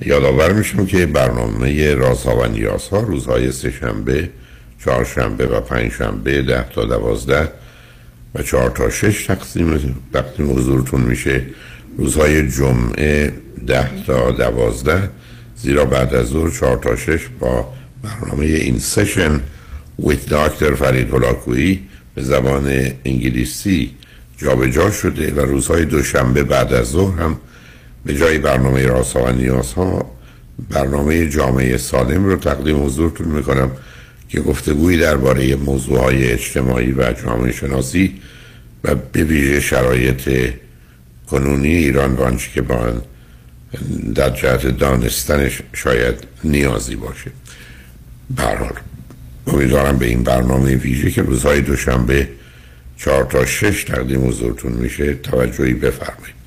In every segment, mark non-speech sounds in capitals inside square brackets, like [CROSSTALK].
یادآور میشم که برنامه رازها و نیازها روزهای سهشنبه، چهارشنبه و پنجشنبه ده تا دوازده و چهار تا شش تقسیم تقسیم حضورتون میشه. روزهای جمعه ده تا دوازده زیرا بعد از ظهر چهار تا شش با برنامه این سشن ویت داکتر فرید هلاکویی به زبان انگلیسی جابجا جا شده و روزهای دوشنبه بعد از ظهر هم به جای برنامه راست و نیاز ها برنامه جامعه سالم رو تقدیم حضورتون می‌کنم که گفتگویی درباره موضوع های اجتماعی و جامعه شناسی و به ویژه شرایط کنونی ایران و که با در جهت دانستنش شاید نیازی باشه. برحال امیدوارم به این برنامه ویژه که روزهای دوشنبه چهار تا شش تقدیم حضورتون میشه توجهی بفرمایید.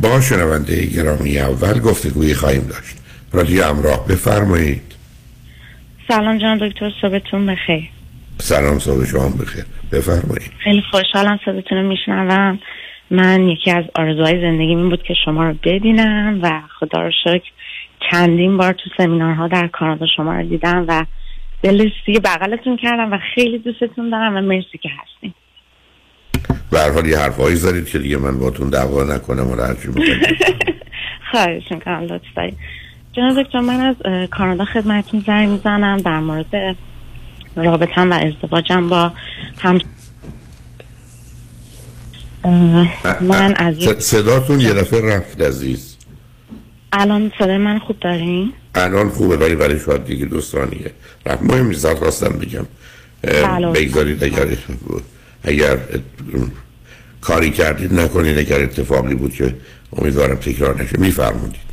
با شنونده گرامی اول گفتگویی خواهیم داشت. رادیو همراه بفرمایید. سلام جان دکتر صبحتون بخیر. سلام صبح شما بخیر. بفرمایید. خیلی خوشحالم صداتون رو میشنوم. من یکی از آرزوهای زندگی این بود که شما رو ببینم و خدا رو شکر چندین بار تو سمینارها در کانادا شما رو دیدم و دلستی بغلتون کردم و خیلی دوستتون دارم و مرسی که هستیم به هر حال یه حرفایی زارید که دیگه من باتون دعوا نکنم و رجی [LAUGHS] خواهش می‌کنم لطف دارید جناب دکتر من از کانادا خدمتتون زنگ می‌زنم در مورد رابطم و ازدواجم با هم. من از صداتون یه دفعه رفت عزیز. الان صدای من خوب دارین؟ الان خوبه ولی برای شاید دیگه دوستانیه رفت مهم نیست خواستم بگم. بله. بگذارید اگر اگر کاری کردید نکنید اگر اتفاقی بود که امیدوارم تکرار نشه. میفرمودید.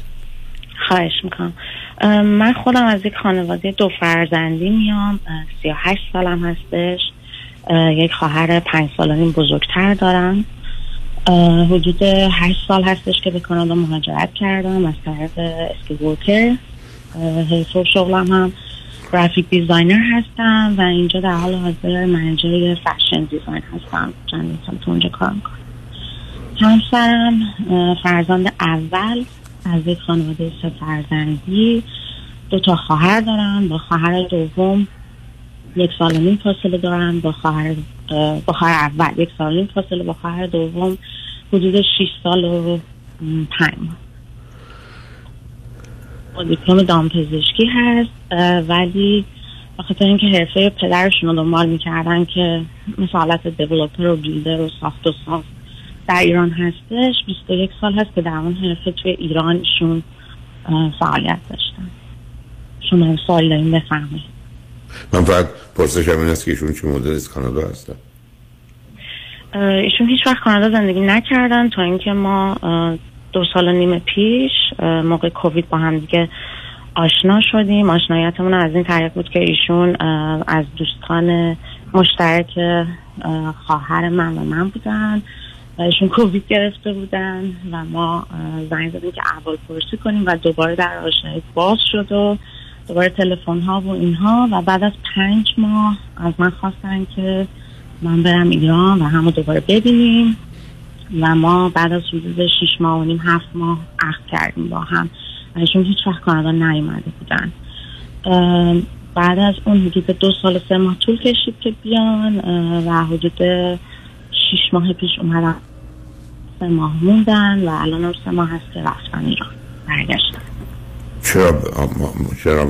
خواهش می‌کنم. من خودم از یک خانواده دو فرزندی میام. سی و هشت سالم هستش. یک خواهر پنج سالانی بزرگتر دارم. حدود هشت سال هستش که به کانادا مهاجرت کردم از طرف اسکی حیث شغلم هم. graphic designer هستم و اینجا در حال حاضر manager fashion design هستم. چند سال تو اونجا کار می‌کنم همسرم فرزند اول از یک خانواده سه فرزندی. دو تا خواهر دارم. با خواهر دوم یک سال نیم فاصله دارم. با خواهر با خواهر اول یک سال نیم فاصله. با خواهر دوم حدود 6 سال و 5 دیپلم دامپزشکی هست ولی بخاطر اینکه حرفه پدرشون رو دنبال می‌کردن که مثل حالت دیولوپر و بیلدر و ساخت و ساخت در ایران هستش 21 سال هست که در اون حرفه توی ایرانشون فعالیت داشتن. شما سوال داریم بفهمید من فقط پرسشم این است که ایشون چه مدل از کانادا هستن؟ ایشون هیچ وقت کانادا زندگی نکردن تا اینکه ما دو سال و نیم پیش موقع کووید با هم دیگه آشنا شدیم. آشنایتمون از این طریق بود که ایشون از دوستان مشترک خواهر من و من بودن و ایشون کووید گرفته بودن و ما زنگ زدیم که احوال پرسی کنیم و دوباره در آشنایی باز شد و دوباره تلفن ها و اینها و بعد از پنج ماه از من خواستن که من برم ایران و همو دوباره ببینیم. و ما بعد از حدود شیش ماه و نیم هفت ماه عقد کردیم با هم. ایشون هیچ وقت کانادا نیومده بودن. بعد از اون حدود دو سال سه ماه طول کشید که بیان و حدود شیش ماه پیش اومدن. سه ماه موندن و الان هم سه ماه هست که رفتن ایران. برگشتن. چرا چرا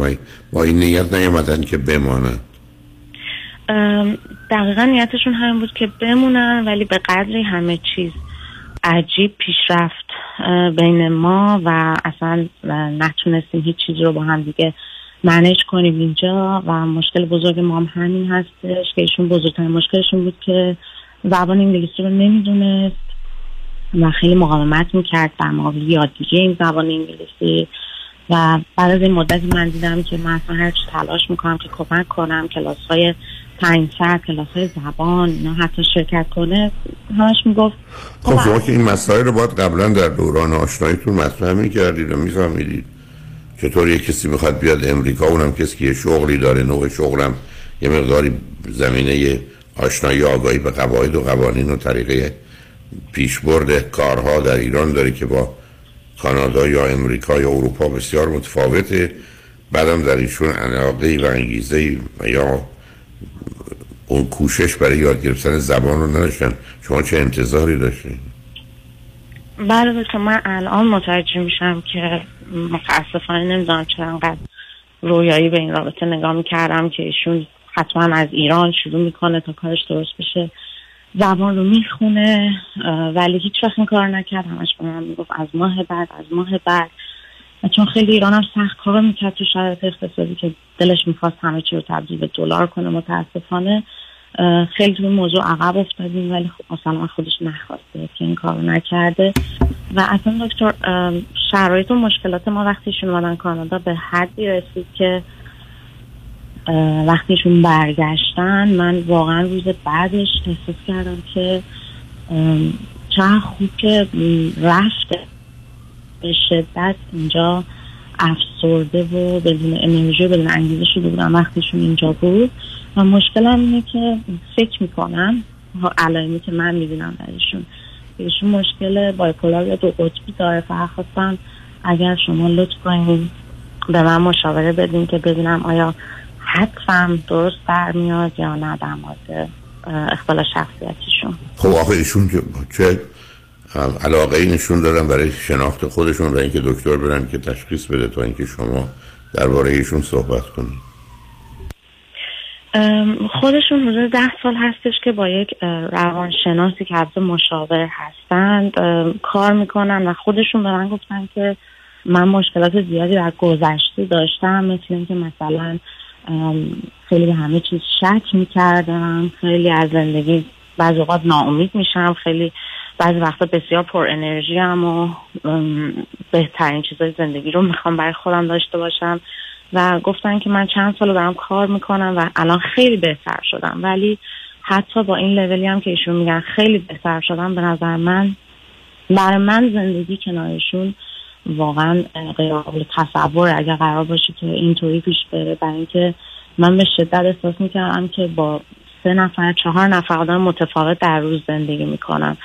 با این نیت نیومدن که بمانن؟ دقیقا نیتشون همین بود که بمونن ولی به قدری همه چیز عجیب پیشرفت بین ما و اصلا نتونستیم هیچ چیزی رو با هم دیگه منش کنیم اینجا و مشکل بزرگ ما هم همین هستش که ایشون بزرگترین مشکلشون بود که زبان انگلیسی رو نمی‌دونست و خیلی مقاومت می‌کرد در مقابل یادگیری این زبان انگلیسی و بعد از این مدتی من دیدم که من اصلا هرچی تلاش می‌کنم که کمک کنم کلاس های پنج ساعت کلاس های زبان اینا حتی شرکت کنه همش می‌گفت خب شما که این مسائل رو باید قبلا در دوران آشناییتون مطرح می‌کردید و میفهمیدید چطور یه کسی می‌خواد بیاد امریکا اونم کسی که یه شغلی داره نوع شغلم یه مقداری زمینه آشنایی آگاهی به قواعد و قوانین و طریقه پیشبرد کارها در ایران داره که با کانادا یا امریکا یا اروپا بسیار متفاوته. بعدم در ایشون علاقه و انگیزه یا اون کوشش برای یاد گرفتن زبان رو نداشتن. شما چه انتظاری داشتین؟ بله من الان متوجه میشم که متاسفانه نمی‌دونم چرا انقدر رویایی به این رابطه نگاه می‌کردم که ایشون حتما از ایران شروع می‌کنه تا کارش درست بشه. زبان رو می‌خونه ولی هیچ وقت این کار نکرد. همش به من می‌گفت از ماه بعد از ماه بعد. چون خیلی ایران هم سخت کار می‌کرد تو شرایط اقتصادی که دلش می‌خواست همه چی رو تبدیل به دلار کنه متاسفانه خیلی توی موضوع عقب افتادیم ولی خب اصلا خودش نخواسته که این کار نکرده. و اصلا دکتر شرایط و مشکلات ما وقتیشون اومدن کانادا به حدی رسید که وقتیشون برگشتن. من واقعا روز بعدش احساس کردم که چه خوب که رفته. به شدت اینجا افسرده و بدون انرژی و بدون انگیزه شده بودم وقتیشون اینجا بود. و مشکلم اینه که فکر می‌کنم علائمی که من می‌بینم درشون ایشون مشکل بایپولار یا دو قطبی داره. فقط خواستم اگر شما لطف کنید به من مشاوره بدین که ببینم آیا حدفم درست برمیاد یا نه در مورد اختلال شخصیتیشون. خب آخه ایشون چه علاقه ای نشون دارن برای شناخت خودشون و اینکه دکتر برن که تشخیص بده تا اینکه شما درباره ایشون صحبت کنید. خودشون حدود ده سال هستش که با یک روانشناسی که حتی مشاور هستند کار می‌کنن و خودشون به من گفتن که من مشکلات زیادی در گذشته داشتم مثل اینکه مثلا خیلی به همه چیز شک می‌کردم خیلی از زندگی بعض اوقات ناامید میشم خیلی بعضی وقتا بسیار پر انرژی هم و بهترین چیزای زندگی رو می‌خوام برای خودم داشته باشم و گفتن که من چند سال دارم کار می‌کنم و الان خیلی بهتر شدم. ولی حتی با این لولی هم که ایشون میگن خیلی بهتر شدم به نظر من برای من زندگی کنارشون واقعا غیر قابل تصور اگر قرار باشه که اینطوری پیش بره برای اینکه من به شدت احساس می‌کردم که با سه نفر چهار نفر آدم متفاوت در روز زندگی می‌کنم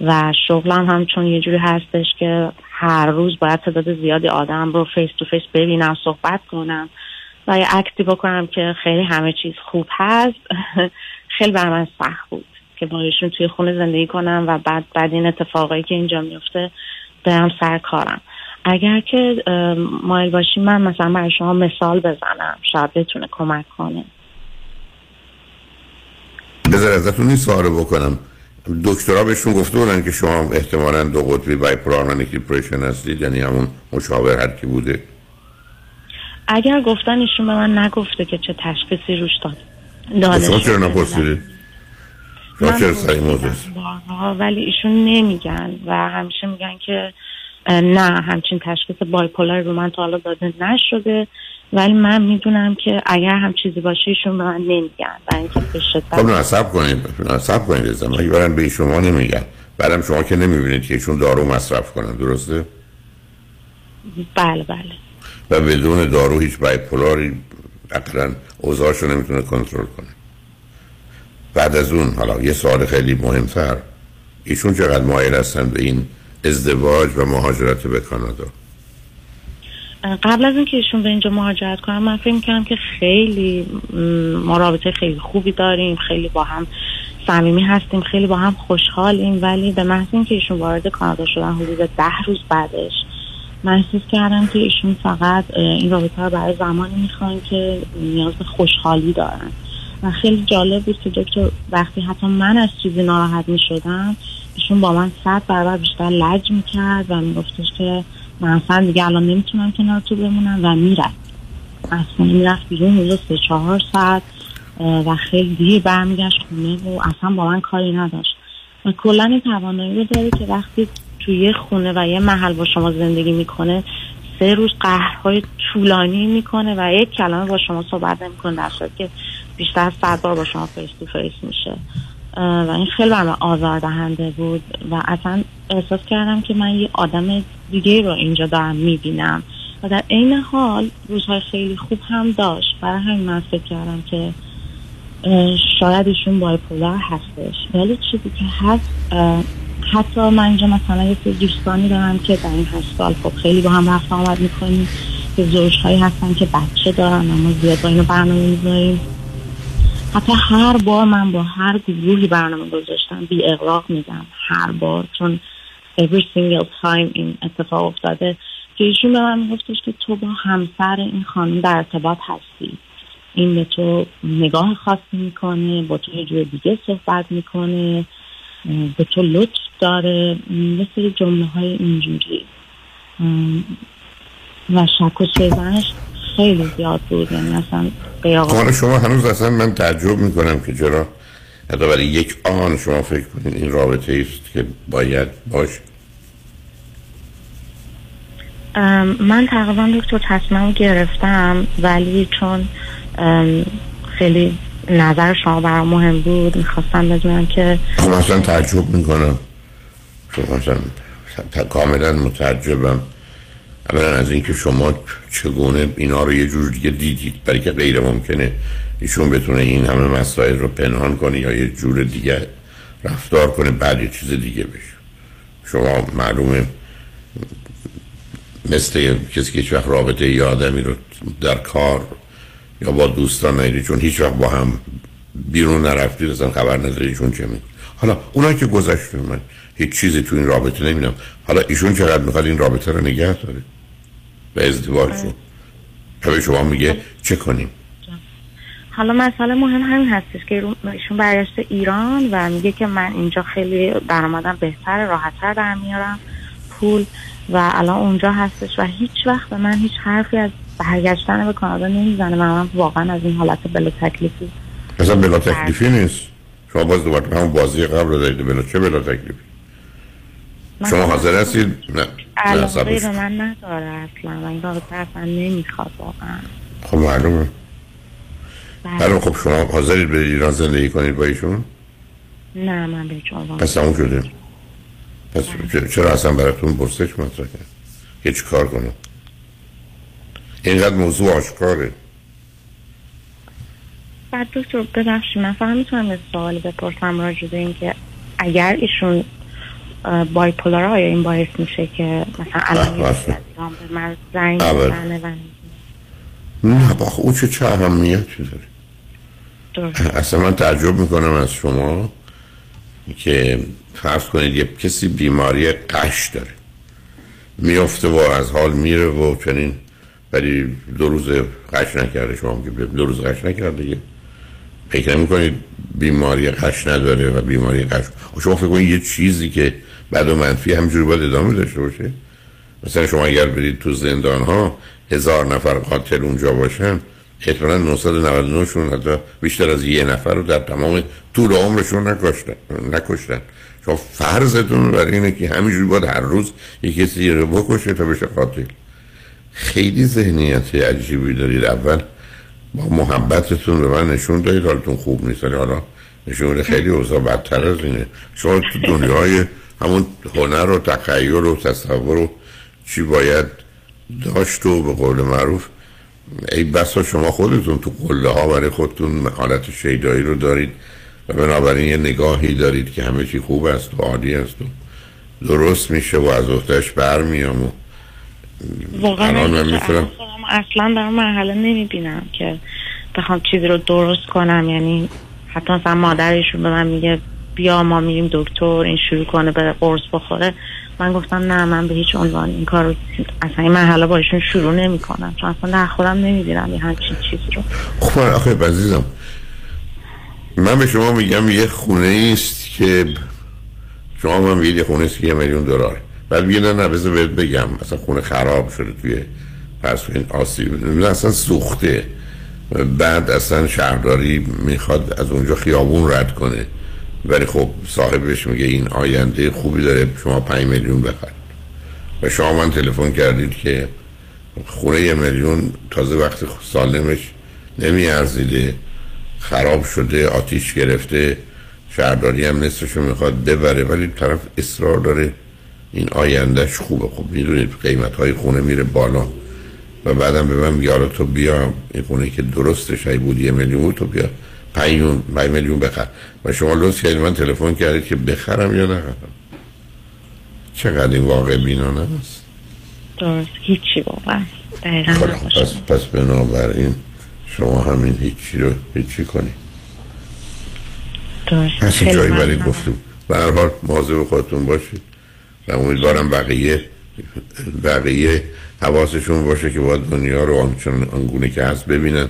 و شغلم هم چون یه جوری هستش که هر روز باید تعداد زیادی آدم رو face to face ببینم صحبت کنم و یه act ی بکنم که خیلی همه چیز خوب هست. [LAUGHS] خیلی بر من سخت بود که با ایشون توی خونه زندگی کنم و بعد بعد این اتفاقایی که اینجا میفته برم سر کارم. اگر که مایل باشی من مثلا برای شما مثال بزنم شاید بتونه کمک کنه. بذار ازتون این سوال بکنم. دکترها بهشون گفته بودن که شما احتمالا دو قطبی بایپولار مانیک دیپریشن هستید یعنی همون مشاور هر کی بوده. اگر گفتن ایشون به من نگفته که چه تشخیصی روش داد. شما چرا نپرسیدید؟ شما چرا سعی ولی ایشون نمیگن و همیشه میگن که نه همچین تشخیص بایپولار رو من تا حالا داده نشده. ولی من می‌دونم که اگر هم چیزی باشه ایشون به من نمیگن. و اینکه به شدت خب نصب کنید نصب کنید ازم اگه برن به شما نمیگن بعدم شما که نمی‌بینید که ایشون دارو مصرف کنن درسته؟ بله بله. و بدون دارو هیچ بایپولاری اقلا اوضاعشو نمی‌تونه کنترل کنه. بعد از اون حالا یه سوال خیلی مهمتر. ایشون چقدر مایل هستن به این ازدواج و مهاجرت به کانادا؟ قبل از اینکه ایشون به اینجا مهاجرت کنم من فکر می‌کنم که خیلی ما رابطه خیلی خوبی داریم خیلی با هم صمیمی هستیم خیلی با هم خوشحالیم ولی به محض اینکه ایشون وارد کانادا شدن حدود ده روز بعدش من احساس کردم که ایشون فقط این رابطه رو برای زمانی می‌خوان که نیاز به خوشحالی دارن. و خیلی جالب بود که دکتر وقتی حتی من از چیزی ناراحت می‌شدم ایشون با من صد برابر بیشتر لج می‌کرد و میگفتش که من اصلا دیگه الان نمی‌تونم کنار تو بمونم و می‌رفت. اصلا می‌رفت بیرون روز سه چهار ساعت و خیلی دیر برمیگشت خونه و اصلا با من کاری نداشت. و کلا این توانایی رو داره که وقتی توی یه خونه و یه محل با شما زندگی می‌کنه سه روز قهرهای طولانی می‌کنه و یک کلمه با شما صحبت نمی‌کنه در صورتی که بیشتر از صد بار با شما face to face میشه. و این خیلی برام آزار دهنده بود و اصلا احساس کردم که من یه آدم دیگه رو اینجا دارم می‌بینم. و در عین حال روزهای خیلی خوب هم داشت. برای همین من فکر کردم که شاید ایشون بایپولار هستش. ولی چیزی که هست حتی من اینجا مثلا یه دوستانی دارم که در این هشت سال خب خیلی با هم رفت آمد می‌کنیم. که زوج هایی هستن که بچه دارن اما زیاد با اینو برنامه می‌ذاریم. حتی هر بار من با هر گروهی برنامه گذاشتم بی اقراق میگم هر بار. چون every single time این اتفاق افتاده. که ایشون به من میگفتش که تو با همسر این خانم در ارتباط هستی. این به تو نگاه خاصی می‌کنه با تو یه جور دیگه صحبت می‌کنه به تو لطف داره یه سری جمله های اینجوری و شک و خیلی زیاد بود. یعنی اصلا خب، شما هنوز اصلا من تعجب می‌کنم که چرا حتی برای یک آن شما فکر کنید این رابطه است که باید باش من تقریبا دکتر تصمیم گرفتم ولی چون خیلی نظر شما برای مهم بود می‌خواستم بدونم که خب اصلا تعجب می‌کنم. چون اصلا کاملا متعجبم. اولا از اینکه شما چگونه اینا رو یه جور دیگه دیدید برای که غیر ممکنه ایشون بتونه این همه مسائل رو پنهان کنه یا یه جور دیگه رفتار کنه بعد یه چیز دیگه بشه. شما معلومه مثل کسی که هیچ وقت رابطه یه آدمی رو در کار یا با دوستان نیدی چون هیچ وقت با هم بیرون نرفتید اصلا خبر نداری چون چه می حالا اونایی که گذشته من هیچ چیزی تو این رابطه نمی‌دونم. حالا ایشون چقدر می‌خواد این رابطه رو نگه داره؟ به ازدواج شد شما میگه چه کنیم؟ حالا مسئله مهم همین هستش که ایشون برگشته ایران و میگه که من اینجا خیلی درآمدم بهتر راحتتر در میارم پول و الان اونجا هستش و هیچ وقت به من هیچ حرفی از برگشتن به کانادا نمی‌زنه من واقعا از این حالت بلا تکلیفی اصلا بلا تکلیفی نیست. شما باز دوباره همون بازی قبل رو دارید بلا چه بلا تکلیفی؟ شما حاضر هستید؟ نه علاقه به من نداره اصلا و این رابطه اصلا نمی‌خواد واقعا. خب معلومه. بله. خب شما حاضرید به ایران زندگی کنید با ایشون؟ نه من به چون پس همون شده؟ پس. چرا اصلا براتون برسش مطرح کرد؟ که چی کار کنم اینقدر موضوع آشکاره. بعد دکتر ببخشید من فقط می‌تونم یه سوالی بپرسم راجع به اینکه اگر ایشون بایپولار آیا این باعث میشه که مثلا الان به من زنگ بزنه و نه با او چه چه اهمیتی داره؟ [LAUGHS] اصلا من تعجب می‌کنم از شما که فرض کنید یه کسی بیماری قش داره. میفته و از حال میره و چنین ولی دو روز قش نکرده. شما دو روز قش نکرده دیگه. فکر نمی کنید بیماری قش نداره و بیماری قش. شما فکر کنید یه چیزی که بعد و منفی همجوری باید ادامه داشته باشه. مثلا شما اگر برید تو زندان ها هزار نفر قاتل اونجا باشن احتمالا 999 شون حتی بیشتر از یه نفر رو در تمام طول عمرشون نکشتن نکشتن. شما فرضتون برای اینه که همینجوری باید هر روز یه کسی رو بکشه تا بشه قاتل. خیلی ذهنیت عجیبی دارید. اول با محبتتون به من نشون دارید حالتون خوب نیست. حالا نشون خیلی اوضاع بدتر از اینه. شما تو دنیای همون هنر و تخیل و تصور و چی باید داشت و به قول معروف ای بسا شما خودتون تو قله ها برای خودتون حالت شیدایی رو دارید و بنابراین یه نگاهی دارید که همه چی خوب است و عالی است و درست میشه و از اختش برمیام و واقعا من می‌تونم اصلا در مرحله نمی‌بینم که بخوام چیزی رو درست کنم. یعنی حتی مثلا مادرشون به من میگه بیا ما میریم دکتر این شروع کنه به قرص بخوره. من گفتم نه من به هیچ عنوان این کار رو اصلا این مرحله با ایشون شروع نمی کنم چون اصلا در خودم نمی‌دونم یه همچین چیزی رو. خب آخه عزیزم من به شما میگم یه خونه است که شما من میگید یه خونه است که یه میلیون دلار. بعد نه نه بذار بگم اصلا خونه خراب شده توی پس این آسیب اصلا سوخته. بعد اصلا شهرداری می‌خواد از اونجا خیابون رد کنه. ولی خب صاحبش میگه این آینده خوبی داره شما 5 میلیون بخرید. و شما من تلفن کردید که خونه یه میلیون تازه وقت سالمش نمیارزیده خراب شده آتیش گرفته شهرداری هم نصفشو می‌خواد ببره ولی طرف اصرار داره این آیندهش خوبه. خب می‌دونید قیمت های خونه میره بالا. و بعدم به من میگه تو بیا این خونه که درستش های بود یه میلیون تو بیا. پنیون میلیون بخر. و شما لطف کردید من تلفن کردید که بخرم یا نخرم؟ چقدر این واقع بینانه است درست. هیچی واقعا. خب، پس, پس بنابراین شما همین هیچی رو هیچی کنید. درست. جایی برای گفتم به هر حال مواظب خودتون باشید. و امیدوارم بقیه بقیه حواسشون باشه که باید دنیا رو آنچون آنگونه که هست ببینن.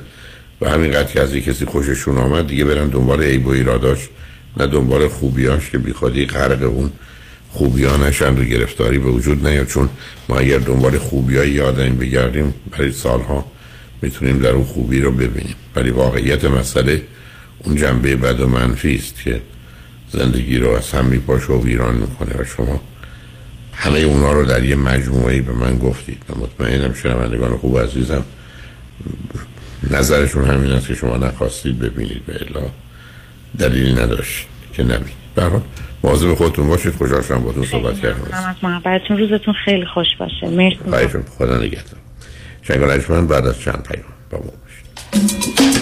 و همینقدر که از کسی خوششون آمد دیگه برن دنبال عیب و ایراداش نه دنبال خوبیاش که بیخوادی غرق اون خوبیا نشن و گرفتاری به وجود نیاد. چون ما اگر دنبال خوبی های آدمی بگردیم برای سالها می‌تونیم در اون خوبی رو ببینیم. ولی واقعیت مسئله اون جنبه بد و منفی است که زندگی رو از هم میپاشه و ویران می‌کنه و شما همه اونا رو در یه مجموعه به من گفتید. و مطمئنم شنوندگان خوب عزیزم نظرشون همین است که شما نخواستید ببینید به الا دلیلی نداشت که نبینید. برحال مواظب خودتون باشید. خوشحال شدم باتون صحبت کردم. محبتتون. روزتون خیلی خوش باشه. مرسی. خدا نگهدار. شنگال بعد از چند پیام با ما باشید.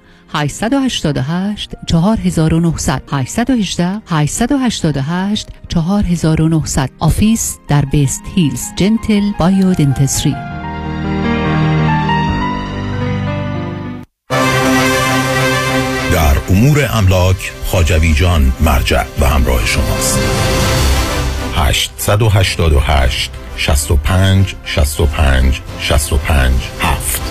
888 4900 818 888 4900 office در West Hills Gentle Biodentistry در امور املاک خاجوی جان مرجع و همراه شماست. 888 65 65 65 7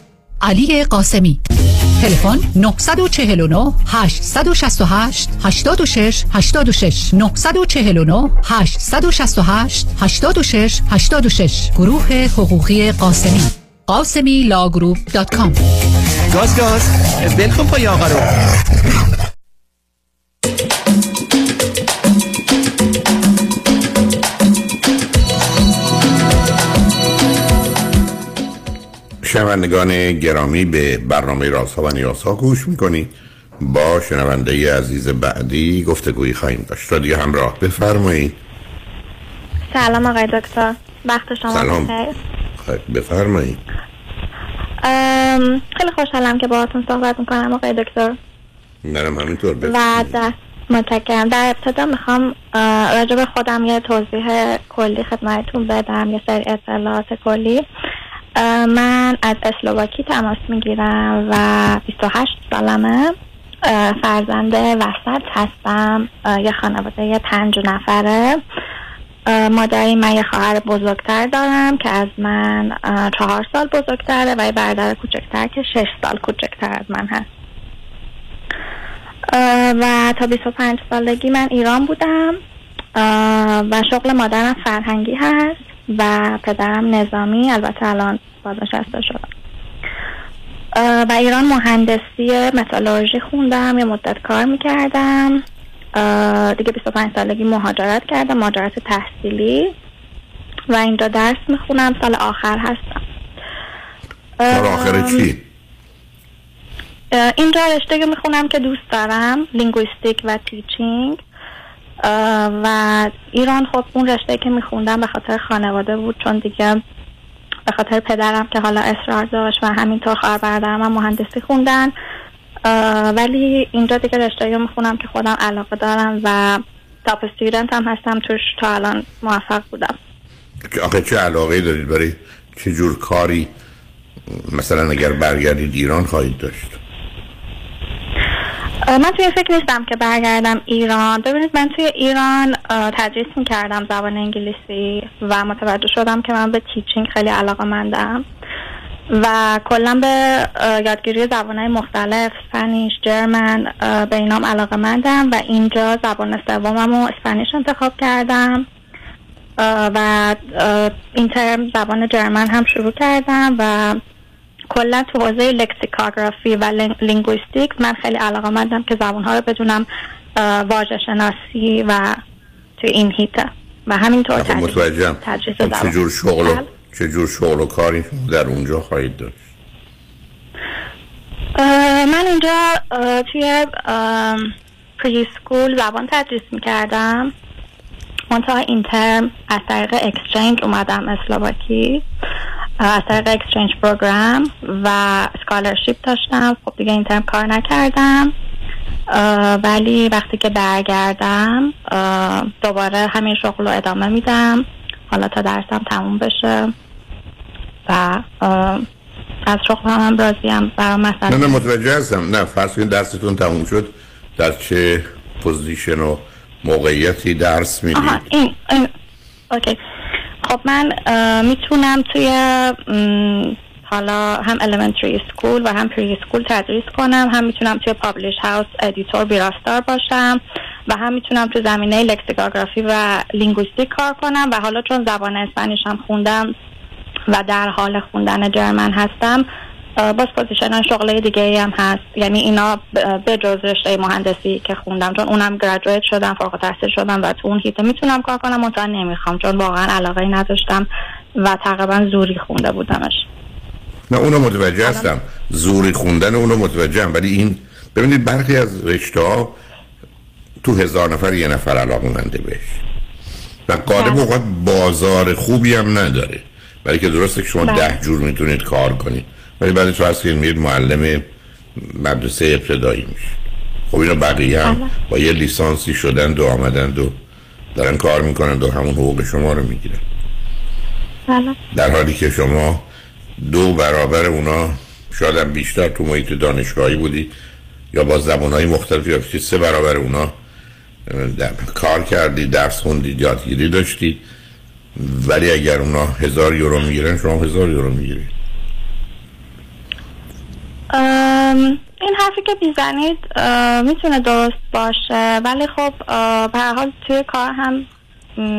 علی قاسمی. تلفن 949 868 86 86 949 868 86 86 گروه حقوقی قاسمی. Ghasemi Law Group dot com. گاز گاز. بلکن پای آقا رو. شنوندگان گرامی به برنامه رازها و نیازها گوش می‌کنید با شنونده عزیز بعدی گفتگویی خواهیم داشت. رادیو همراه بفرمایید. سلام آقای دکتر. وقت شما سلام. بفرمایید. ام، خیلی خوشحالم که باهاتون صحبت می‌کنم آقای دکتر. منم همینطور. و بفرمایید. در متشکرم. در ابتدا می‌خوام راجع به خودم یه توضیح کلی خدمتتون بدم یه سری اطلاعات کلی. من از اسلواکی تماس می‌گیرم و 28 سالمه. فرزند وسط هستم. یه خانواده پنج نفره. مادری من یه خواهر بزرگتر دارم که از من چهار سال بزرگتره و یه برادر کوچکتر که شش سال کوچکتر از من هست. و تا 25 سالگی من ایران بودم. و شغل مادرم فرهنگی هست و پدرم نظامی البته الان بازنشسته شدم. اه، و ایران مهندسی متالورژی خوندم یه مدت کار می‌کردم. دیگه 25 سالگی مهاجرت کردم مهاجرت تحصیلی. و اینجا درس می‌خونم سال آخر هستم. سال آخر چی؟ اینجا رشته می‌خونم که دوست دارم linguistic و teaching. و ایران خب اون رشته که میخوندم به خاطر خانواده بود چون دیگه به خاطر پدرم که حالا اصرار داشت و همینطور خواهر برادرم هم مهندسی خوندن. ولی اینجا دیگه رشته می‌خونم که خودم علاقه دارم و تاپ استودنت هم هستم توش تا الان موفق بودم. آخه چه علاقه دارید؟ برای چه جور کاری مثلا اگر برگردید ایران خواهید داشت؟ من توی فکر نیستم که برگردم ایران. ببینید من توی ایران تدریس می‌کردم زبان انگلیسی و متوجه شدم که من به تیچینگ خیلی علاقه مندم و کلا به یادگیری زبانهای مختلف Spanish German و اینام علاقه مندم و اینجا زبان سومم و Spanish انتخاب کردم. و این ترم زبان German هم شروع کردم و کلا تو حوزه lexicography و lin- linguistic من خیلی علاقه مندم که زبان ها رو بدونم اه، واژه شناسی و تو این حیطه. و همینطور تدریس متوجهم. خب زبان. چه جور شغل و بله. چه جور شغل و کاری در اونجا خواهید داشت؟ من اینجا اه، توی preschool زبان تدریس می‌کردم. منتها این ترم از طریق exchange اومدم اسلواکی. از طریق exchange program و scholarship داشتم. خب دیگه این ترم کار نکردم. ولی وقتی که برگردم دوباره همین شغل رو ادامه میدم. حالا تا درسم تموم بشه. و از شغل هم, هم راضیم. برای مثلا نه نه متوجه هستم. نه فرض کنید درستون تموم شد. در چه position و موقعیتی درس می‌دید؟ این, این اوکی. خب من می‌تونم توی حالا هم elementary school و هم pre school تدریس کنم هم می‌تونم توی publish house editor ویراستار باشم و هم می‌تونم تو زمینه lexicography و linguistic کار کنم و حالا چون زبان Spanish هم خوندم و در حال خوندن German هستم باز position شغل دیگه هم هست. یعنی اینا به جز رشته مهندسی که خوندم چون اونم graduate شدم فارغ التحصیل شدم و تو اون حیطه می‌تونم کار کنم منتها نمی‌خوام چون واقعا علاقه نداشتم و تقریبا زوری خونده بودمش. نه اونو متوجه هستم. زوری خوندن اونو متوجه هم. ولی این ببینید برخی از رشته ها تو هزار نفر یه نفر علاقه منده بهش. و قالب بله. اوقات بازار خوبی هم نداره. برای که درسته که شما بله. ده جور می‌تونید کار کنید. ولی بعد تو هست که میرید معلم مدرسه ابتدایی میشه. خب اینا بقیه هم بله. با یه لیسانسی شدن و آمدن و دارن کار می‌کنن و همون حقوق شما رو می‌گیرن. بله. در حالی که شما دو برابر اونا شاید هم بیشتر تو محیط دانشگاهی بودی یا با زبانهای مختلف یا سه برابر اونا در کار کردی درس خوندید یادگیری داشتید ولی اگر اونا هزار یورو می‌گیرن شما هزار یورو می‌گیرید این حرفی که می‌زنید می‌تونه درست باشه. ولی خب به هر حال توی کار هم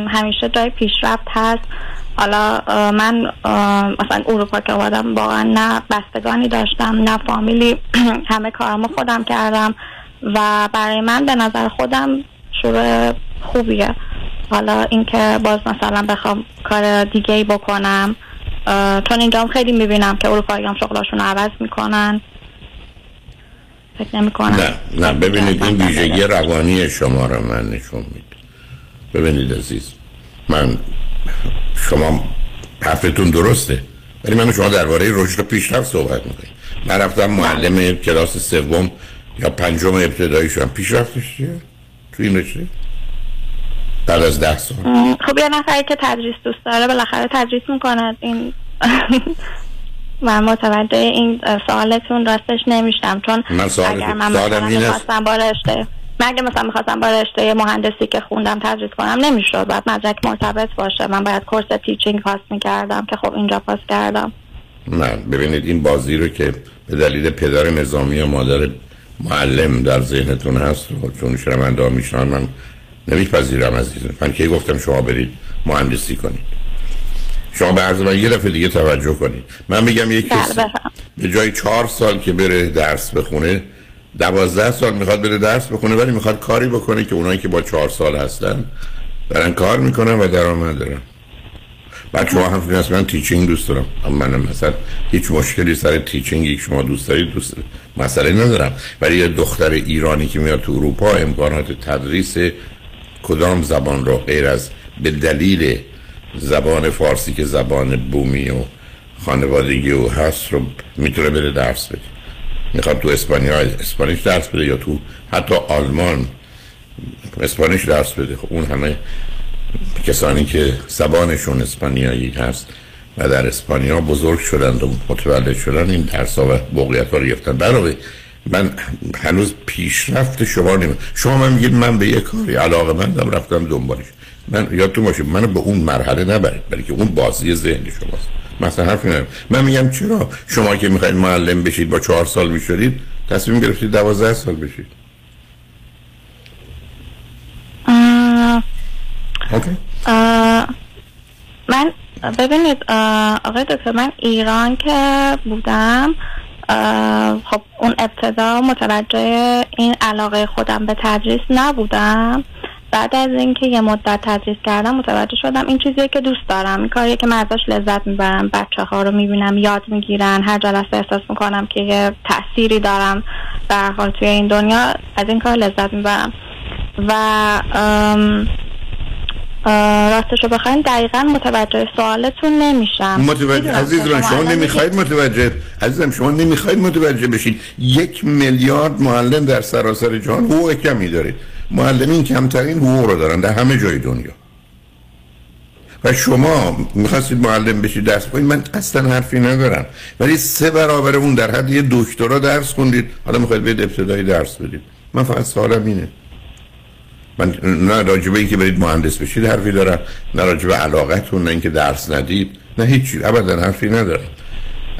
همیشه جای پیشرفت هست. حالا من مثلا اروپا که اومدم واقعا نه بستگانی داشتم نه فامیلی. [CLEARS THROAT] همه کارمو خودم کردم. و برای من به نظر خودم شروع خوبیه. حالا اینکه باز مثلا بخوام کار دیگه ای بکنم. چون اینجا هم خیلی می‌بینم که اروپایی هم شغلاشون رو عوض می‌کنن. فکر نمی کنم نه نه ببینید این ویژگی روانی شما رو من نشون میده. ببینید عزیز من شما حرفتون درسته ولی من شما درباره رشد و پیشرفت صحبت می‌کنیم. من رفتم معلم کلاس سوم یا پنجم ابتدایی شدم پیشرفتش چیه؟ تو این رشته؟ بعد از ده سال خب یه نفری که تدریس دوست داره بالاخره تدریس می‌کنه این [LAUGHS] من متوجه این سوالتون راستش نمیشم چون من سوال- اگر من مثلا. می‌خواستم با رشته من اگه مثلا می‌خواستم با رشته مهندسی که خوندم تدریس کنم نمی‌شد. باید مدرک مرتبط باشه. من باید کورس تیچینگ پاس می‌کردم که خب اینجا پاس کردم. نه ببینید این بازی رو که به دلیل پدر نظامی و مادر معلم در ذهنتون هست و چون شنونده ها میشنن من نمیپذیرم عزیزم من که گفتم شما برید مهندسی کنید. شما به عرض من یه دفعه دیگه توجه کنید. من میگم یک بله، کسی بفهم. به جای چهار سال که بره درس بخونه دوازده سال می‌خواد بره درس بخونه ولی می‌خواد کاری بکنه که اونایی که با چهار سال هستن دارن کار می‌کنن و درآمد دارن. بعد شما هم من تیچینگ دوست دارم. اما من مثلا هیچ مشکلی سر تیچینگی که شما دوست دارید دوست دارید. مسئله ندارم. ولی یه دختر ایرانی که میاد تو اروپا امکانات تدریس کدام زبان رو غیر از به دلیل زبان فارسی که زبان بومی و خانوادگی و هست رو می‌تونه بره درس بده؟ می‌خواد تو اسپانیا اسپانیش درس بده یا تو حتی آلمان اسپانیش درس بده؟ خب اون همه کسانی که زبانشون اسپانیایی هست و در اسپانیا بزرگ شدند و متولد شدن این درس ها و موقعیت ها رو گرفتن. برای من هنوز پیشرفت شما نیم شما من میگید من به یه کاری علاقه مندم رفتم دنبالش. من یادتون باشه منو به اون مرحله نبرید برای که اون بازی ذهنی شماست. مثلا حرف ندارم من میگم چرا شما که می‌خواید معلم بشید با چهار سال می‌شدید تصمیم گرفتید دوازده سال بشید؟ اه، اوکی. اه، من ببینید آقای دکتر من ایران که بودم خب اون ابتدا متوجه این علاقه خودم به تدریس نبودم. بعد از اینکه یه مدت تدریس کردم متوجه شدم این چیزیه که دوست دارم. این کاریه که من ازش لذت می‌برم. بچه ها رو می‌بینم یاد می‌گیرن. هر جلسه احساس می‌کنم که یه تأثیری دارم حال توی این دنیا از این کار لذت می‌برم. و ام، راستشو بخواین دقیقا متوجه سوالتون نمیشم. متوجه. عزیزم شما نمی‌خواید متوجه؟ عزیزم شما نمی‌خواید متوجه بشید یک میلیارد معلم در سراسر جهان حقوق کمی دارید معلمین کمترین حقوق رو دارن در همه جای دنیا. و شما می‌خواستید معلم بشید درس کنید من اصلا حرفی ندارم. ولی سه برابر اون در حد یه دکترا درس خوندید. حالا می‌خواید به ابتدایی درس بدید. من فقط سوالم اینه. من نه راجبه اینکه برید مهندس بشید حرفی دارم. نه راجبه علاقتون نه اینکه درس ندید نه هیچی. ابدا حرفی ندارم.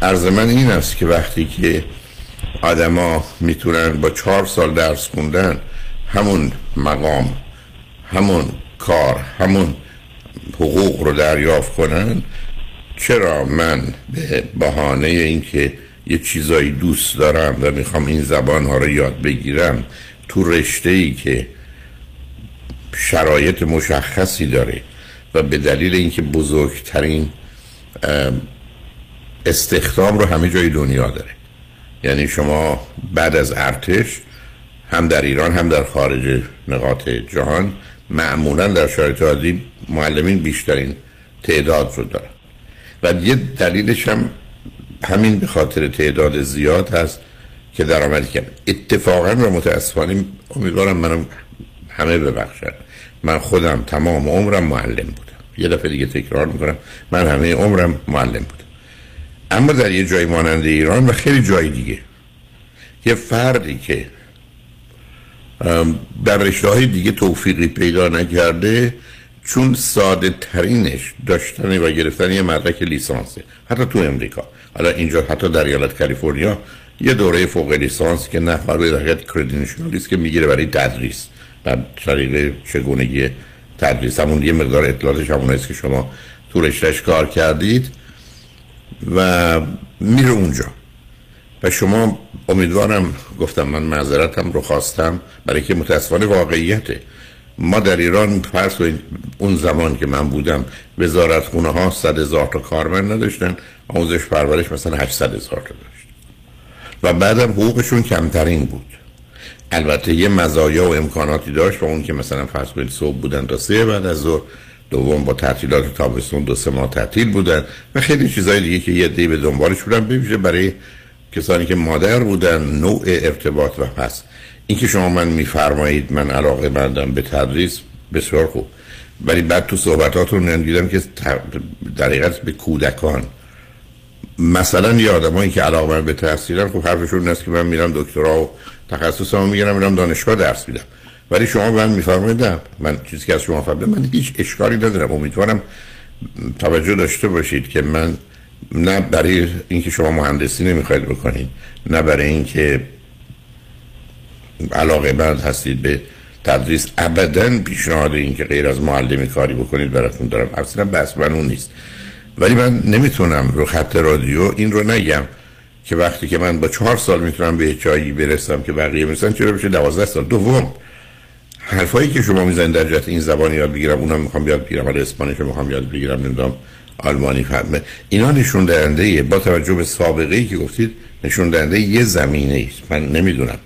عرض من این است که وقتی که آدما می‌تونن با چهار سال درس خوندن همون مقام همون کار همون حقوق رو دریافت کنن چرا من به بهانه اینکه یه چیزایی دوست دارم و می‌خوام این زبان ها رو یاد بگیرم تو رشته ای که شرایط مشخصی داره و به دلیل اینکه بزرگترین استخدام رو همه جای دنیا داره. یعنی شما بعد از ارتش هم در ایران هم در خارج نقاط جهان معمولا در شرایط عادی معلمین بیشترین تعداد رو دارن. و یه دلیلش هم همین به خاطر تعداد زیاد هست که درآمدی کم اتفاقا و متاسفانه امیدوارم منم همه ببخشن. من خودم تمام عمرم معلم بودم. یه دفعه دیگه تکرار می‌کنم من همه عمرم معلم بودم. اما در یه جای مانند ایران و خیلی جای دیگه. یه فردی که در رشته های دیگه توفیقی پیدا نکرده چون ساده ترینش داشتن و گرفتن یه مدرک لیسانسه. حتی تو امریکا. حالا اینجا حتی در ایالت کالیفرنیا یه دوره فوق لیسانس که نه برای حقیقت کردنشنالیست که می‌گیره برای تدریس. در طریق چگونگی تدریس. همون یه مقدار اطلاعاتش همون است که شما تو رشتهش کار کردید و میره اونجا. و شما امیدوارم گفتم من معذرتم رو خواستم برای که متاسفانه واقعیته ما در ایران فرض اون زمان که من بودم وزارت خونه ها صد هزار تا کارمند نداشتن آموزش پرورش مثلا 800 هزار تا داشت. و بعدم حقوقشون کمترین بود. البته یه مزایا و امکاناتی داشت و اون که مثلا فرض کنید صبح بودن تا سه بعد از ظهر دوم با تعطیلات تابستون دو سه ماه تعطیل بودن و خیلی چیزای دیگه که یه دی به دنبالش بودن ببینید برای کسانی که مادر بودن نوع ارتباط و پس. اینکه شما من میفرمایید من علاقه بندم به تدریس بسیار خوب. ولی بعد تو صحبتاتون دیدم که در حقیقت به کودکان. مثلا یه آدمایی که علاقه من به تحصیلن خب حرفشون است که من میرم دکترا و تخصصمو می‌گیرم میرم دانشگاه درس میدم. ولی شما من میفرمایید من چیزی که از شما فهمیدم من هیچ اشکالی ندارم. امیدوارم توجه داشته باشید که من نه برای اینکه شما مهندسی نمی‌خواید بکنید نه برای اینکه علاقه بند هستید به تدریس. ابدا پیشنهاد این که غیر از معلمی کاری بکنید براتون دارم. اصلا بس من اون نیست. ولی من نمی‌تونم رو خط رادیو این رو نگم. که وقتی که من با چهار سال می‌تونم به جایی برسم که بقیه می‌رسن چرا بشه دوازده سال؟ دوم حرفایی که شما می‌زنید در جهت این زبان یاد بگیرم اونم می‌خوام یاد بگیرم ولی اسپانیش می‌خوام یاد بگیرم نمی‌دونم آلمانی فهمه اینا نشون دهنده با توجه به سابقه ای که گفتید نشون دهنده یه زمینه است. من نمی‌دونم.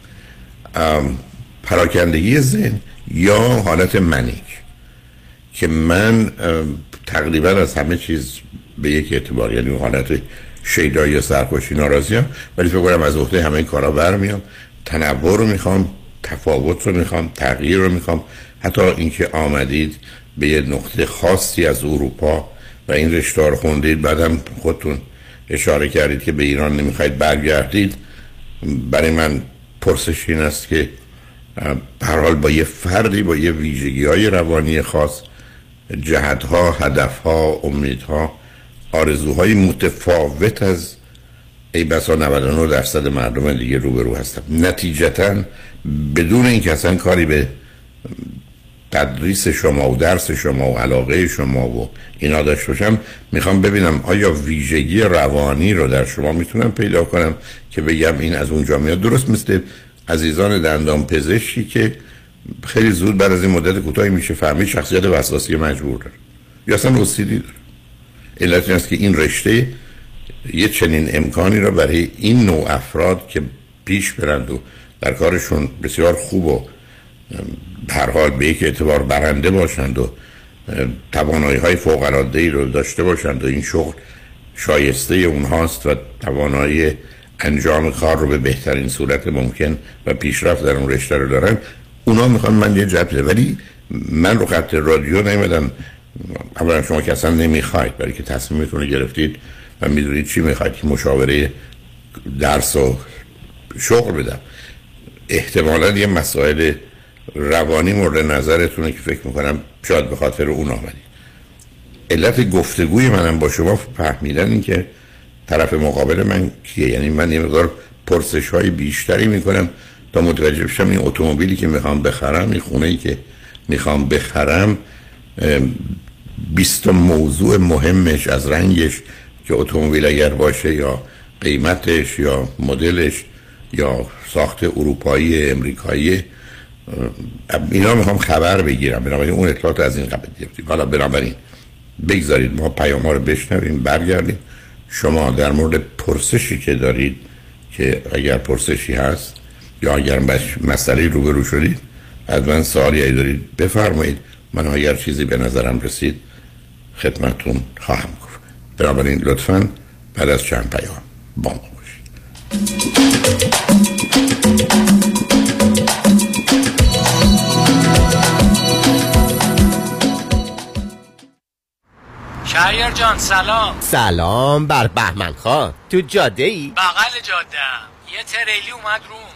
پراکندگی ذهن یا حالت منیک؟ که من تقریبا از همه چیز به یک اعتبار یعنی حالت شیدایی یا سرخوشی ناراضیم ولی فکر کنم از عهده همه کارا برمیام. تنوع رو می‌خوام تفاوت رو می‌خوام تغییر رو می‌خوام. حتی اینکه آمدید به یه نقطه خاصی از اروپا و این رشته رو خوندید بعدم خودتون اشاره کردید که به ایران نمی‌خواید برگردید. برای من پرسش این است که هر حال با یه فردی با یه ویژگی های روانی خاص جهت ها هدف ها امید ها آرزوهای متفاوت از ای بسا 99 درصد مردم دیگه روبرو هستم نتیجتا بدون اینکه اصلا کاری به تدریس شما و درس شما و علاقه شما و اینا داشته باشم می‌خوام ببینم آیا ویژگی روانی رو در شما می‌تونم پیدا کنم که بگم این از اونجا میاد؟ درست مثل عزیزان دندان پزشکی که خیلی زود بعد از این مدت کوتاهی میشه فهمید شخصیت وسواسی مجبور داره. یا اصلا داره. علت این است که این رشته یه چنین امکانی را برای این نوع افراد که پیش برند و در کارشون بسیار خوب و هر حال به یک اعتبار برنده باشند و توانایی های فوق العاده رو داشته باشند و این شغل شایسته اونهاست و توانایی انجام کار رو به بهترین صورت ممکن و پیشرفت در اون رشته رو دارن اونا می‌خوان من یه جبه ولی من رو خط رادیو نمیدم اولا شما که اصلا نمی‌خواید برای که تصمیمتون رو گرفتید و می‌دونید چی می‌خواید که مشاوره درس و شغل بدم. احتمالا یه مسائل روانی مورد نظرتونه که فکر می‌کنم شاید به خاطر اون آمدید. علت گفتگوی منم با شما فهمیدن این که طرف مقابل من کیه. یعنی من یه مقدار پرسش های بیشتری می‌کنم تا متوجه بشم این اتومبیلی که می‌خوام بخرم این خونه که می‌خوام بخرم بیست موضوع مهمش از رنگش که اتومبیل اگر باشه یا قیمتش یا مدلش یا ساخت اروپایی امریکایی اینا می‌خوام خبر بگیرم. بنابراین اون اطلاعات از این قبل گرفتیم. حالا بنابراین بگذارید ما پیام ها رو بشنویم برگردیم. شما در مورد پرسشی که دارید که اگر پرسشی هست یا اگر مسئله روبرو شدید از من سوالی دارید. بفرمایید. من اگر چیزی به نظرم رسید خدمتون خواهم گفت. بنابراین لطفا بعد از چند پیام با ما باشید. شهریار جان سلام. سلام بر بهمن خان. تو جاده ای؟ بغل جاده یه تریلی اومد روم.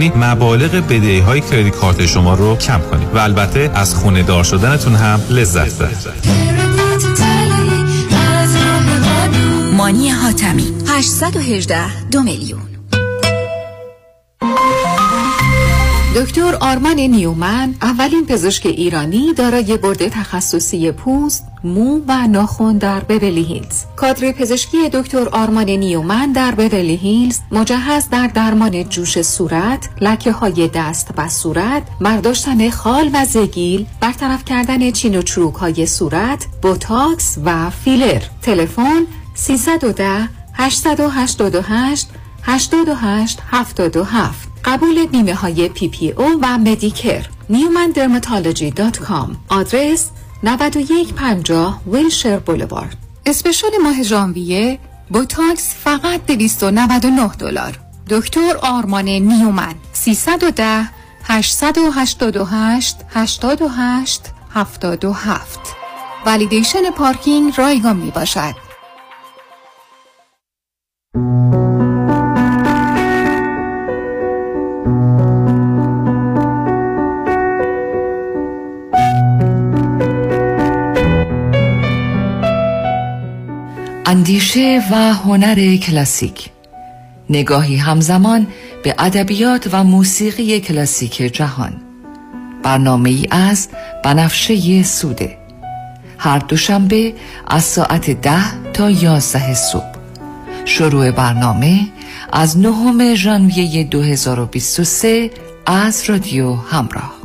مبالغ بدهی های credit card شما رو کم کنید. و البته از خونه دار شدنتون هم لذت ببرید. مانی حاتمی. 818 دو میلیون. دکتر آرمان نیومن اولین پزشک ایرانی دارای بورد تخصصی پوست، مو و ناخن در بورلی هیلز. کادر پزشکی دکتر آرمان نیومن در بورلی هیلز مجهز در درمان جوش صورت، لکه های دست و صورت، برداشتن خال و زگیل، برطرف کردن چین و چروک های صورت، بوتاکس و فیلر. تلفن 310 888 88 77 قبول بیمه های PPO و Medicare Newman Dermatology dot com آدرس 9150 Wilshire Boulevard. special ماه ژانویه بوتاکس فقط 299 دلار. دکتر آرمان نیومن. 310 888 88 77 ولیدیشن پارکینگ رایگان می باشد اندیشه و هنر کلاسیک. نگاهی همزمان به ادبیات و موسیقی کلاسیک جهان. برنامه ای از بنفشه سوده. هر دوشنبه از ساعت ده تا یازده صبح. شروع برنامه از نهم ژانویه 2023 از رادیو همراه.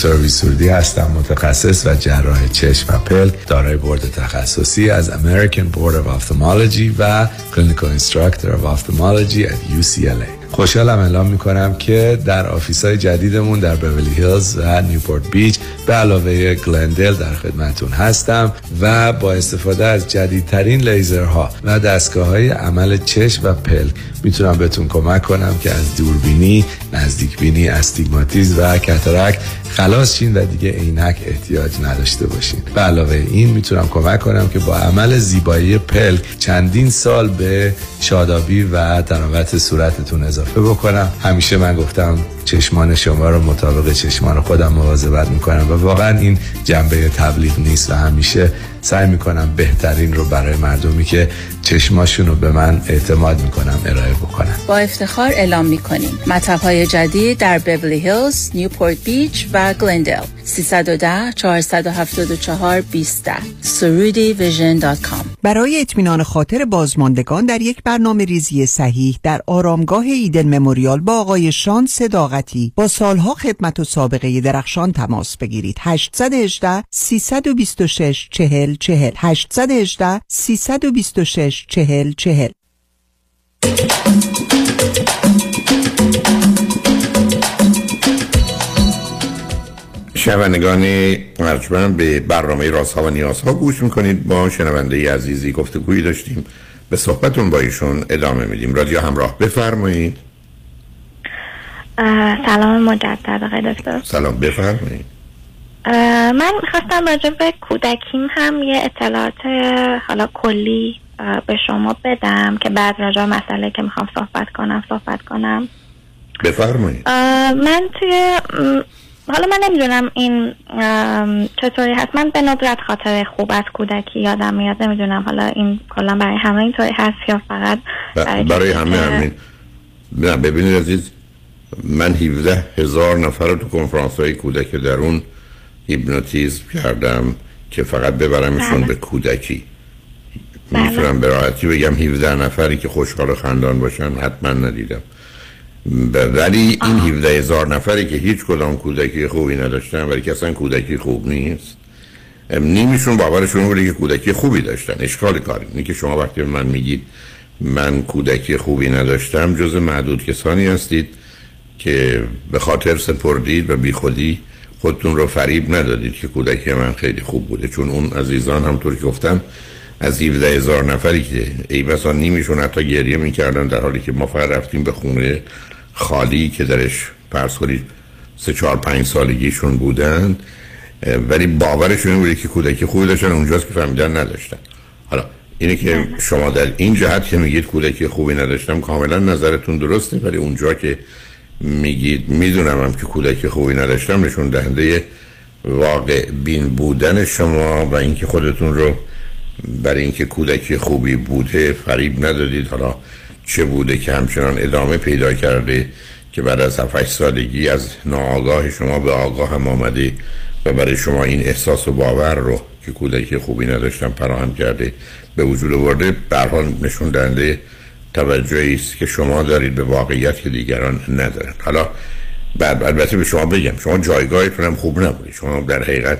دکتر ویسوردی هستم متخصص و جراح چشم و پلک دارای بورد تخصصی از American Board of Ophthalmology و Clinical Instructor of Ophthalmology at UCLA خوشحالم اعلام می‌کنم که در office های جدیدمون در بورلی هیلز و نیوپورت بیچ به علاوه گلندل در خدمتون هستم و با استفاده از جدیدترین لیزرها و دستگاه های عمل چشم و پلک می‌تونم بهتون کمک کنم که از دوربینی، نزدیکبینی، استیگماتیز و کترک خلاص شین و دیگه عینک احتیاج نداشته باشین. به علاوه این می‌تونم کمک کنم که با عمل زیبایی پلک چندین سال به شادابی و تراوت صورتتون اضافه بکنم. همیشه من گفتم چشمان شما رو مطابق چشمان خودم مواظبت می‌کنم و واقعا این جنبه تبلیغ نیست و همیشه سعی می‌کنم بهترین رو برای مردمی که چشماشون رو به من اعتماد می‌کنم ارائه بکنم با افتخار اعلام می‌کنیم. مطب های جدید در بورلی هیلز، نیوپورت بیچ و گلندل 310 474 20 سرودی vision dot com. برای اطمینان خاطر بازماندگان در یک برنامه ریزی صحیح در آرامگاه Eden Memorial با آقای شان صداقتی با سالها خدمت و سابقه درخشان تماس بگیرید. 818 326 40 40 818 326 40 40 شنوندگان ارجمند به برنامه رازها و نیازها گوش می‌کنید. با شنونده عزیزی گفتگویی داشتیم. به صحبتون با ایشون ادامه میدیم. رادیو همراه بفرمایید. سلام مجدد آقای دکتر. سلام بفرمایید. من می‌خواستم راجع به کودکیم هم یه اطلاعات حالا کلی به شما بدم که بعد راجع مسئله که می‌خوام صحبت کنم صحبت کنم. بفرمایید. من توی حالا من نمی‌دونم این چطوری هست. من به ندرت خاطر خوب از کودکی یادم میاد. نمی‌دونم حالا این کلا برای همه اینطوری هست یا فقط برای, برای همه همین. نه ببینید عزیز من 17 هزار نفر رو تو کنفرانس های کودک درون هیپنوتیزم کردم که فقط ببرمشون به کودکی. می‌تونم به راحتی بگم 17 نفری که خوشحال و خندان باشن حتما ندیدم. ولی این 17 هزار نفری که هیچ کدام کودکی خوبی نداشتن ولی که اصلا کودکی خوب نیست نیمیشون باورشون بوده که کودکی خوبی داشتن. اشکال کاری اینه که شما وقتی من میگید من کودکی خوبی نداشتم جز معدود کسانی هستید که به خاطر سپردید و بی خودی خودتون رو فریب ندادید که کودکی من خیلی خوب بوده. چون اون عزیزان همطور که گفتم از 17 هزار نفری که ای بسا نیمیشون حتی گریه می‌کردن در حالی که ما فقط رفتیم به خونه خالی که درش پرس کنید سه چهار پنج سالگیشون بودن. ولی باورشون بوده که کودکی خوبی داشتن اونجاست که فهمیدن نداشتن. حالا اینه که شما در این جهت که میگید کودکی خوبی نداشتم کاملا نظرتون درسته ولی اونجا که میگید. می‌دونم هم که کودکی خوبی نداشتم نشون دهنده واقع بین بودن شما و اینکه خودتون رو برای اینکه کودکی خوبی بوده فریب ندادید. حالا چه بوده که همچنان ادامه پیدا کرده که بعد از 7 سالگی از ناآگاه شما به آگاه هم آمده و برای شما این احساس و باور رو که کودکی خوبی نداشتم فراهم کرده به وجود آورده. به نشون دهنده توجهی است که شما دارید به واقعیت که دیگران ندارن. حالا بعد البته به شما بگم شما جایگاهتون هم خوب نبودید. شما در حقیقت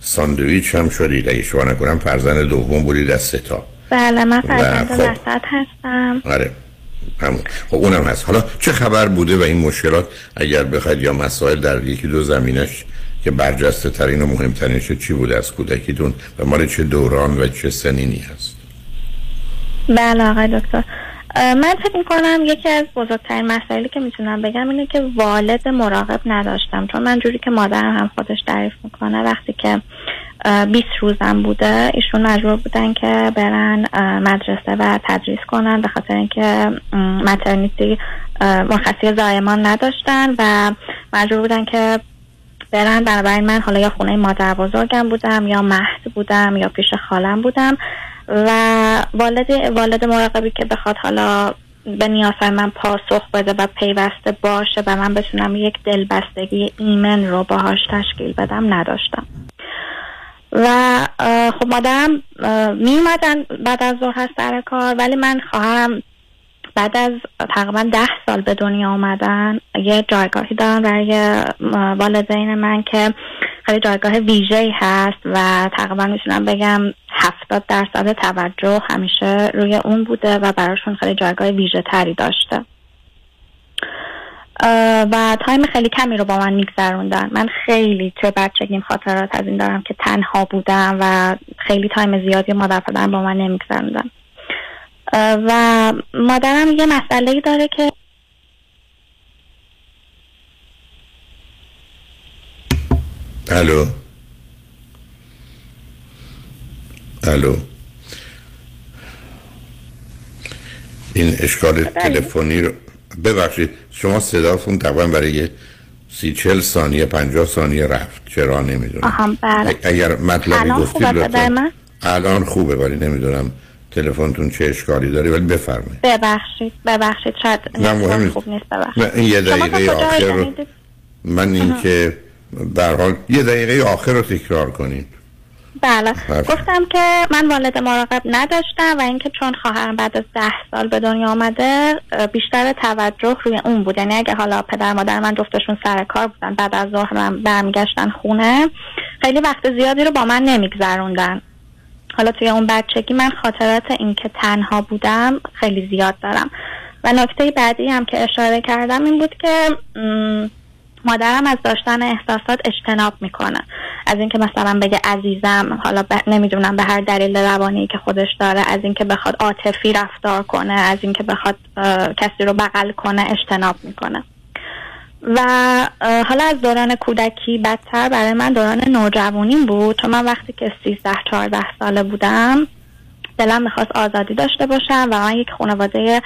ساندویچ هم شدید. اگه شما نکنم فرزند دوم بودید از سه تا. بله من فرزند خب. وسط هستم. آره همون. خب اونم هست. حالا چه خبر بوده و این مشکلات اگر بخواید یا مسائل در یکی دو زمینش که برجسته ترین و مهمترینش چی بوده از کودکیتون و مال چه دوران و چه سنینی هست؟ بله آقای دکتر. من فکر می‌کنم یکی از بزرگترین مسائلی که می‌تونم بگم اینه که والد مراقب نداشتم. چون من جوری که مادرم هم خودش تعریف می‌کنه وقتی که 20 روزم بوده ایشون مجبور بودن که برن مدرسه و تدریس کنن به خاطر اینکه مترنیتی مرخصی زایمان نداشتن و مجبور بودن که برن. بنابراین من حالا یا خونه مادر بزرگم بودم یا مهد بودم یا پیش خالم بودم. و والد والد مراقبی که بخواد حالا به نیازهای من پاسخ بده و پیوسته باشه و من بتونم یک دلبستگی ایمن رو باهاش تشکیل بدم نداشتم. و خب مادرم می اومدن بعد از ظهر سر کار ولی من خواهرم بعد از تقریبا ده سال به دنیا آمدن یه جایگاهی دارن برای والدین من که خیلی جایگاه ویژه هست و تقریبا می‌تونم بگم هفتاد درصد توجه همیشه روی اون بوده و براشون خیلی جایگاه ویژه تری داشته. و تایم خیلی کمی رو با من میگذروندن. من خیلی توی بچگیم خاطرات از این دارم که تنها بودم و خیلی تایم زیادی مادر پدرم با من نمیگذروندن. و مادرم یه مسئله داره که الو الو این اشکال تلفنی رو ببخشید شما صداتون تقریبا برای سی چل ثانیه پنجاه ثانیه رفت. چرا نمی‌دونم. بله. اگر مطلبی گفتید لطفا. الان خوبه ولی نمی‌دونم تلفنتون چه اشکالی داری ولی بفرمایید. ببخشید ببخشید شاید نه مهم خوب نیست ببخشید. این یه دقیقه آخر رو من این که در حال یه دقیقه آخر رو تکرار کنید بله. گفتم که من والد مراقب نداشتم و اینکه چون خواهرم بعد از ده سال به دنیا آمده بیشتر توجه روی اون بود. یعنی اگه حالا پدر مادر من جفتشون سر کار بودن بعد از ظهر من برمیگشتن خونه خیلی وقت زیادی رو با من نمیگذروندن. حالا توی اون بچگی من خاطرات اینکه تنها بودم خیلی زیاد دارم. و نکته بعدی هم که اشاره کردم این بود که مادرم از داشتن احساسات اجتناب می‌کنه. از اینکه مثلا بگه عزیزم حالا ب... نمی‌دونم به هر دلیل روانی که خودش داره از اینکه بخواد عاطفی رفتار کنه از اینکه بخواد کسی رو بغل کنه اجتناب می‌کنه. و حالا از دوران کودکی بدتر برای من دوران نوجوانیم بود. چون من وقتی که 13 14 ساله بودم دلم می‌خواست آزادی داشته باشم و من یک خانواده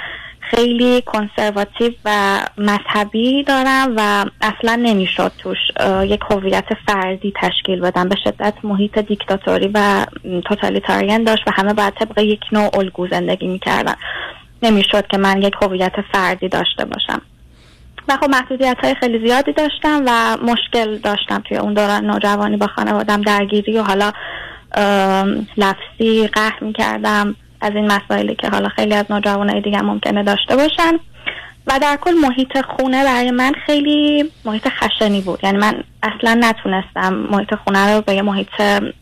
خیلی کنسرواتیو و مذهبی دارم و اصلا نمی‌شد توش یک هویت فردی تشکیل بدم. به شدت محیط دیکتاتوری و توتالیتاریان داشت و همه باید طبق یک نوع الگو زندگی می‌کردن. نمی‌شد که من یک هویت فردی داشته باشم. و خب محدودیت های خیلی زیادی داشتم و مشکل داشتم توی اون دوران نوجوانی با خانوادم درگیری و حالا لفظی قهر می‌کردم. از این مسائلی که حالا خیلی از نوجوانای دیگه ممکنه داشته باشن. و در کل محیط خونه برای من خیلی محیط خشنی بود. یعنی من اصلا نتونستم محیط خونه رو به یه محیط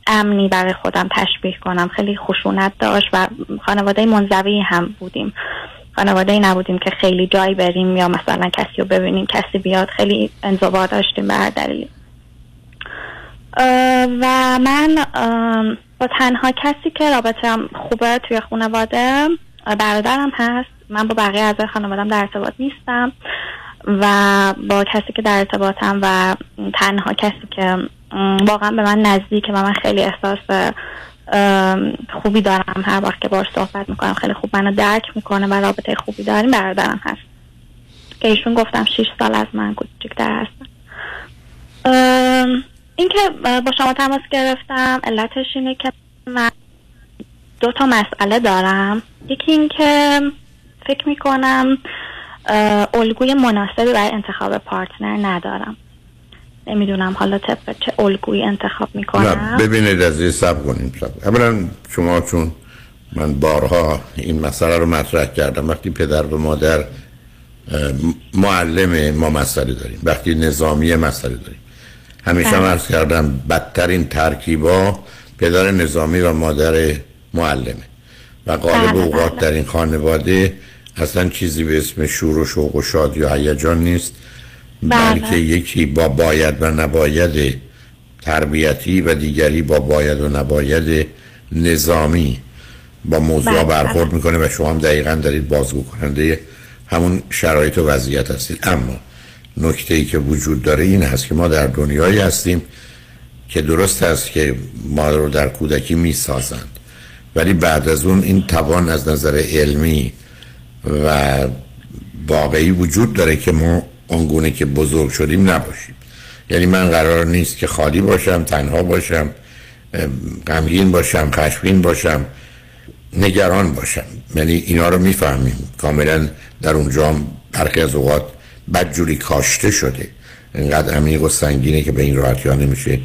امنی برای خودم تشبیه کنم. خیلی خشونت داشت و خانواده منزوی هم بودیم. خانواده ای نبودیم که خیلی جایی بریم یا مثلا کسی رو ببینیم کسی بیاد. خیلی انزوا داشتیم به هر دلیلی. و من تنها کسی که رابطه خوبه توی خانواده برادرم هست. من با بقیه از خانوادم در ارتباط نیستم و با کسی که در ارتباطم و تنها کسی که واقعا به من نزدیک و من خیلی احساس خوبی دارم. هر وقت که باش صحبت می‌کنم خیلی خوب منو درک می‌کنه و رابطه خوبی داریم برادرم هست. که ایشون گفتم 6 سال از من کوچیکتر هستم اینکه با شما تماس گرفتم علتش اینه که من دو تا مسئله دارم. یکی اینکه فکر می‌کنم الگوی مناسبی برای انتخاب پارتنر ندارم. نمی‌دونم حالا طبق چه الگویی انتخاب می‌کنم. ببینید از این سب کنیم سب اولا شما چون من بارها این مسئله رو مطرح کردم وقتی پدر و مادر معلم ما مسئله داریم وقتی نظامی مسئله داریم. همیشه بله. عرض کردم بدترین ترکیبا پدر نظامی و مادر معلمه و غالب بله، اوقات بله. در این خانواده اصلا چیزی به اسم شور و شوق و شادی و هیجان نیست بله. بلکه یکی با باید و نباید تربیتی و دیگری با باید و نباید نظامی با موضوع بله، برخورد می‌کنه و شما هم دقیقا دارید بازگو کننده همون شرایط و وضعیت هستید اما نکته ای که وجود داره این هست که ما در دنیایی هستیم که درست است که ما رو در کودکی می‌سازند. ولی بعد از اون این توان از نظر علمی و واقعی وجود داره که ما آنگونه که بزرگ شدیم نباشیم. یعنی من قرار نیست که خالی باشم تنها باشم غمگین باشم خشمگین باشم نگران باشم. یعنی اینا رو می‌فهمیم. کاملا در اونجا برخی از اوقات بدجوری کاشته شده. اینقدر عمیق و سنگینه که به این راحتی ها نمیشه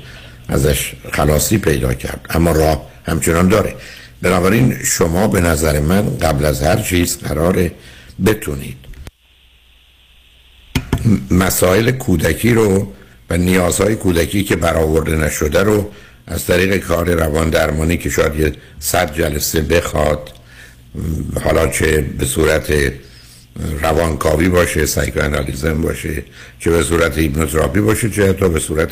ازش خلاصی پیدا کرد. اما راه همچنان داره. بنابراین شما به نظر من قبل از هر چیز قراره بتونید مسائل کودکی رو و نیازهای کودکی که برآورده نشده رو از طریق کار روان درمانی که شاید یه صد جلسه بخواد حالا چه به صورت روانکاوی باشه سایکوانالیزم باشه چه به صورت هیپنوتراپی باشه چه حتی به صورت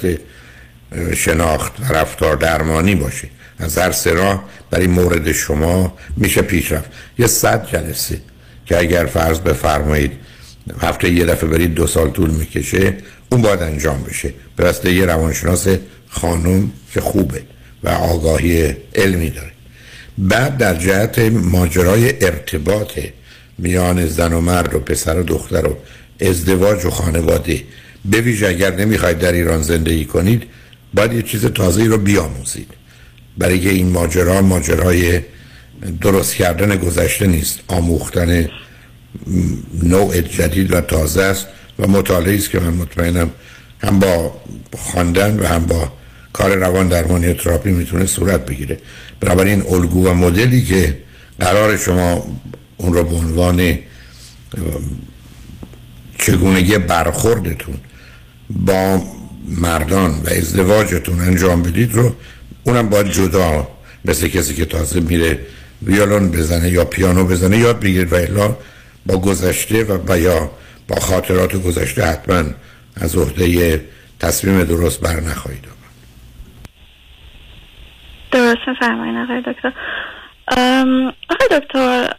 شناخت و رفتار درمانی باشه. از هر سرا برای مورد شما میشه پیش رفت یه صد جلسه که اگر فرض بفرمایید هفته یه دفعه برید دو سال طول می‌کشه اون باید انجام بشه. به یه روانشناس خانم که خوبه و آگاهی علمی داره. بعد در جهت ماجرای ارتباط میان زن و مرد و پسر و دختر و ازدواج و خانواده. به اگر نمی‌خواید در ایران زندگی کنید باید یه چیز تازه رو بیاموزید. برای که این ماجرا ماجرای درست کردن گذشته نیست. آموختن نوع جدید و تازه است و مطالعه است که من مطمئنم هم با خواندن و هم با کار روان درمانی تراپی می‌تونه صورت بگیره. بنابراین الگو و مدلی که قرار شما اون رو به عنوان چگونگی برخوردتون با مردان و ازدواجتون انجام بدید رو اونم باید جدا مثل کسی که تازه میره ویولون بزنه یا پیانو بزنه یاد بگیرید و الا با گذشته و یا با خاطرات گذشته حتما از عهده تصمیم درست بر نخواهید درست فرمایید آقای دکتر. آقای دکتر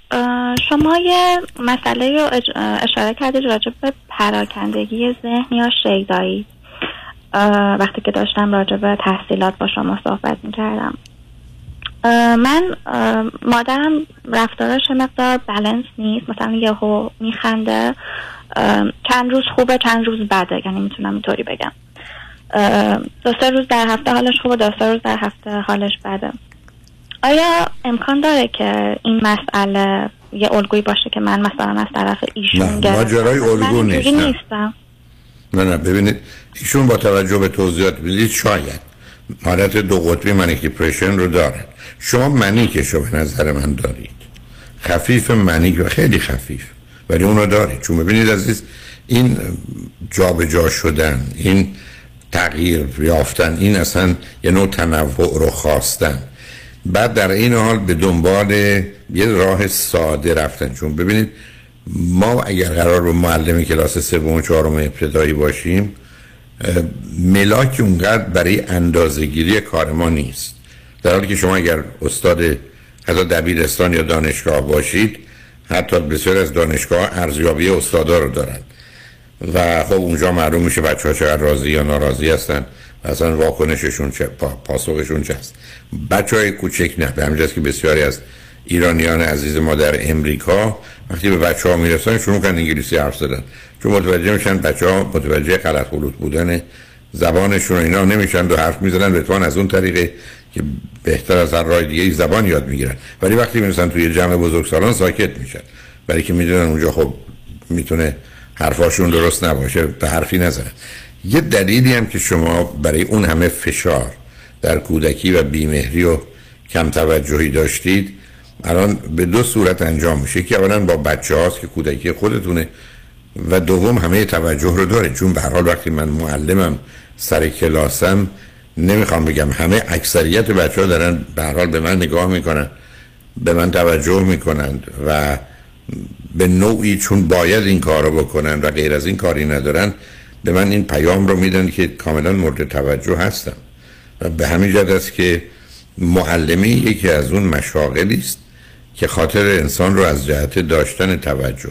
شما یه مسئله رو اشاره کردید راجع به پراکندگی ذهن یا شیدایی. وقتی که داشتم راجع به تحصیلات با شما صحبت می کردم من مادرم رفتارش مقدار بلنس نیست مثلا یهو میخنده. چند روز خوبه چند روز بده یعنی می‌تونم اینطوری بگم. دو سه روز در هفته حالش خوبه دو سه روز در هفته حالش بده. آیا امکان داره که این مسئله یه الگویی باشه که من مثلا از طرف ایشون نه ماجرای الگو نیستم. نه نه ببینید ایشون با توجه به توضیحات بدید شاید. حالت دو قطبی منیک دیپریشن رو داره. شما منیکش رو به نظر من دارید. خفیف منیک و خیلی خفیف. ولی اونو دارید چون ببینید عزیز این جابجا جا شدن این تغییر یافتن این اصلا یه نوع تنوع رو خواستن. بعد در این حال به دنبال یه راه ساده رفتن. چون ببینید ما اگر قرار رو معلم کلاس سوم و چهارم ابتدایی باشیم ملاک اونقدر برای اندازهگیری کار ما نیست. در حالی که شما اگر استاد حتی دبیرستان یا دانشگاه باشید حتی بسیار از دانشگاه ارزیابی استادا رو دارن. و خب اونجا معلوم میشه بچه ها چقدر راضی یا ناراضی هستن. اصلا واکنششون چه پاسخشون چه هست بچه های کوچک نه به همجاست که بسیاری از ایرانیان عزیز ما در امریکا وقتی به بچه ها می‌رسن شروع کن انگلیسی حرف زدن. چون متوجه میشن بچه ها متوجه غلط خلوط بودن زبانشون اینا نمیشن دو حرف می‌زنن. بتوان از اون طریقه که بهتر از هر راه دیگه زبان یاد می‌گیرن. ولی وقتی می‌رسن توی جمع بزرگسالان ساکت میشن. برای که می‌دونن اونجا خب می‌تونه حرفاشون درست نباشه به حرفی نزنن. یه دلیلی هم که شما برای اون همه فشار در کودکی و بیمهری و کم توجهی داشتید الان به دو صورت انجام میشه. که اولا با بچه هاست که کودکی خودتونه و دوم همه توجه رو داره. چون به حال وقتی من معلمم سر کلاسم نمی‌خوام بگم همه اکثریت بچه ها دارن به حال به من نگاه می‌کنن به من توجه می‌کنند و به نوعی چون باید این کار رو بکنن و غیر از این کاری ندارن به من این پیام رو میدن که کاملا مورد توجه هستم. و به همین جد است که معلمی یکی از اون مشاغلی است که خاطر انسان رو از جهت داشتن توجه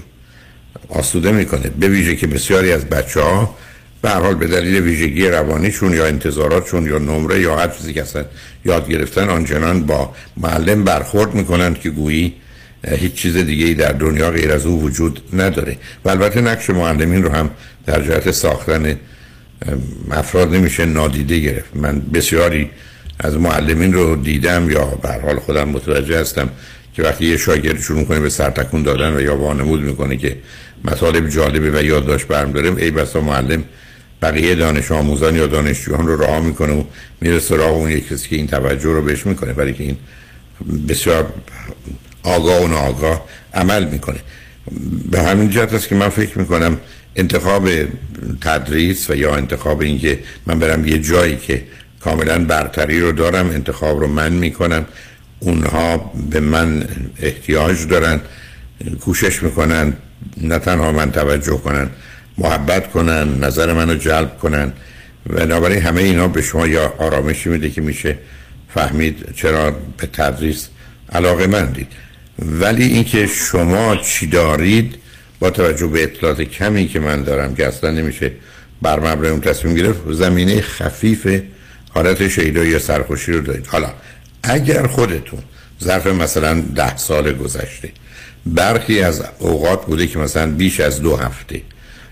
آسوده می‌کنه به ویژه که بسیاری از بچه ها به هر حال به دلیل ویژگی روانیشون یا انتظاراتشون یا نمره یا هر چیزی که اصلا یاد گرفتن آنچنان با معلم برخورد می‌کنند که گویی هیچ چیز دیگه ای در دنیا غیر از او وجود نداره. و البته نقش معلمین رو هم در جهت ساختن افراد نمیشه نادیده گرفت. من بسیاری از معلمین رو دیدم یا به حال خودم متوجه هستم که وقتی یه شاگرد شروع کنه به سرتکون دادن و یا وانمود می‌کنه که مطالب جالبه و یادداشت برم دارم ای بسا معلم بقیه دانش آموزان یا دانشجویان رو راه می‌کنه و میره سراغ اون یک کسی که این توجه رو بهش می‌کنه. ولی که این بسیار آگاه و ناآگاه عمل می‌کنه. به همین جهت است که من فکر می‌کنم انتخاب تدریس و یا انتخاب اینکه من برم یه جایی که کاملا برتری رو دارم انتخاب رو من می‌کنم اونها به من احتیاج دارن کوشش می‌کنن نه تنها من توجه کنن محبت کنن نظر منو جلب کنن. و بنابراین همه اینا به شما یا آرامشی میده که میشه فهمید چرا به تدریس علاقه مندید. ولی اینکه شما چی دارید با توجه به اطلاعات کمی که من دارم که اصلا نمیشه بر مبنای اون تصمیم گرفت زمینه خفیف حالت شیدا یا سرخوشی رو دارید. حالا اگر خودتون ظرف مثلا ده سال گذشته برخی از اوقات بوده که مثلا بیش از دو هفته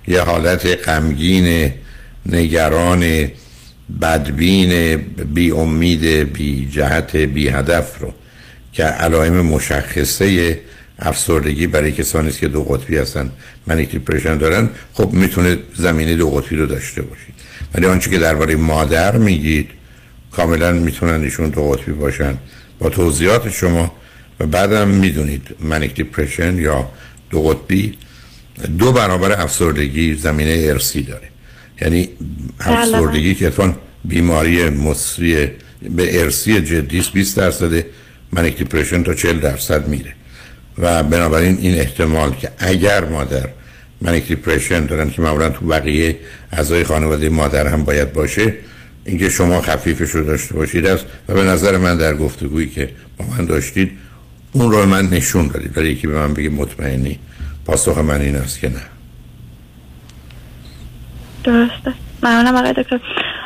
یه حالت غمگین نگران بدبین بی امید بی جهت بی هدف رو که علائم مشخصه افسردگی برای کسانی است که دو قطبی هستن manic depression دارن خب می‌تونه زمینه دو قطبی رو داشته باشید. ولی آنچه که درباره مادر میگید کاملا می‌تونن ایشون دو قطبی باشن. با توضیحات شما و بعدم می‌دونید manic depression یا دو قطبی دو برابر افسردگی زمینه ارثی داره. یعنی افسردگی که اتفاقا بیماری مصری به ارثی جدی 20 درصد manic depression تا 40 درصد میره. و بنابراین این احتمال که اگر مادر منیک دیپرشن دارن که معمولا تو بقیه اعضای خانواده مادر هم باید باشه اینکه شما خفیفش رو داشته باشید است. و به نظر من در گفتگویی که با من داشتید اون رو من نشون دادید. ولی یکی به من بگه مطمئنی. پاسخ من این است که نه. درسته. ممنونم آقای دکتر.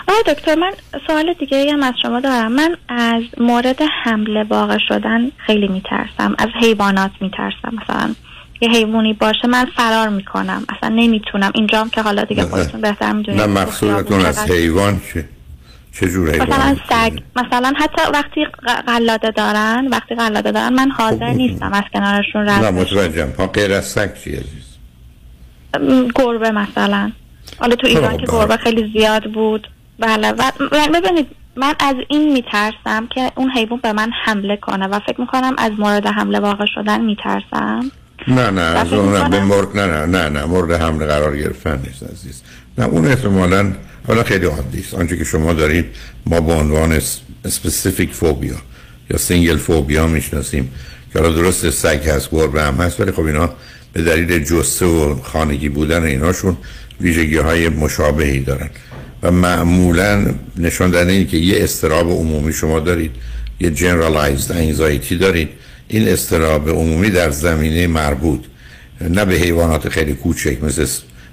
آقای دکتر من سوال دیگه هم از شما دارم. من از مورد حمله واقع شدن خیلی میترسم. از حیوانات میترسم. مثلا یه حیوانی باشه من فرار می‌کنم. اصلا نمی‌تونم. اینجام که حالا دیگه خودتون بهتر می‌دونید. نه مقصودتون از حیوان چه چه جور حیوان مثلا سگ. مثلا حتی وقتی قلاده دارن وقتی قلاده دارن من حاضر نیستم از کنارشون رد نه متوجهم. ها غیر از سگ چی عزیز؟ گربه مثلا. حالا تو ایران که گربه خیلی زیاد بود. بله. و ببینید من از این میترسم که اون حیوان به من حمله کنه و فکر می‌کنم از مورد حمله واقع شدن میترسم. نه نه از اون نه به مورد نه نه نه نه مورد حمله قرار گرفتن نیست عزیز. نه اون احتمالاً حالا خیلی عادی است. آنچه که شما دارید ما به عنوان specific phobia یا single phobia می‌شناسیم که حالا درست سگ هست گربه هم هست ولی خب اینا به دلیل جثه و خانگی بودن ایناشون ویژگی های مشابهی دارن. و معمولا نشان دهنده این که یه اضطراب عمومی شما دارید یه generalized anxiety دارید. این اضطراب عمومی در زمینه مربوط نه به حیوانات خیلی کوچک مثل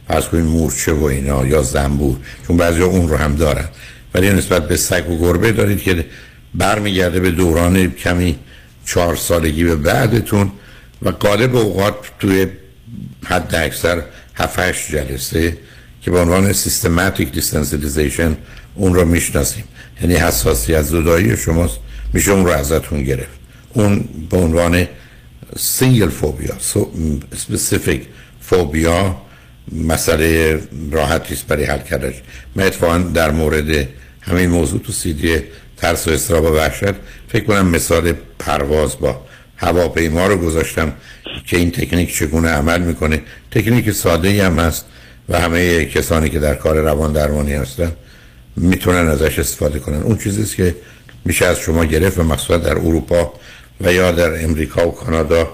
فرض کنید مورچه و اینا یا زنبور چون بعضی اون رو هم دارن. ولی نسبت به سگ و گربه دارید که برمیگرده به دوران کمی چهار سالگی به بعدتون و غالب اوقات توی حداکثر 7 جلسه که به عنوان systematic desensitization اون رو می‌شناسیم. یعنی حساسیت زدایی شماست میشه اون رو ازتون گرفت. اون به عنوان single phobia specific phobia مسئله راحتی است برای حل کردنش. من اتفاقا در مورد همین موضوع تو سیدی ترس و اضطراب و وحشت فکر کنم مثال پرواز با هواپیما رو گذاشتم که این تکنیک چگونه عمل می‌کنه. تکنیک ساده هم هست. و همه کسانی که در کار روان درمانی هستن می‌تونن ازش استفاده کنن. اون چیزیست که میشه از شما گرفت و مخصوصا در اروپا و یا در امریکا و کانادا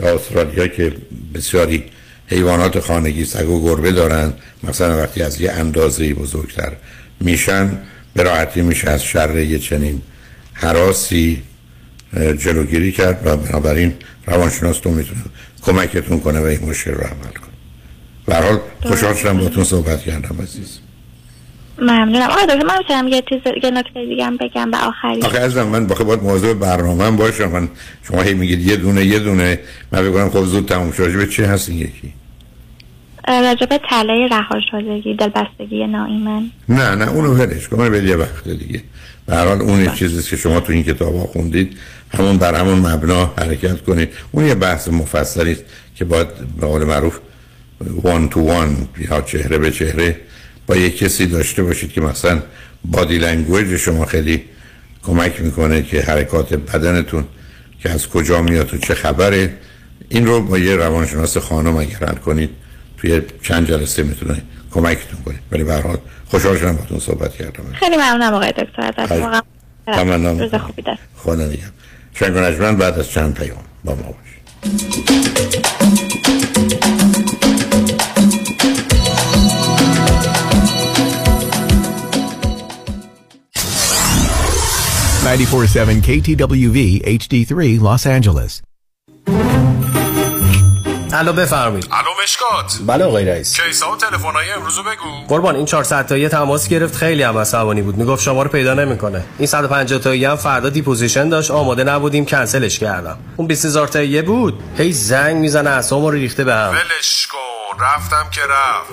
یا استرالیا که بسیاری حیوانات خانگی سگ و گربه دارن مثلا وقتی از یه اندازه بزرگتر میشن به راحتی میشه از شر یه چنین حراسی جلوگیری کرد و بنابراین روانشناستون می‌تونه کمکتون کنه و این مشکل رو عمل کنه. به حال خوشحال شدم باتون صحبت کردم عزیز. ممنونم. آقای دکتر من می‌تونم یه چیز یه نکته دیگه هم بگم به آخری. آخه از من باید باید موضوع برنامه باشم. من شما هی میگید یه دونه یه دونه. من بگم خب زود تموم شد. به چی هست این یکی؟ راجع به تله رها شدگی دلبستگی ناایمن نه نه اونو ولش کن. به یه وقت دیگه. به هر حال اون چیزی که شما تو این کتاب ها خوندید. همون بر همون مبنا حرکت کنید. اون یه بحث مفصلی است که باید به قول معروف one to one یا چهره به چهره با یک کسی داشته باشید که مثلا body language شما خیلی کمک می‌کنه که حرکات بدنتون که از کجا میاد و چه خبره این رو با یه روانشناس خانم اگر حل کنید توی چند جلسه می‌تونه کمکتون کنه. ولی به هر حال خوشحال شدم باهاتون صحبت کردم. خیلی ممنونم آقای دکتر. ازت واقعا تمام روز خوبی داشت. خدا نگم شنگ بعد از چند پیام با ما باشید. 947 KTWV HD3 Los Angeles. الو بفرمایید. الو مشکات. بله آقای رئیس. کیسا و تلفن‌های امروز بگو. قربان این 400 تایی تماس گرفت. خیلی هم عصبانی بود. می‌گفت شما رو پیدا نمی‌کنه. این 150 تایی هم فردا deposition داشت. آماده نبودیم. کنسلش کردم. اون 20000 تایی بود. هی زنگ می‌زنه اعصابمو رو ریخته بهم ولش کن. رفتم که رفت.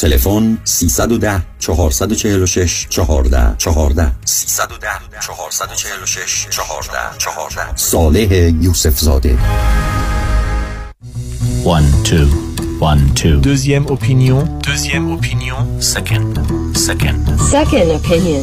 تلفن 310 446 14 14 310 446 14 14 صالح یوسف زاده One, two, one, two. Deuxième opinion. Deuxième opinion. Second, second. Second opinion.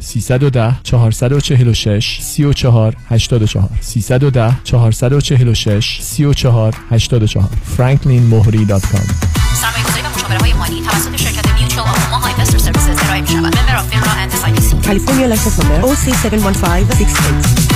310 446 34 84 310 446 34 84 franklinmohri.com سرمایه‌گذاری و مشاوره های مالی توسط شرکت Mutual of Omaha Investor Services ارائه می شود. Member of FINRA and SIPC. California license number OC71568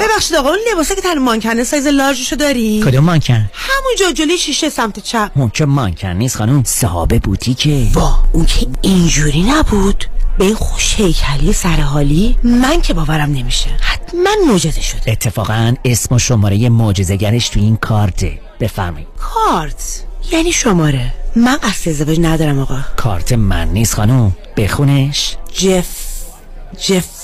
ببخشید آقا اون لباسه که تن مانکنه سایز large شو داری؟ کدوم مانکن؟ همونجا جلوی شیشه سمت چپ. اون که مانکن نیست خانم صاحب بوتیکه وا اون که اینجوری نبود. به این خوش هیکلی سر حالی من که باورم نمیشه. حتما معجزه شده. اتفاقا اسم و شماره معجزه‌گرش تو این کارته. بفرمایید. کارت؟ یعنی شماره. من قصد ازدواج ندارم آقا. کارت من نیست خانم. بخونش. جف جف.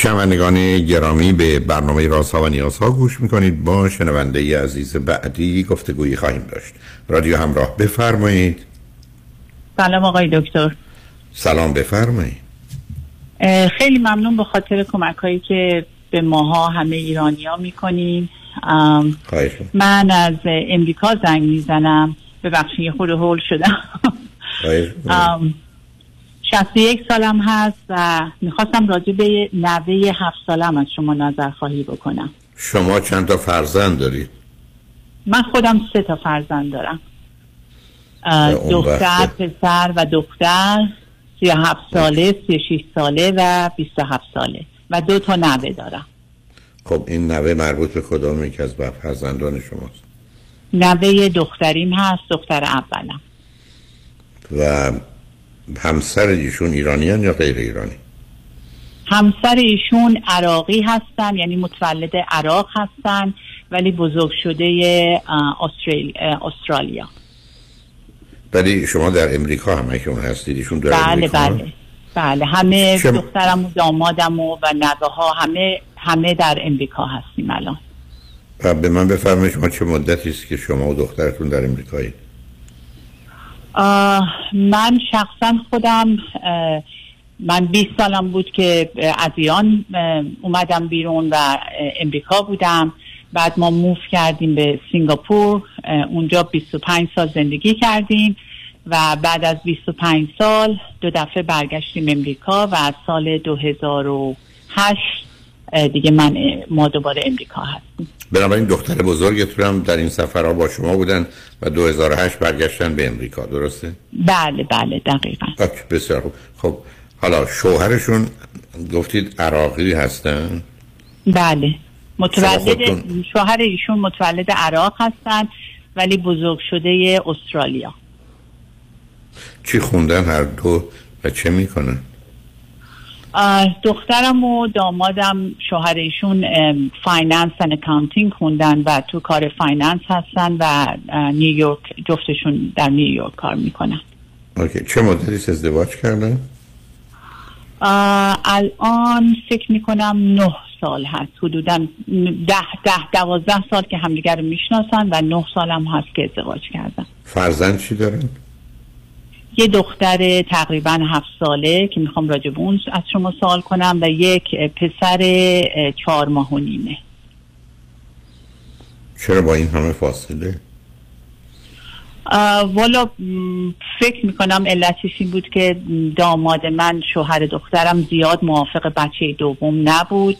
شنوندگان گرامی به برنامه رازها و نیازها گوش می‌کنید. با شنونده ای عزیز بعدی گفتگویی خواهیم داشت. رادیو همراه بفرمایید. سلام آقای دکتر. سلام بفرمایید. خیلی ممنون به خاطر کمک هایی که به ماها همه ایرانی ها می‌کنین خواهش من از امریکا زنگ می‌زنم. ببخشید خود هول شدم. 61 سالم هست و می‌خواستم راجع به نوه هفت سالم از شما نظر خواهی بکنم. شما چند تا فرزند دارید؟ من خودم سه تا فرزند دارم. دختر. پسر و دختر 37 ساله 36 ساله و 27 ساله و دو تا نوه دارم. خب این نوه مربوط به کدام یک از فرزندان شماست؟ نوه دختریم هست دختر اولم. و همسر ایشون ایرانیان یا غیر ایرانی؟ همسر ایشون عراقی هستن یعنی متولد عراق هستن ولی بزرگ شده استرالیا ولی شما در امریکا همشون هستید ایشون در بله امریکا بله. بله همه شما- دخترم و دامادم و, و نوه ها همه همه در امریکا هستیم الان. به من بفرمایید شما چه مدتی است که شما و دخترتون در امریکایید؟ من شخصا خودم من 20 سالم بود که از ایران اومدم بیرون و امریکا بودم. بعد ما موف کردیم به سینگاپور اونجا 25 سال زندگی کردیم و بعد از 25 سال دو دفعه برگشتیم امریکا و از سال 2008 اه، دیگه من ما دوباره امریکا هستیم. بنابراین دختر بزرگتون هم در این سفرها با شما بودن و 2008 برگشتن به امریکا درسته؟ بله بله دقیقا. بسیار خوب. خب حالا شوهرشون گفتید عراقی هستن؟ بله. متولد شوهر ایشون متولد عراق هستن ولی بزرگ شده استرالیا. چی خوندن هر دو و چه می‌کنن؟ دخترم و دامادم شوهر ایشون finance و accounting خوندن و تو کار finance هستن و نیویورک جفتشون در نیویورک کار می‌کنن. OK چه مدتی ازدواج کردن؟ الان فکر می‌کنم نه سال هست. حدودا ده ده دوازده سال که همدیگر رو می‌شناسن و نه سال هم هست که ازدواج کردن. فرزند چی دارن؟ یه دختر تقریبا هفت ساله که می‌خوام راجع به اون از شما سوال کنم و یک پسر چهار ماه و نیمه. چرا با این همه فاصله؟ والا فکر می‌کنم علتش این بود که داماد من شوهر دخترم زیاد موافق بچه دوم نبود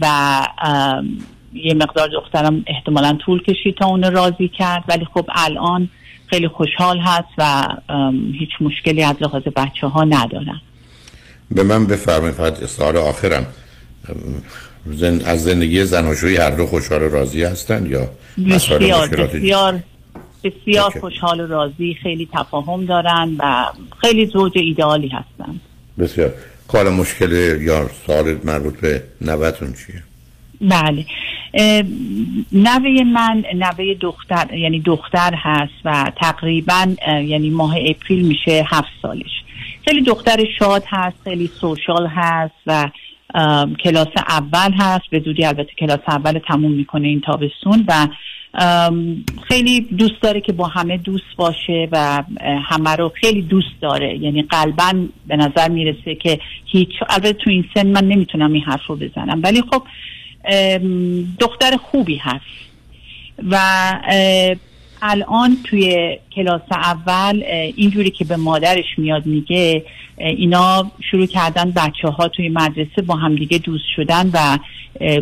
و یه مقدار دخترم احتمالا طول کشید تا اون راضی کرد. ولی خب الان خیلی خوشحال هست و هیچ مشکلی از لحاظ بچه ها ندارن به من بفرمایید فقط سال آخرم. زن... از زندگی زناشویی هر دو خوشحال و راضی هستن یا بسیار بسیار بسیار خوشحال و راضی خیلی تفاهم دارن و خیلی زوج ایدئالی هستن. بسیار. کار مشکل یا سال مربوط به نوتون چیه؟ بله. نوه من نوه دختر یعنی دختر هست و تقریبا یعنی ماه اپریل میشه هفت سالش. خیلی دختر شاد هست خیلی سوشال هست و کلاس اول هست. به زودی البته کلاس اول تموم می‌کنه این تابستون و خیلی دوست داره که با همه دوست باشه و همه رو خیلی دوست داره. یعنی قلبا به نظر می‌رسه که هیچ البته تو این سن من نمی‌تونم این حرف رو بزنم. ولی خب دختر خوبی هست. و الان توی کلاس اول اینجوری که به مادرش میاد میگه اینا شروع کردن بچه ها توی مدرسه با همدیگه دوست شدن و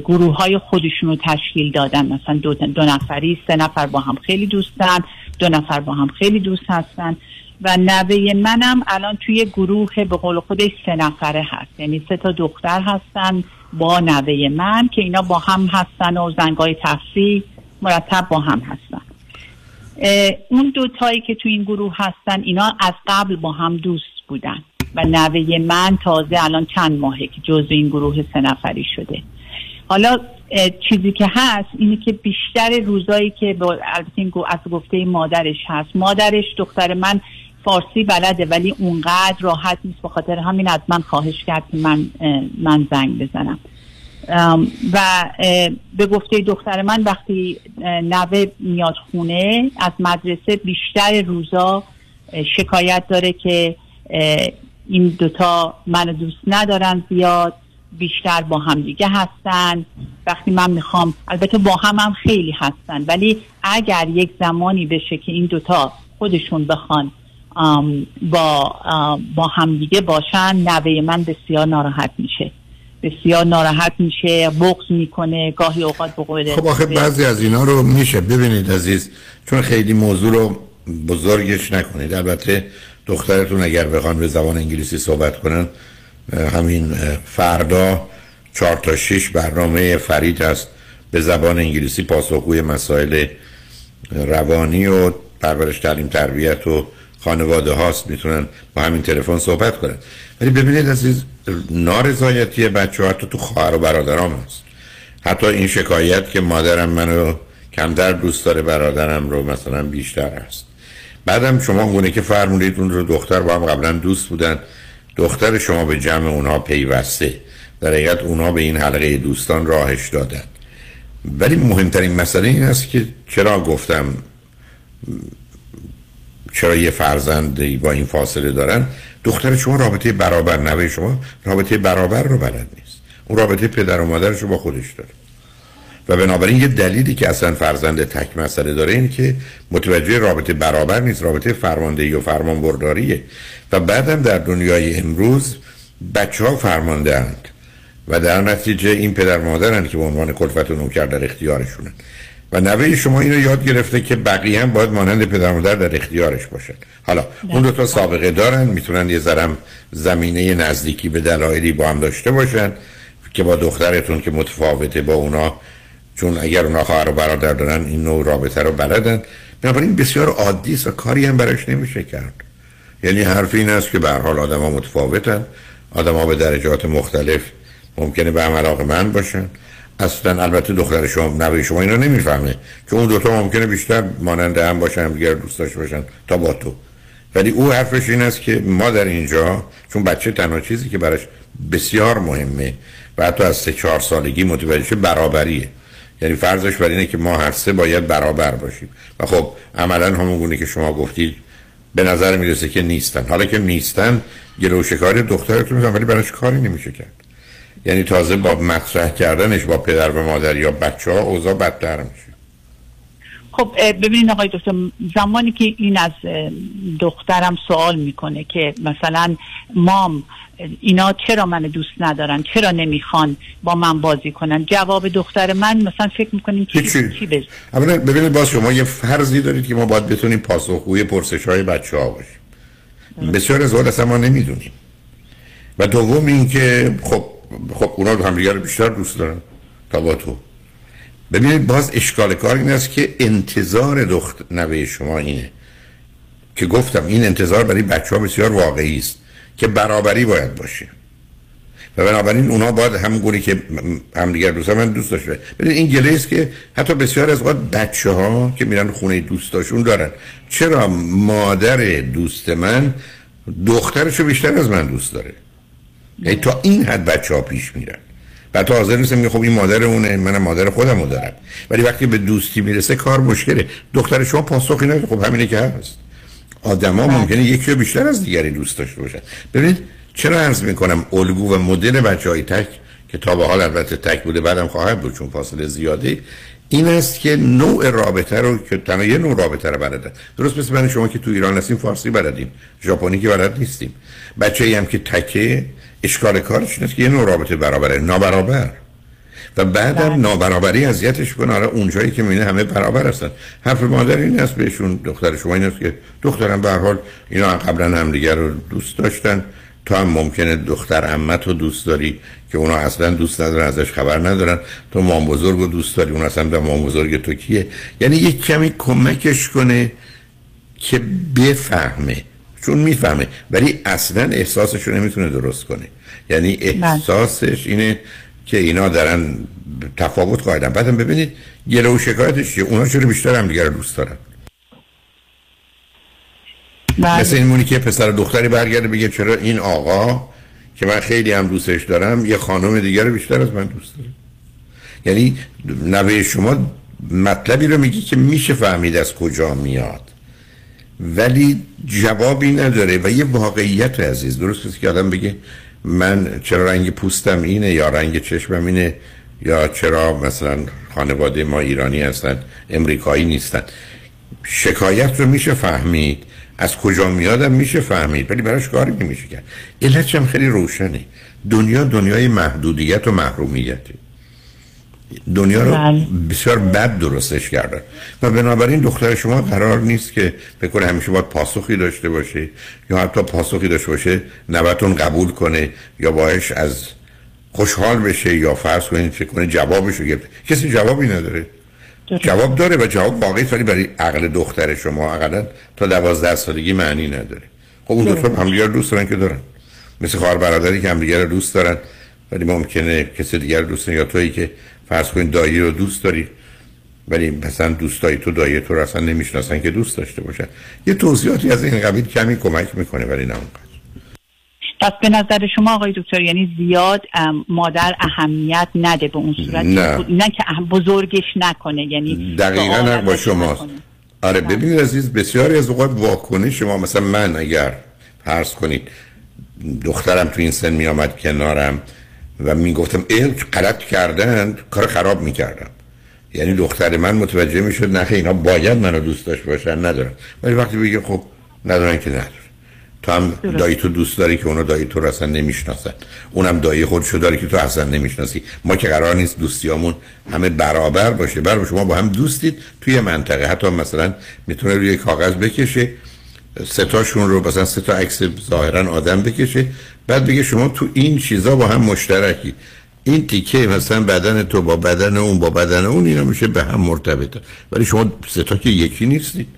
گروه های خودشون رو تشکیل دادن. مثلا دو, دو نفری سه نفر با هم خیلی دوستن دو نفر با هم خیلی دوست هستن. و نوه منم الان توی گروه به قول خودش سه نفره هست. یعنی سه تا دختر هستن. با نوه من که اینا با هم هستن و زنگای تفریح مرتب با هم هستن. اون دوتایی که تو این گروه هستن اینا از قبل با هم دوست بودن. و نوه من تازه الان چند ماهه که جزو این گروه سه نفری شده. حالا چیزی که هست اینه که بیشتر روزایی که از گفته مادرش هست. مادرش دختر من فارسی بلده ولی اونقدر راحت نیست. به خاطر همین از من خواهش کرد که من من زنگ بزنم. و به گفته دختر من وقتی نوه میاد خونه از مدرسه بیشتر روزا شکایت داره که این دوتا من دوست ندارن زیاد بیشتر با هم دیگه هستن. وقتی من می‌خوام البته با هم هم خیلی هستن ولی اگر یک زمانی بشه که این دوتا خودشون بخوان با با همدیگه باشن نوه من بسیار ناراحت میشه. بسیار ناراحت میشه بغض می‌کنه گاهی اوقات بقول خب آخه بعضی از اینا رو میشه. ببینید عزیز چون خیلی موضوع رو بزرگش نکنید. البته دخترتون اگر بخوان به زبان انگلیسی صحبت کنن همین فردا چهار تا شش برنامه فرید هست. به زبان انگلیسی پاسخگوی مسائل روانی و پرورش تعلیم تربیت و خانواده هاست می‌تونن با همین تلفن صحبت کنن. ولی ببینید عزیز نارضایتی بچه ها حتی تو خواهر و برادرام هست. حتی این شکایت که مادرم منو کمتر دوست داره برادرم رو مثلا بیشتر هست. بعدم شما گونه که فرمودید اون رو دختر با هم قبلا دوست بودن. دختر شما به جمع اونها پیوسته. در حقیقت اونها به این حلقه دوستان راهش دادن. ولی مهمترین مسئله این است که چرا گفتم چرا یه فرزندی با این فاصله دارن؟ دختر شما رابطه برابر نوه شما رابطه برابر رو بلد نیست. اون رابطه پدر و مادرش رو با خودش داره. و بنابراین یه دلیلی که اصلا فرزند تک مسئله داره این که متوجه رابطه برابر نیست رابطه فرماندهی و فرمانبرداریه. و بعدم در دنیای امروز بچه ها فرمانده و در نتیجه این پدر مادرن که به عنوان کلفت و نوکر در اختیارشونن. و نوه شما اینو یاد گرفته که بقیه هم باید مانند پدر مادر در اختیارش باشن. حالا اون دو تا سابقه دارن می‌تونن یه ذرم زمینه نزدیکی به دلایلی با هم داشته باشن که با دخترتون که متفاوته با اونا چون اگر اونا خواهر و برادر دارن این نوع رابطه رو بلدن. بنابراین بسیار عادی است و کاری هم براش نمیشه کرد. یعنی حرف این است که به هر حال آدما متفاوتن. آدما به درجات مختلف ممکنه به هم علاقه من باشن. اصلا البته دختر شما نوه شما اینا نمی‌فهمه که اون دوتا ممکنه بیشتر مانند هم باشن هم دیگر دوست داشته باشن تا با تو. ولی او حرفش این است که ما در اینجا چون بچه تنها چیزی که براش بسیار مهمه و حتی از سه چهار سالگی متوجه برابریه. یعنی فرضش بر اینه که ما هر سه باید برابر باشیم. و خب عملا همون گونه که شما گفتید به نظر می‌رسه که نیستن. حالا که نیستن گلوشکاری دخترتون میزن ولی براش کاری نمیشه کرد. یعنی تازه با مطرح کردنش با پدر و مادر یا بچه ها اوضاع بدتر میشه. خب ببینید آقای دکتر زمانی که این از دخترم سوال می‌کنه که مثلا مام اینا چرا من دوست ندارن؟ چرا نمی‌خوان با من بازی کنن؟ جواب دختر من مثلا فکر می‌کنیم چی. چی بز... اولا ببینید باز شما یه فرضی دارید که ما باید بتونیم پاسخگوی پرسش های بچه ها باشیم بسیار از اصلا ما نمی‌دونیم. و دوم اینکه خب خب اونا رو بیشتر دوست دارن تا تو ببینید باز اشکال کار این است که انتظار دخت نوه شما اینه. که گفتم این انتظار برای بچه ها بسیار واقعی است که برابری باید باشه. و بنابراین اونا باید گونه که هم دیگر دوست من دوست داشته ببینید این گله است که حتی بسیار از اوقات بچه ها که میرن خونه دوستاشون دارن. چرا مادر دوست من دخترشو بیشتر از من دوست داره؟ یعنی تا این حد بچه ها پیش میرن. بعد تا حاضر نیستم میگه خب این مادر اونه منم مادر خودمو دارم. ولی وقتی به دوستی می‌رسه کار مشکله. دختر شما پاسخی نداره. خب همینه که هست. آدما ممکنه یکی بیشتر از دیگری دوست داشته باشن. ببینید چرا عرض می‌کنم الگو و مدل بچه های تک که تا به حال البته تک بوده بعدم خواهد بود چون فاصله زیاده این است که نوع رابطه رو که تنها یه نوع رابطه رو بلدن درست مثل من شما که تو ایران هستیم فارسی بلدیم. ژاپنی که بلد نیستیم. بچه هم که تکه اشکال کارش اینه که یه نوع رابطه برابره نابرابر. و بعدم نابرابری اذیتش کنه. آره اونجایی که می‌بینه همه برابر هستن. حرف مادر این است بهشون دختر شما این است که دخترم به هر حال اینا قبلا همدیگه رو دوست داشتن. تو هم ممکنه دختر عمت رو دوست داری که اونا اصلا دوست ندارن ازش خبر ندارن. تو مام بزرگ رو دوست داری اون اصلا به مام بزرگ تو کیه؟ یعنی یک کمی کمکش کنه که بفهمه چون می‌فهمه. ولی اصلا احساسش رو نمی‌تونه درست کنه. یعنی احساسش اینه که اینا دارن تفاوت قائلن. بعدم ببینید گله و شکایتش چیه؟ اونا چرا بیشتر هم دیگه رو دوست دارن؟ مثل این مونی که پسر دختری برگرده بگه چرا این آقا که من خیلی هم دوستش دارم یه خانم دیگر رو بیشتر از من دوست داره. یعنی نوه شما مطلبی رو میگی که میشه فهمید از کجا میاد. ولی جوابی نداره و یه واقعیت عزیز درست که آدم بگه من چرا رنگ پوستم اینه یا رنگ چشمم اینه یا چرا مثلا خانواده ما ایرانی هستن امریکایی نیستن. شکایت رو میشه فهمید از کجا میادم میشه فهمید ولی براش کاری نمیشه کرد. علتش هم خیلی روشنه. دنیا دنیای محدودیت و محرومیته. دنیا رو بسیار بد درستش کردن و بنابراین دختر شما قرار نیست که بکنه همیشه باید پاسخی داشته باشه یا حتی پاسخی داشته باشه نوتون قبول کنه یا باش از خوشحال بشه یا فرض کنید فکر کنه جوابش رو گرفته. کسی جوابی نداره. جواب داره و جواب واقعی ولی برای عقل دختر شما اقلا تا دوازده سالگی معنی نداره. خب اون دو تا همدیگر دوست دارن که دارن. مثل خواهر برادری که همدیگر رو دوست دارن ولی ممکنه کسی دیگر دوست یا تویی که فرض کنید دایی رو دوست داری ولی مثلا دوستای تو دایی تو رو اصلا نمی‌شناسن که دوست داشته باشن یه توضیحاتی از این قبیل کمی کمک می‌کنه ولی نه اونقدر. پس به نظر شما آقای دکتر یعنی زیاد مادر اهمیت نده به اون صورت؟ نه. نه که بزرگش نکنه یعنی دقیقا حق با شماست. آره ببینید عزیز بسیاری از اوقات واکنش شما مثلا من اگر فرض کنید دخترم تو این سن می آمد کنارم و می گفتم ای غلط کردن کار خراب می کردم یعنی دختر من متوجه می شد نخه اینا باید منو دوست داشت باشن ندارم ولی وقتی بگه خب ندارن که ندارن. تو هم دایی تو دوست داری که اونا دایی تو رو اصلا نمی‌شناسن. اونم دایی خودشو داری که تو اصلا نمی‌شناسی. ما که قرار نیست دوستیامون همه برابر باشه. برای شما با هم دوستید توی منطقه. حتی مثلا می‌تونه روی کاغذ بکشه ستاشون رو مثلا سه تا عکس ظاهرا آدم بکشه. بعد بگه شما تو این چیزا با هم مشترکی. این تیکه مثلا بدن تو با بدن اون با بدن اون اینا میشه به هم مرتبطه. ولی شما سه تا که یکی نیستید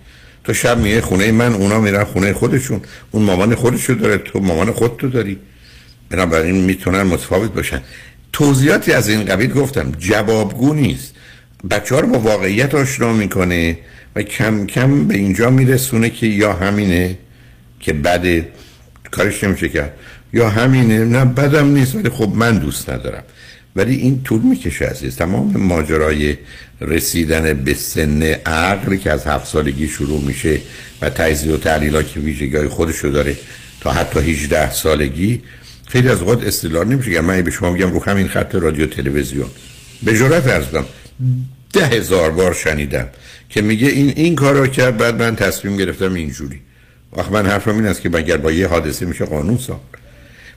تو شب میای خونه من اونا میرن خونه خودشون. اون مامان خودشو داره تو مامان خودتو داری. بنابراین می‌تونن متفاوت باشن. توضیحاتی از این قبیل گفتم. جوابگو نیست. بچه ها رو با واقعیت آشنا می‌کنه و کم کم به اینجا میرسونه که یا همینه که بده کارش نمیشه کرد. یا همینه نه بدم نیست ولی خب من دوست ندارم. ولی این طول می‌کشه عزیز. تمام ماجرای رسیدن به سن عقل که از هفت سالگی شروع میشه و تجزیه و تحلیل که ویژگی های خودشو داره تا حتی 18 سالگی خیلی از اوقات استدلال نمیشه. که من به شما میگم رو همین خط رادیو تلویزیون به جرات ارز ده هزار بار شنیدم که میگه این این کار رو کرد بعد من تصمیم گرفتم اینجوری. وقت من حرفم این است که مگر با یه حادثه میشه قانون ساخت؟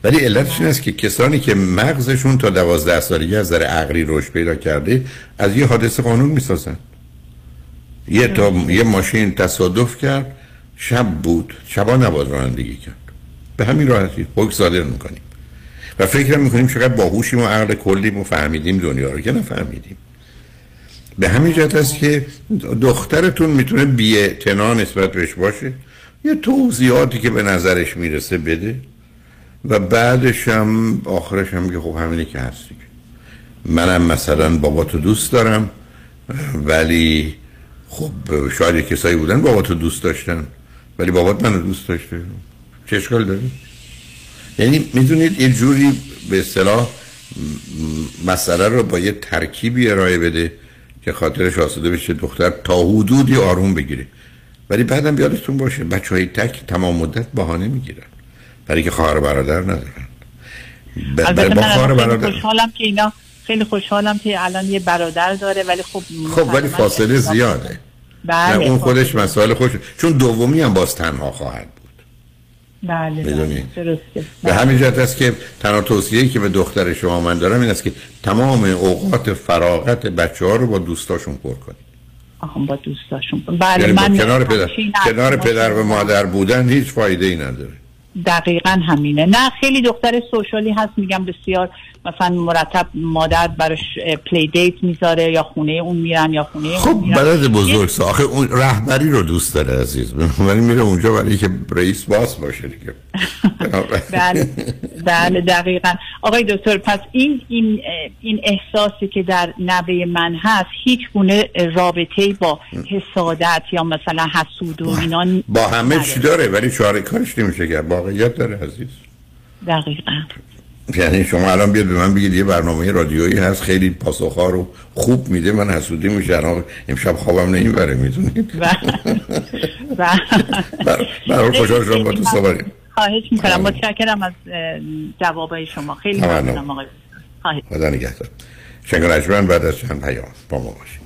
ولی علتش این است که کسانی که مغزشون تا دوازده سالگی از در عقلی رشد پیدا کرده از یه حادثه قانون می‌سازن. یه تا یه ماشین تصادف کرد شب بود شبا نباید رانندگی کرد. به همین راحتی حکم صادر می‌کنیم. و فکر می‌کنیم چقدر باهوشیم و عقل کلیم و فهمیدیم دنیا رو که نفهمیدیم. به همین جهت است که دخترتون می‌تونه بی‌اعتنا نسبت بهش باشه. یه توضیحاتی که به نظرش می‌رسه بده. و بعدش هم آخرش هم که خب همینه که هستی منم مثلا بابا تو دوست دارم ولی خب شاید کسایی بودن بابا تو دوست داشتن ولی بابات منو دوست داشته. چه اشکال داره؟ یعنی می‌دونید یه جوری به اصطلاح مسئله رو با یه ترکیبی ارائه بده که خاطرش آسوده بشه دختر تا حدودی آروم بگیره. ولی بعدم یادتون باشه بچه های تک تمام مدت بهانه می‌گیرن. برای که خواهر برادر ندارن. البته من خیلی خوشحالم که اینا خیلی خوشحالم که الان یه برادر داره ولی خب خب ولی فاصله زیاده. بله اون خودش مسائل خوش چون دومی هم باز تنها خواهد بود. بله می‌دونی؟ درسته. به همین جهت است که تنها توصیه‌ای که به دختر شما من دارم این است که تمام اوقات فراغت بچه ها رو با دوستاشون پر کنید آها با دوستاشون بله یعنی با من کنار پدر کنار پدر و مادر بودن هیچ فایده ای نداره. دقیقا همینه. نه خیلی دختر سوشالی هست میگم بسیار مثلا مرتب مادر براش پلی دیت می‌ذاره یا خونه اون میرن یا خونه اون خب میرن. بلد بزرگ سا. آخه اون رهبری رو دوست داره عزیز. [LAUGHS] ولی میره اونجا برای که رئیس باس باشه دیگه. [LAUGHS] بله. بله دقیقا. آقای دکتر پس این این این احساسی که در نوه من هست هیچ گونه رابطه با حسادت یا مثلا حسود و اینا با همه چی داره ولی چاره کارش نمیشه کرد. واقعیت داره عزیز. دقیقا. یعنی شما الان بیاد به من بگید یه برنامه رادیویی هست خیلی پاسخها رو خوب میده من حسودی میشه. الان امشب خوابم نمی‌بره می‌دونید؟ [LAUGHS] برای خوشحال شما با تو سواریم خواهش می‌کنم. متشکرم از جوابای شما. خیلی ممنون. ممنونم آقای خواهش. خدا نگهدار. شنگ بعد از چند پیام با ما باشید.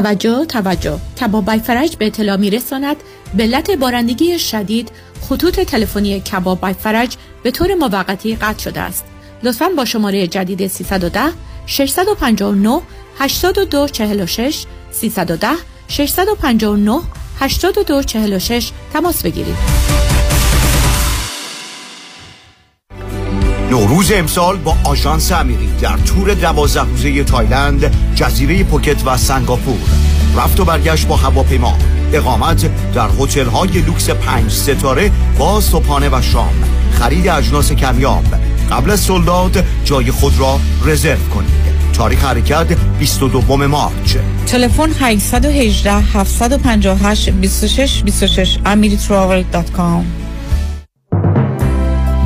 توجه توجه. کباب فرج به اطلاع می رساند به علت بارندگی شدید خطوط تلفنی کباب بای فرج به طور موقتی قطع شده است. لطفا با شماره جدید 310 659 8246 310 659 8246 تماس بگیرید. نوروز امسال با آژانس امیری در تور دوازده روزه تایلند جزیره پوکت و سنگاپور. رفت و برگشت با هواپیما. اقامت در هتل های لوکس پنج ستاره با صبحانه و شام. خرید اجناس کمیاب. قبل از sold out جای خود را رزرو کنید. تاریخ حرکت 22 March. تلفن 818 758 26 26 amiritravel.com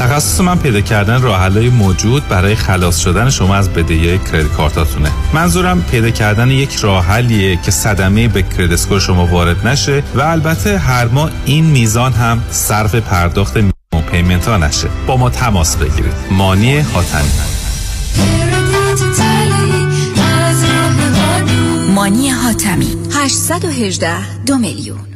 تخصص من پیدا کردن راه موجود برای خلاص شدن شما از بدهی credit card اتونه. منظورم پیدا کردن یک راه حلیه که صدمه به credit score شما وارد نشه و البته هر ماه این میزان هم صرف پرداخت payment ها نشه. با ما تماس بگیرید. مانی حاتمی. مانی حاتمی. 818 دو میلیون.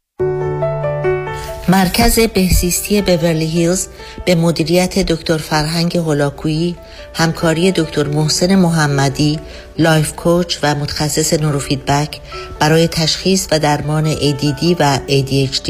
مرکز بهزیستی بورلی هیلز به مدیریت دکتر فرهنگ هولاکویی همکاری دکتر محسن محمدی life coach و متخصص نوروفیدبک برای تشخیص و درمان ADD و ADHD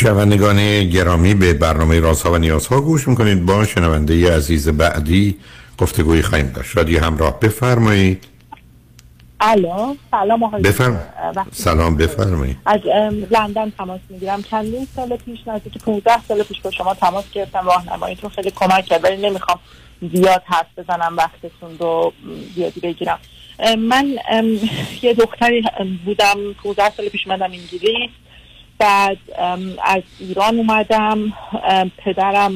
شنوندگان گرامی به برنامه رازها و نیازها گوش می‌کنید. با شنونده عزیز بعدی گفتگوی خواهیم داشت. شادی همراه بفرمایید. الو سلام آقای بفرم. سلام بفرمایید. از لندن تماس می‌گیرم. چندین سال پیش نزدیک 15 سال پیش با شما تماس گرفتم. راهنماییتون خیلی کمک کرد ولی نمی‌خوام زیاد حرف بزنم وقتتون رو زیادی بگیرم. من یه دختری بودم. 15 سال پیش مدم انگلیس. بعد از ایران اومدم پدرم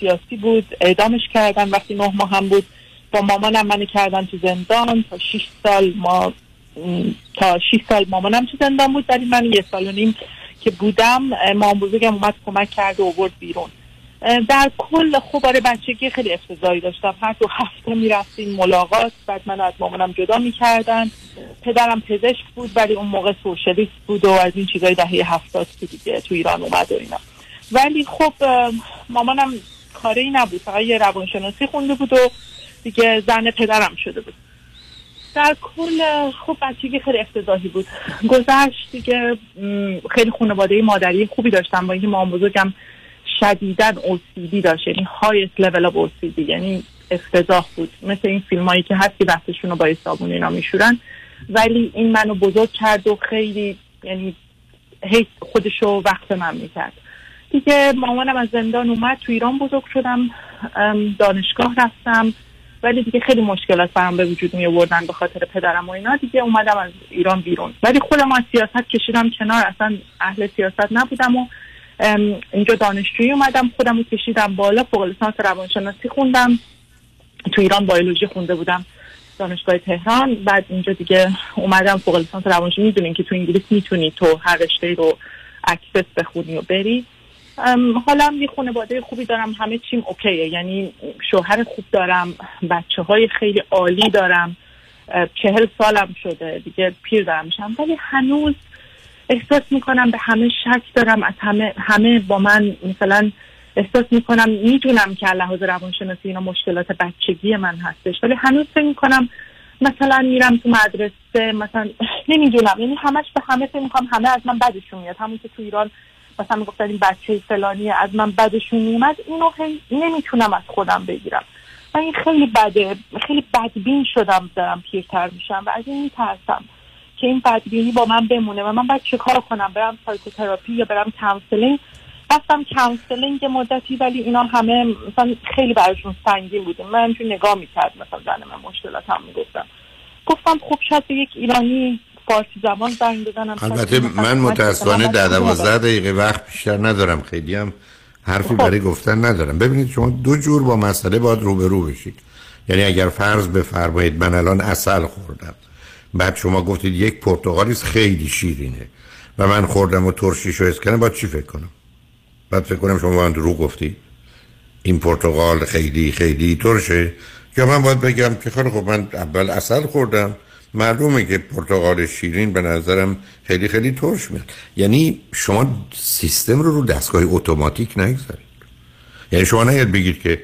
سیاسی بود اعدامش کردن وقتی نه ماه هم بود با مامانم منو کردن تو زندان. تا 6 سال ما تا 6 سال مامانم تو زندان بود ولی من یه سال و نیم که بودم مام بزرگم اومد کمک کرد و آورد بیرون. در کل خوب آره بچگی خیلی افتضاحی داشتم. هر دو هفته می‌رفتیم ملاقات بعد من از مامانم جدا می‌کردن. پدرم پزشک بود ولی اون موقع سوشلیست بود و از این چیزای دهه هفتاد که دیگه تو ایران اومد و اینا. ولی خب مامانم کاری نبود. فقط یه روانشناسی خونده بود و دیگه زن پدرم شده بود. در کل خب بچگی خیلی افتضاحی بود. گذشت دیگه خیلی خانواده مادری خوبی داشتم. با اینکه مام بزرگم شدیدن اوسیدی داشت. یعنی هایست لول اف اوسیدی یعنی افتضاح بود. مثل این فیلم هایی که هستی دستشون رو با صابون اینا میشورن. ولی این منو بزرگ کرد و خیلی یعنی هی خودشو وقت من می‌کرد. دیگه مامانم از زندان اومد تو ایران بزرگ شدم دانشگاه رفتم. ولی دیگه خیلی مشکلات برام به وجود می آوردن به خاطر پدرم و اینا. دیگه اومدم از ایران بیرون. ولی خودم از سیاست کشیدم کنار. اصلا اهل سیاست نبودم و اینجا دانشجویی اومدم خودم رو کشیدم بالا فوق لیسانس روانشناسی خوندم. تو ایران بیولوژی خونده بودم دانشگاه تهران. بعد اینجا دیگه اومدم فوق لیسانس روانشناسی می‌دونین که تو انگلیس می‌تونی تو هر رشته رو access بخونی و بری. حالا یه خانواده خوبی دارم همه چیم okay ه. یعنی شوهر خوب دارم بچه های خیلی عالی دارم. چهل سالم شده دیگه پیر دارم میشم. ولی هنوز احساس می‌کنم به همه شک دارم از همه همه با من مثلا احساس می‌کنم می‌دونم که از لحاظ روانشناسی اینا مشکلات بچگی من هستش. ولی هنوز فکر می‌کنم مثلا میرم تو مدرسه مثلا [LAUGHS] نمی‌دونم. یعنی همش به همه فکر می‌کنم همه از من بدشون میاد. همون که تو ایران مثلا می‌گفتن این بچه فلانی از من بدشون میومد اینو نمی‌تونم از خودم بگیرم. من این خیلی بده خیلی بدبین شدم دارم پیرتر میشم و از این میترسم. که این بدبینی با من بمونه و من باید چه کار کنم؟ برم psychotherapy یا برم counselling رفتم counselling مدتی ولی اینا همه مثلا خیلی براشون سنگین بودیم من همچین نگاه می‌کرد مثلا زن من مشکلات هم می‌گفتم. گفتم خب شاید به یک ایرانی فارسی زبان زنگ بزنم. البته من متاسفانه. در دوازده دقیقه وقت بیشتر ندارم. خیلی هم حرفی برای گفتن ندارم. ببینید شما دو جور با مسئله باید روبرو بشید. یعنی اگر فرض بفرمایید من الان اصل خوردم. بعد شما گفتید یک پرتغالی خیلی شیرینه. و من خوردم و ترشیش رو کردم باید چی فکر کنم؟ بعد فکر کنم شما من دروغ گفتی این پرتغال خیلی خیلی ترشه. یا من باید بگم که خیلی خب من اول اصل خوردم. معلومه که پرتغال شیرین به نظرم خیلی خیلی ترش میاد. یعنی شما سیستم رو رو دستگاه اتوماتیک نگذارید. یعنی شما نهید بگید که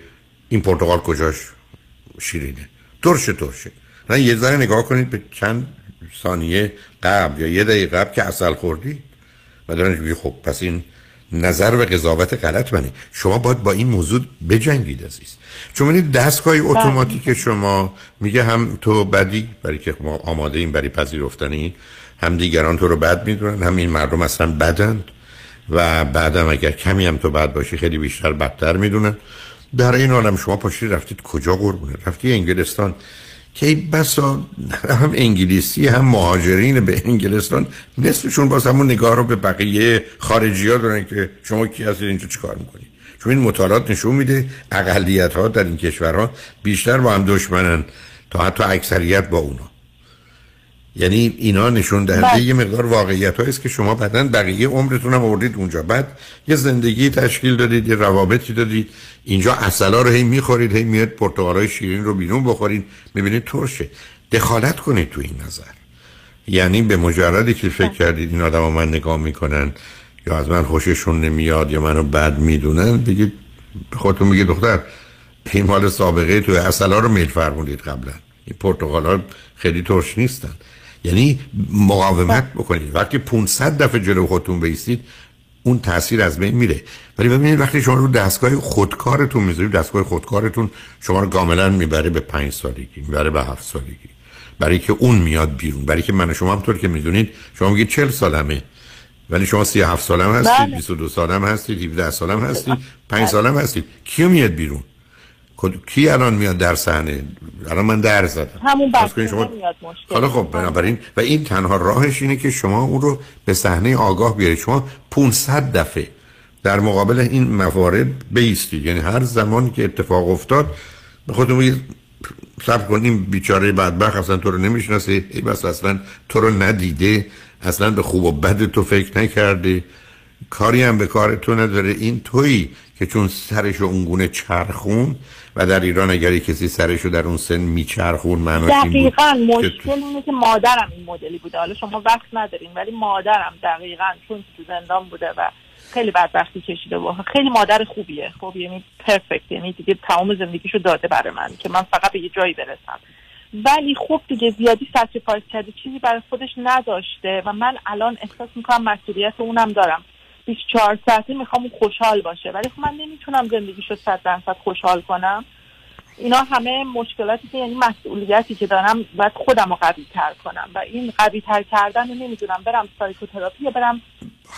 این پرتغال کجاش شیرینه. ترشه ترشه. نه یه ذره نگاه کنید به چند ثانیه قبل یا یه دقیقه قبل که اصل خوردی. و دارن خب پس این نظر و قضاوت غلط منی شما باید با این موضوع بجنگید عزیز. چون ببینید دستگاه اتوماتیک شما میگه هم تو بدی برای که ما آماده این برای پذیرفتنی هم دیگران تو رو بد می‌دونن هم این مردم اصلا بدند و بعدم اگر کمی هم تو بد باشی خیلی بیشتر بدتر می‌دونن. در این حالم شما پاشی رفتید کجا قربونه رفتی انگلستان. که بسا هم انگلیسی هم مهاجرین به انگلستان نصفشون باز همون نگاه رو به بقیه خارجی ها دارن که شما کی هستید اینجا چیکار می‌کنید؟ چون این مطالعات نشون میده اقلیت ها در این کشورها بیشتر با هم دشمنن تا حتی اکثریت با اونا. یعنی اینا نشون دهنده بله. یه مقدار واقعیت است که شما بعدا بقیه عمرتون هم آوردید اونجا. بعد یه زندگی تشکیل دادید یه روابطی دادید. اینجا اصلا رو هی می‌خورید هی میاد پرتقالای شیرین رو بیرون بخورید. می‌بینید ترشه. دخالت کنید تو این نظر. یعنی به مجردی که فکر کردید این آدم من نگاه می‌کنن یا از من خوششون نمیاد یا منو بد می‌دونن بگید به خودتون میگید دختر این مال سابقه تو اصلا رو میل فرمودید قبلا. این پرتغال ها خیلی ترش نیستن. یعنی مقاومت بکنید. وقتی 500 دفعه جلو خودتون بیستید اون تاثیر از بین میره. ولی ببینید وقتی شما رو دستگاه خودکارتون می‌ذارید دستگاه خودکارتون شما رو کاملا می‌بره به پنج سالگی می‌بره به هفت سالگی. برای که اون میاد بیرون. برای که من و شما همطور که می‌دونید شما میگید 40 سالمه ولی شما 37 سالم هستید بله. 22 سالم هستید 17 سالم هستید 5 سالم هستید. کیو میاد بیرون؟ کی الان میاد در صحنه؟ الان من در زدم. همون بچه شما؟ میاد مشکل. حالا خب بنابراین و این تنها راهش اینه که شما اون رو به صحنه آگاه بیارید. شما 500 دفعه در مقابل این موارد بیستید. یعنی هر زمانی که اتفاق افتاد به خودتون بگید صبر کن این بیچاره بدبخت اصلا تو رو نمی‌شناسه. ای بس اصلا تو رو ندیده. اصلا به خوب و بد تو فکر نکرده. کاری هم به کار تو نداره. این تویی که چون سرشو اونگونه چرخون و در ایران اگر کسی سرشو در اون سن میچرخون معناش این بود دقیقا. مشکل اینه که مادرم این مدلی بوده. حالا شما وقت ندارین ولی مادرم دقیقا چون تو زندان بوده و خیلی بدبختی کشیده و خیلی مادر خوبیه. خب یعنی پرفکت یعنی دیگه تمام زندگیشو داده برای من که من فقط به یه جایی برسم. ولی خب دیگه زیادی sacrifice کرده چیزی برای خودش نداشته و من الان احساس می‌کنم مسئولیت اونم دارم. 24 ساعته می‌خوام اون خوشحال باشه. ولی خب من نمی‌تونم زندگیشو صد درصد خوشحال کنم. اینا همه مشکلاتی که یعنی مسئولیتی که دارم باید خودم رو قوی تر کنم. و این قوی تر کردن رو نمی‌دونم برم psychotherapy یا برم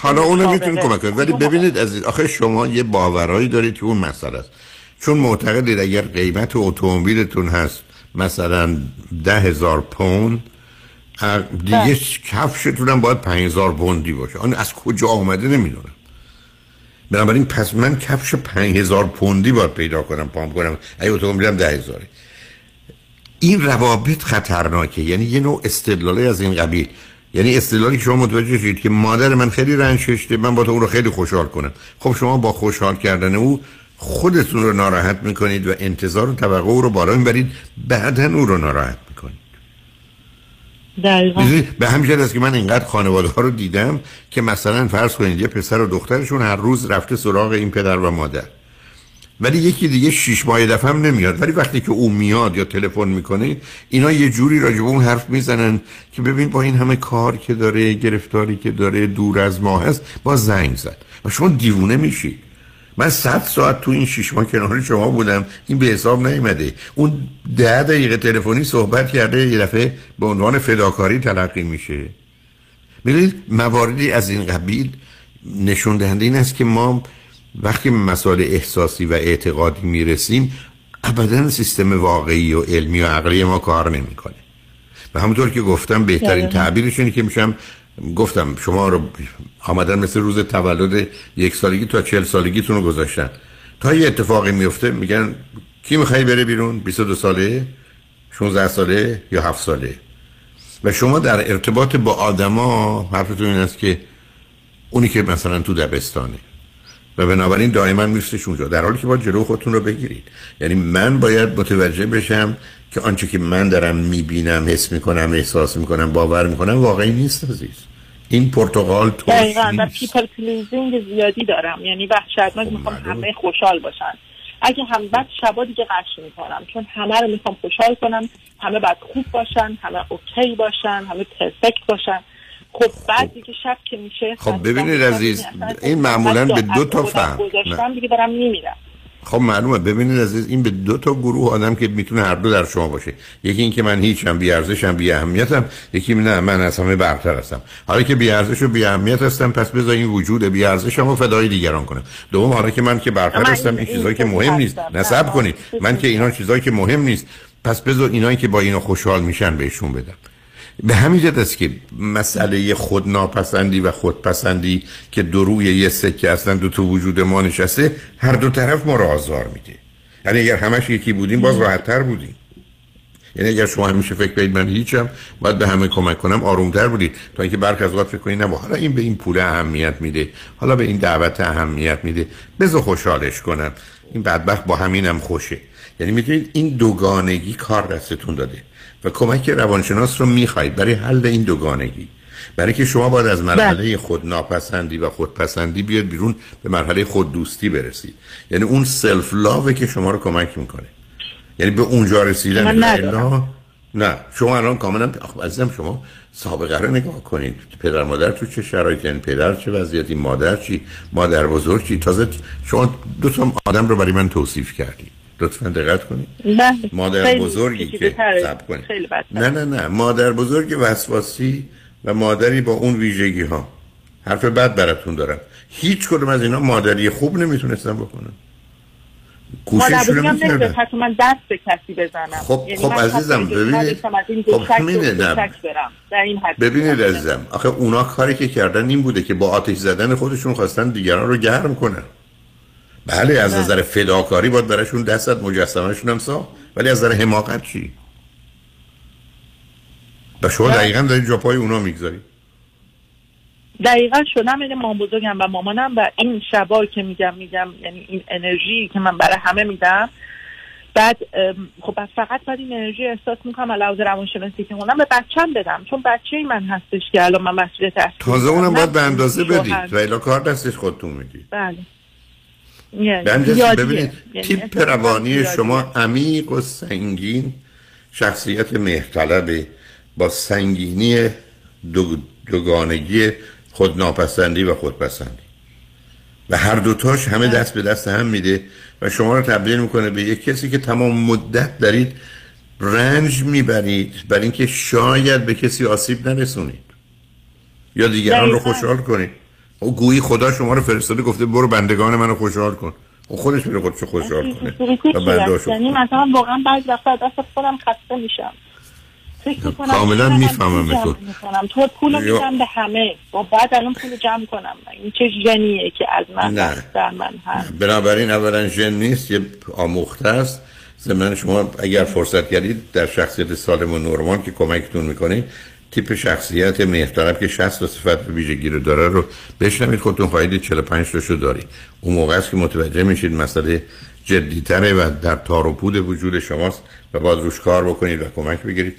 حالا اونو مشاوره. می‌تونی کمک کنید. ولی ببینید از آخه شما یه باورایی دارید که اون مسئله است. چون معتقدید اگر قیمت اتومبیلتون هست مثلا ده هزار پوند اه، دیگه کفشتون هم باید پنج هزار پوندی باشه. آن از کجا آمده نمی‌دونم. بنابراین پس من کفش پنج هزار پوندی باید پیدا کنم پام کنم. اگه اتومبیلم ده هزاره. این روابط خطرناکه. یعنی یه نوع استدلالی از این قبیل. یعنی استدلالی که شما متوجه شید که مادر من خیلی رنج کشیده من با تو اون رو خیلی خوشحال کنم. خب شما با خوشحال کردن او خودتون رو ناراحت می‌کنید و انتظار و توقع او رو بالا می‌برید بعدا او رو ناراحت می‌کنید. دقیقا. به همین است که من اینقدر خانواده ها رو دیدم که مثلا فرض کنید یه پسر و دخترشون هر روز رفته سراغ این پدر و مادر. ولی یکی دیگه شیش ماه دفعه هم نمیاد. ولی وقتی که او میاد یا تلفن می‌کنه اینا یه جوری راجع به اون حرف می‌زنن که ببین با این همه کار که داره گرفتاری که داره دور از ما هست با زنگ زد. و شما دیوونه میشی. من صد ساعت تو این شیش ماه کنار شما بودم. این به حساب نیومده. اون ده دقیقه تلفنی صحبت کرده یه دفعه به عنوان فداکاری تلقی میشه. می‌دونید مواردی از این قبیل نشون دهنده این است که ما وقتی مسائل احساسی و اعتقادی می‌رسیم ابدا سیستم واقعی و علمی و عقلی ما کار نمی‌کنه. و همونطور که گفتم بهترین تعبیرش اینه که میشم گفتم شما رو آمدن مثل روز تولد یک سالگی تا چهل سالگیتون رو گذاشتن. تا یه اتفاقی میفته میگن کی می‌خوای بره بیرون؟ 22 ساله 16 ساله یا 7 ساله؟ و شما در ارتباط با آدما حرفتون این است که اونی که مثلا تو دبستانه. و بنابراین دائما میفتش اونجا در حالی که باید جلو خودتون رو بگیرید. یعنی من باید متوجه بشم که آنچه که من دارم می‌بینم حس می‌کنم احساس می‌کنم باور می‌کنم واقعی نیست عزیز. این پرتغال تو دقیقا و پیپل پلیزینگ زیادی دارم. یعنی وحشتناک خب، می‌خوام همه خوشحال باشن. اگه هم بعد شبا دیگه قش می‌کنم چون همه رو می‌خوام خوشحال کنم همه بعد خوب باشن همه اوکی باشن همه پرفکت باشن. خب بعد دیگه شب که میشه خب ببینید عزیز این معمولا به دو تا فهم. گذاشتم دیگه خب معلومه. ببینید عزیز این به دو تا گروه آدم که می‌تونه هر دو در شما باشه. یکی این که من هیچم بی ارزشم بی اهمیتم. یکی نه من از همه برتر هستم. حالا که بی ارزش و بی اهمیت هستم پس بذار این وجود بی ارزشم و فدای دیگران کنم. دوم حالا که من که برتر هستم این چیزایی که مهم نیست. نصب کنید. من که اینا چیزایی که مهم نیست. پس بذار اینایی که با اینا خوشحال میشن بهشون بدم. به همین جد است که مسئله خودناپسندی و خودپسندی که دو روی یه سکه اصلا دو تو وجود ما نشسته هر دو طرف ما را آزار میده. یعنی اگر همش یکی بودیم باز راحت تر بودیم. یعنی اگر شما همیشه فکر کنید من هیچم باید به همه کمک کنم آرومتر بودید. تا اینکه برخ از فکر کنید نه حالا این به این پول اهمیت میده. حالا به این دعوت اهمیت میده. بذار خوشحالش کنم. این بدبخت با همینم خوشه. یعنی می‌دونید این دوگانگی کار دستتون داده. و کمک روانشناس رو می‌خواید. برای حل این دوگانگی. برای که شما باید از مرحله خود ناپسندی و خودپسندی بیاد بیرون به مرحله خود دوستی برسید. یعنی اون سلف لاوه که شما رو کمک می‌کنه. یعنی به اونجا رسیدن من نه. شما الان کاملا عزیزم شما سابقه رو نگاه کنید. پدر مادر تو چه شرایطی یعنی پدر چه وضعیتی؟ مادر چی؟ مادر بزرگ چی؟ تازه شما دو تا آدم رو برای من توصیف کردید. لطفا دقت کنید. نه مادر بزرگی که سب کنید. نه نه نه. مادر بزرگ وسواسی و مادری با اون ویژگی ها حرف بد براتون دارم. هیچ کدوم از اینا مادری خوب نمی‌تونستن بکنن. کوشش رو نمی‌کردن. من دست به کسی بزنم. خب یعنی خب عزیزم ببینید. خب نه ببینید عزیزم آخه اونا کاری که کردن این بوده که با آتش زدن خودشون خواستن دیگران رو گرم کنن. بله از نظر فداکاری باید براشون دست مجسمهشون هم ساخت. ولی از نظر حماقت چی؟ و شما دقیقا دارید جا پای اونا می‌گذارید دقیقا شدم این مام بزرگم و مامانم و این شبا که میگم میگم یعنی این انرژی که من برای همه میدم. بعد خب فقط باید این انرژی احساس می‌کنم علاوه روانشناسی که اونم به بچم بدم. چون بچه من هستش که الان من مسئولیت تازه اونم باید به اندازه بدید. و کار دستش خودتون می‌دید بله. ببینید تیپ روانی شما عمیق و سنگین شخصیت مهرطلب با سنگینی دو دوگانگی خودناپسندی و خودپسندی. و هر دوتاش همه دست به دست هم میده و شما رو تبدیل می‌کنه به یک کسی که تمام مدت دارید رنج می‌برید برای اینکه شاید به کسی آسیب نرسونید یا دیگران رو خوشحال کنید. او گویی خدا شما رو فرستاده گفته برو بندگان منو خوشحال کن. و خودش میره خودشو خوشحال کنه. یعنی مثلا واقعا بعضی وقتا دست خودم خسته میشم. کاملا می‌فهمم تو. تو پول میدم به همه. بعد الان پول جمع کنم. این چه ژنیه که از من نه. در من هست؟ بنابراین اولا ژن نیست یه آموخته است. ضمن شما اگر فرصت کردید در شخصیت سالم و نرمال که کمکتون می‌کنه تیپ شخصیت مهرطلب که 60 تا صفت ویژگی رو داره رو بشنوید خودتون خواهید 45 تاشو داری اون موقع است که متوجه میشید مسئله جدیتره و در تار و پود وجود شماست و باید روش کار بکنید و کمک بگیرید.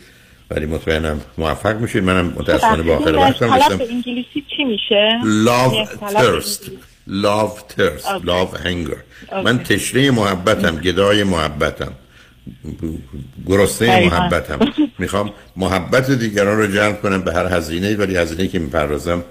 ولی مطمئنم موفق میشید. منم متاسفانه با آخر وقتم طلب رسیدم. انگلیسی چی میشه؟ love thirst. love thirst. love hunger. من تشنه محبتم گدای محبتم. گرسنه. محبتم. می‌خوام محبت دیگران رو جلب کنم به هر هزینه ولی هزینه که می‌پردازم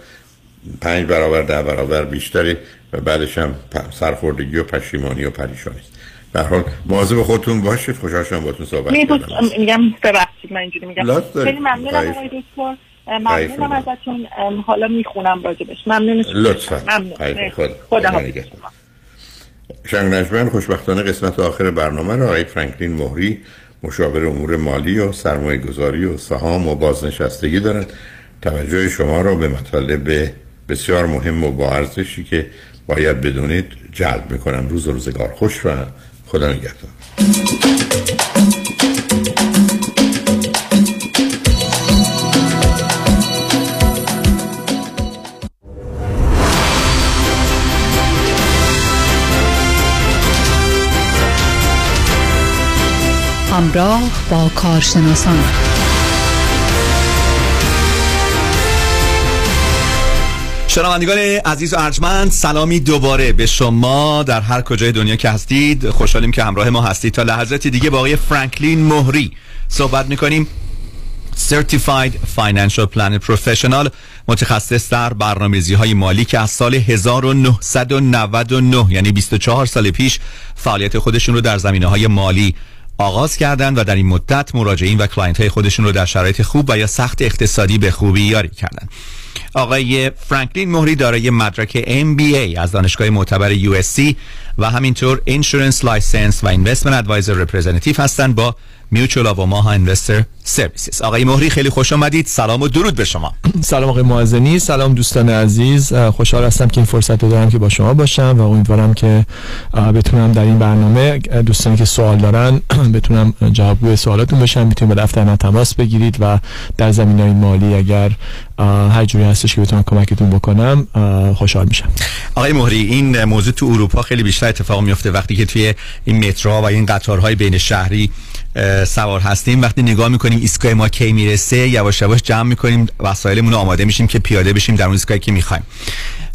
پنج برابر ده برابر بیشتری و بعدش هم سرخوردگی و پشیمانی و پریشانی. است به حال مواظب خودتون باشید. خوشحال شدم باهاتون صحبت کردم. میگم ببخشید من اینجوری میگم. خیلی ممنونم. آقای دکتر. ممنونم. ازتون. حالا می‌خونم راجبش. ممنون لطفا. ممنون. خدا. خدا. شنگ نجمن خوشبختانه قسمت آخر برنامه را آقای فرانکلین مهری مشاور امور مالی و سرمایه گذاری و سهام و بازنشستگی دارند. توجه شما را به مطالب بسیار مهم و با ارزشی که باید بدونید جلب می‌کنم. روز و روزگار خوش و خدا نگهدار. همراه با کارشناسان. شنوندگان عزیز و ارجمند سلامی دوباره به شما در هر کجای دنیا که هستید. خوشحالیم که همراه ما هستید. تا لحظاتی دیگه با آقای فرانکلین مهری صحبت می‌کنیم. Certified Financial Planner Professional متخصص در برنامه‌ریزی های مالی که از سال 1999 یعنی 24 سال پیش فعالیت خودشون رو در زمینه های مالی آغاز کردند و در این مدت مراجعین و client های خودشون رو در شرایط خوب و یا سخت اقتصادی به خوبی یاری کردند. آقای فرانکلین مهری دارای مدرک MBA از دانشگاه معتبر USC و همینطور Insurance License و Investment Advisor Representative هستند با Mutual of Omaha Investor Services آقای مهری خیلی خوش آمدید سلام و درود به شما. [CLEARS THROAT] سلام آقای معزنی. سلام دوستان عزیز. خوشحال هستم که این فرصت رو دارم که با شما باشم و امیدوارم که بتونم در این برنامه دوستانی که سوال دارن [CLEARS THROAT] بتونم جوابگوی سوالاتون بشم. می‌تونید با دفتر تماس بگیرید و در زمین های مالی اگر هر جوری هستش که بتونم کمکتون بکنم خوشحال میشم. آقای مهری این موضوع تو اروپا خیلی بیشتر اتفاق میفته وقتی که توی این مترو و این قطارهای بین شهری سوار هستیم. وقتی نگاه می‌کنیم ایستگاه ما کی می‌رسه یواش یواش جمع می‌کنیم وسایلمون رو آماده میشیم که پیاده بشیم در اون ایستگاهی که می‌خوایم.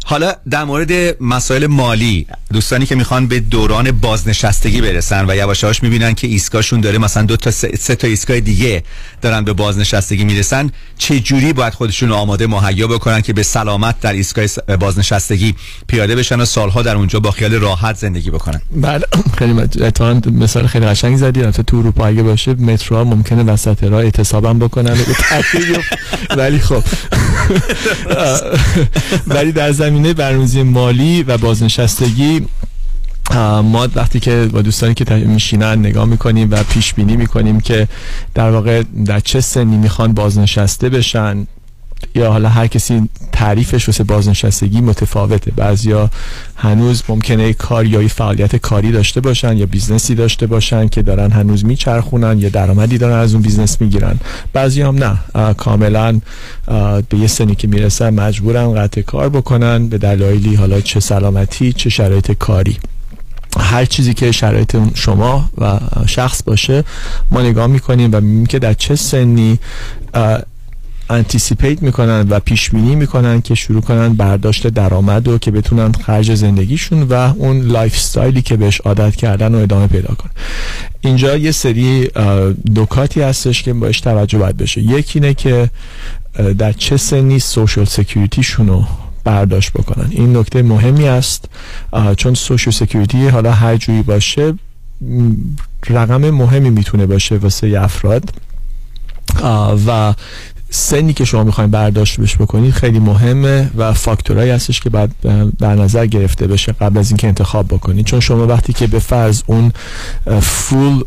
حالا در مورد مسائل مالی دوستانی که می‌خوان به دوران بازنشستگی برسن و یواش یواش می‌بینن که ایستگاهشون داره مثلا دو تا سه, تا ایستگاه دیگه دارن به بازنشستگی می‌رسن چه جوری باید خودشون آماده مهیا بکنن که به سلامت در ایستگاه س- بازنشستگی پیاده بشن و سالها در اونجا با خیال راحت زندگی بکنن؟ بله [CLEARS THROAT] خیلی اتفاقاً مثال خیلی قشنگی زدی. البته تو اروپا اگه باشه مترو ممکنه وسط راه اعتصابم بکنن. ولی خب. [LAUGHS] [LAUGHS] ولی در زمینه برنامه‌ریزی مالی و بازنشستگی ما وقتی که با دوستانی که میشینن نگاه می‌کنیم و پیش بینی می‌کنیم که در واقع در چه سنی می‌خوان بازنشسته بشن. یا حالا هر کسی تعریفش واسه بازنشستگی متفاوته. بعضیا هنوز ممکنه کار یا فعالیت کاری داشته باشن یا business ی داشته باشن که دارن هنوز میچرخونن یا درآمدی دارن از اون business می‌گیرن. بعضی هم نه. کاملا به یه سنی که می‌رسن مجبورن قطع کار بکنن به دلایلی حالا چه سلامتی چه شرایط کاری. هر چیزی که شرایط شما و شخص باشه ما نگاه می‌کنیم و می‌بینیم که در چه سنی anticipate می‌کنن و پیش بینی می‌کنن که شروع کنن برداشت درآمد و که بتونن خرج زندگیشون و اون lifestyle ی که بهش عادت کردن رو ادامه پیدا کنن. اینجا یه سری اه، نکاتی هستش که باش توجه باید بشه. یکی اینه که در چه سنی Social Security شون رو برداشت بکنن. این نکته مهمی است چون Social Security حالا هر جوری باشه رقم مهمی می‌تونه باشه واسه افراد. و سنی که شما می‌خواین برداشت بش بکنید خیلی مهمه و فاکتورهایی هستش که اه، در نظر گرفته بشه قبل از اینکه انتخاب بکنید چون شما وقتی که به فرض اون full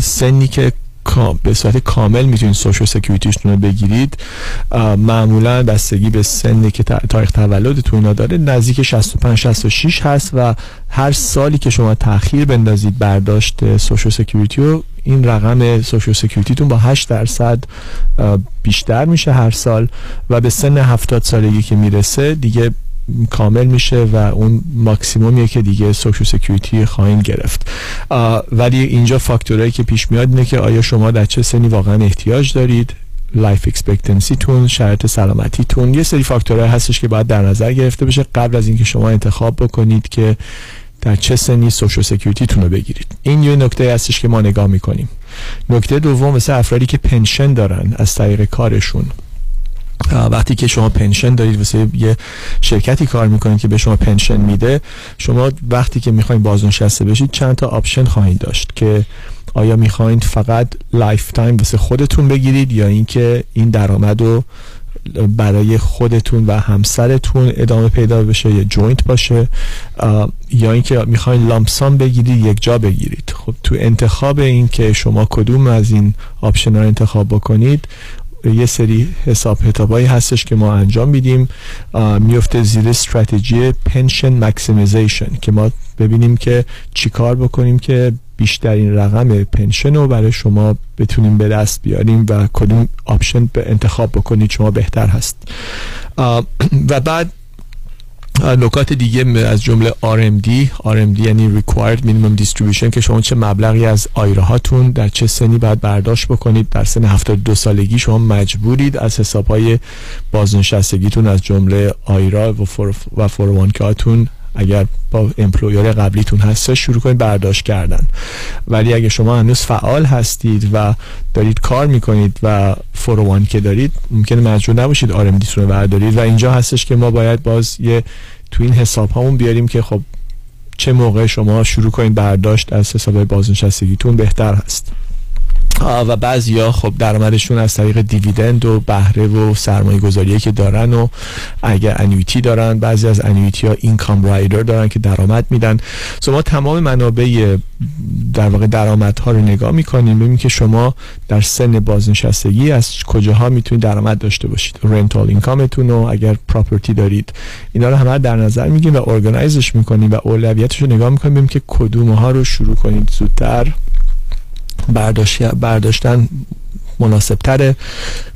سنی که به صورت کامل می‌تونید Social Security تون رو بگیرید. معمولا بستگی به سنی که تاریخ تولدتون اینا داره نزدیک 65 66 هست و هر سالی که شما تاخیر بندازید برداشت Social Security رو این رقم Social Security تون با 8 درصد بیشتر میشه هر سال و به سن 70 سالگی که می‌رسه دیگه کامل میشه و اون ماکسیمومیه که دیگه Social Security خواهیم گرفت. ولی اینجا فاکتورهایی که پیش میاد اینه که آیا شما در چه سنی واقعا احتیاج دارید؟ life expectancy تون شرط سلامتیتون. یه سری فاکتورهای هستش که باید در نظر گرفته بشه قبل از اینکه شما انتخاب بکنید که در چه سنی Social Security تون رو بگیرید. این یه نکته هستش که ما نگاه می‌کنیم. نکته دوم مثل افرادی که pension دارن از طریق کارشون. وقتی که شما pension دارید واسه یه شرکتی کار می‌کنید که به شما pension میده شما وقتی که می‌خواین بازنشسته بشید چند تا option خواهید داشت که آیا می‌خواین فقط lifetime واسه خودتون بگیرید یا اینکه این درآمد رو برای خودتون و همسرتون ادامه پیدا بشه یا joint باشه یا اینکه می‌خواین lump sum بگیرید یک جا بگیرید. خب تو انتخاب این که شما کدوم از این option رو انتخاب بکنید یه سری حساب کتابایی هستش که ما انجام میدیم. میفته زیر استراتژی pension maximization که ما ببینیم که چیکار بکنیم که بیشترین رقم pension رو برای شما بتونیم به دست بیاریم و کدوم option به انتخاب بکنید شما بهتر هست. و بعد نکات دیگه از جمله RMD RMD یعنی Required Minimum Distribution که شما چه مبلغی از IRA هاتون در چه سنی باید برداشت بکنید. در سن 72 سالگی شما مجبورید از حساب های بازنشستگیتون از جمله IRA و, فور و هاتون اگر با employer قبلیتون هستش شروع کنید برداشت کردن. ولی اگه شما هنوز فعال هستید و دارید کار می‌کنید و فوروان که دارید ممکنه مجبور نباشید RMD تون رو بردارید. و اینجا هستش که ما باید باز یه تو این حساب هامون بیاریم که خب چه موقع شما شروع کنید برداشت از حساب بازنشستگیتون بهتر هست. و بعضیا خب درآمدشون از طریق دیویدند و بهره و سرمایه گذاری که دارن و اگر انویتی دارن بعضی از انویتی ها اینکام رایدر دارن که درآمد میدن. شما تمام منابع در واقع درآمد ها رو نگاه می‌کنیم ببینید که شما در سن بازنشستگی از کجاها می‌تونید درآمد داشته باشید. رنتال اینکامتون و اگر پراپرتی دارید. اینا رو همه در نظر میگیم و ارگانایزش می‌کنیم و اولویتش رو نگاه می‌کنیم ببینیم که کدوم ها رو شروع کنید زودتر. برداشتن مناسب تره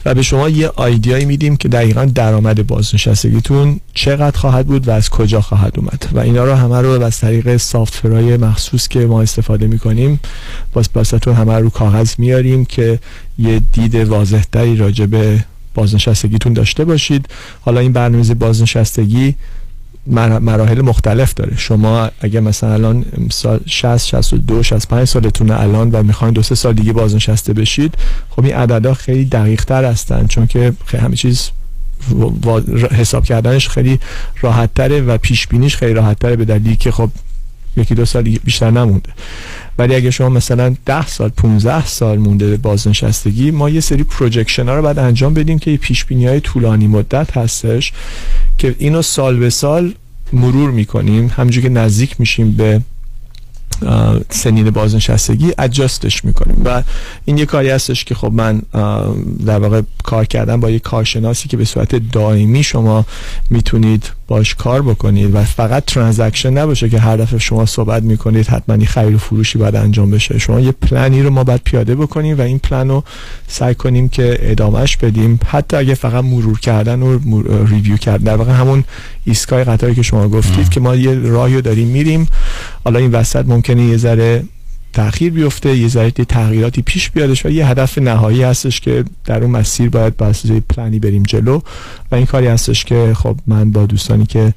و به شما یه آیدیایی میدیم که دقیقا درآمد بازنشستگیتون چقدر خواهد بود و از کجا خواهد اومد. و اینا رو همه رو از طریق سافتورهای مخصوص که ما استفاده می‌کنیم باز باستون همه رو کاغذ میاریم که یه دید واضحتری راجع به بازنشستگیتون داشته باشید. حالا این برنامه بازنشستگی مراحل مختلف داره. شما اگه مثلا الان سال 60 62 65 سالتون الان و می‌خواین دو سه سال دیگه بازنشسته بشید خب این عددا خیلی دقیق تر هستن چون که همه چیز حساب کردنش خیلی راحت تره و پیش بینیش خیلی راحت تره به دلیلی که خب یکی دو سال بیشتر نمونده. ولی اگه شما مثلا 10 سال 15 سال مونده بازنشستگی ما یه سری پروجکشن ها رو باید انجام بدیم که پیش بینی های طولانی مدت هستش که اینو سال به سال مرور می‌کنیم. همونجور که نزدیک میشیم به سنین بازنشستگی اجاستش می‌کنیم. و این یه کاری هستش که خب من در واقع کار کردم با یه کارشناسی که به صورت دائمی شما می‌تونید باش کار بکنید و فقط ترانزکشن نباشه که هر دفعه شما صحبت می‌کنید حتما این خرید و فروشی باید انجام بشه. شما یه پلنی رو ما باید پیاده بکنیم و این پلن رو سعی کنیم که ادامهش بدیم. حتی اگه فقط مرور کردن و ریویو کردن. در واقع همون ایستگاه قطاری که شما گفتید که ما یه راهی داریم میریم. حالا این وسط ممکنه یه ذره تاخیر بیفته یه ذره تغییراتی پیش بیادش و یه هدف نهایی هستش که در اون مسیر باید با پلنی بریم جلو و این کاری هستش که خب من با دوستانی که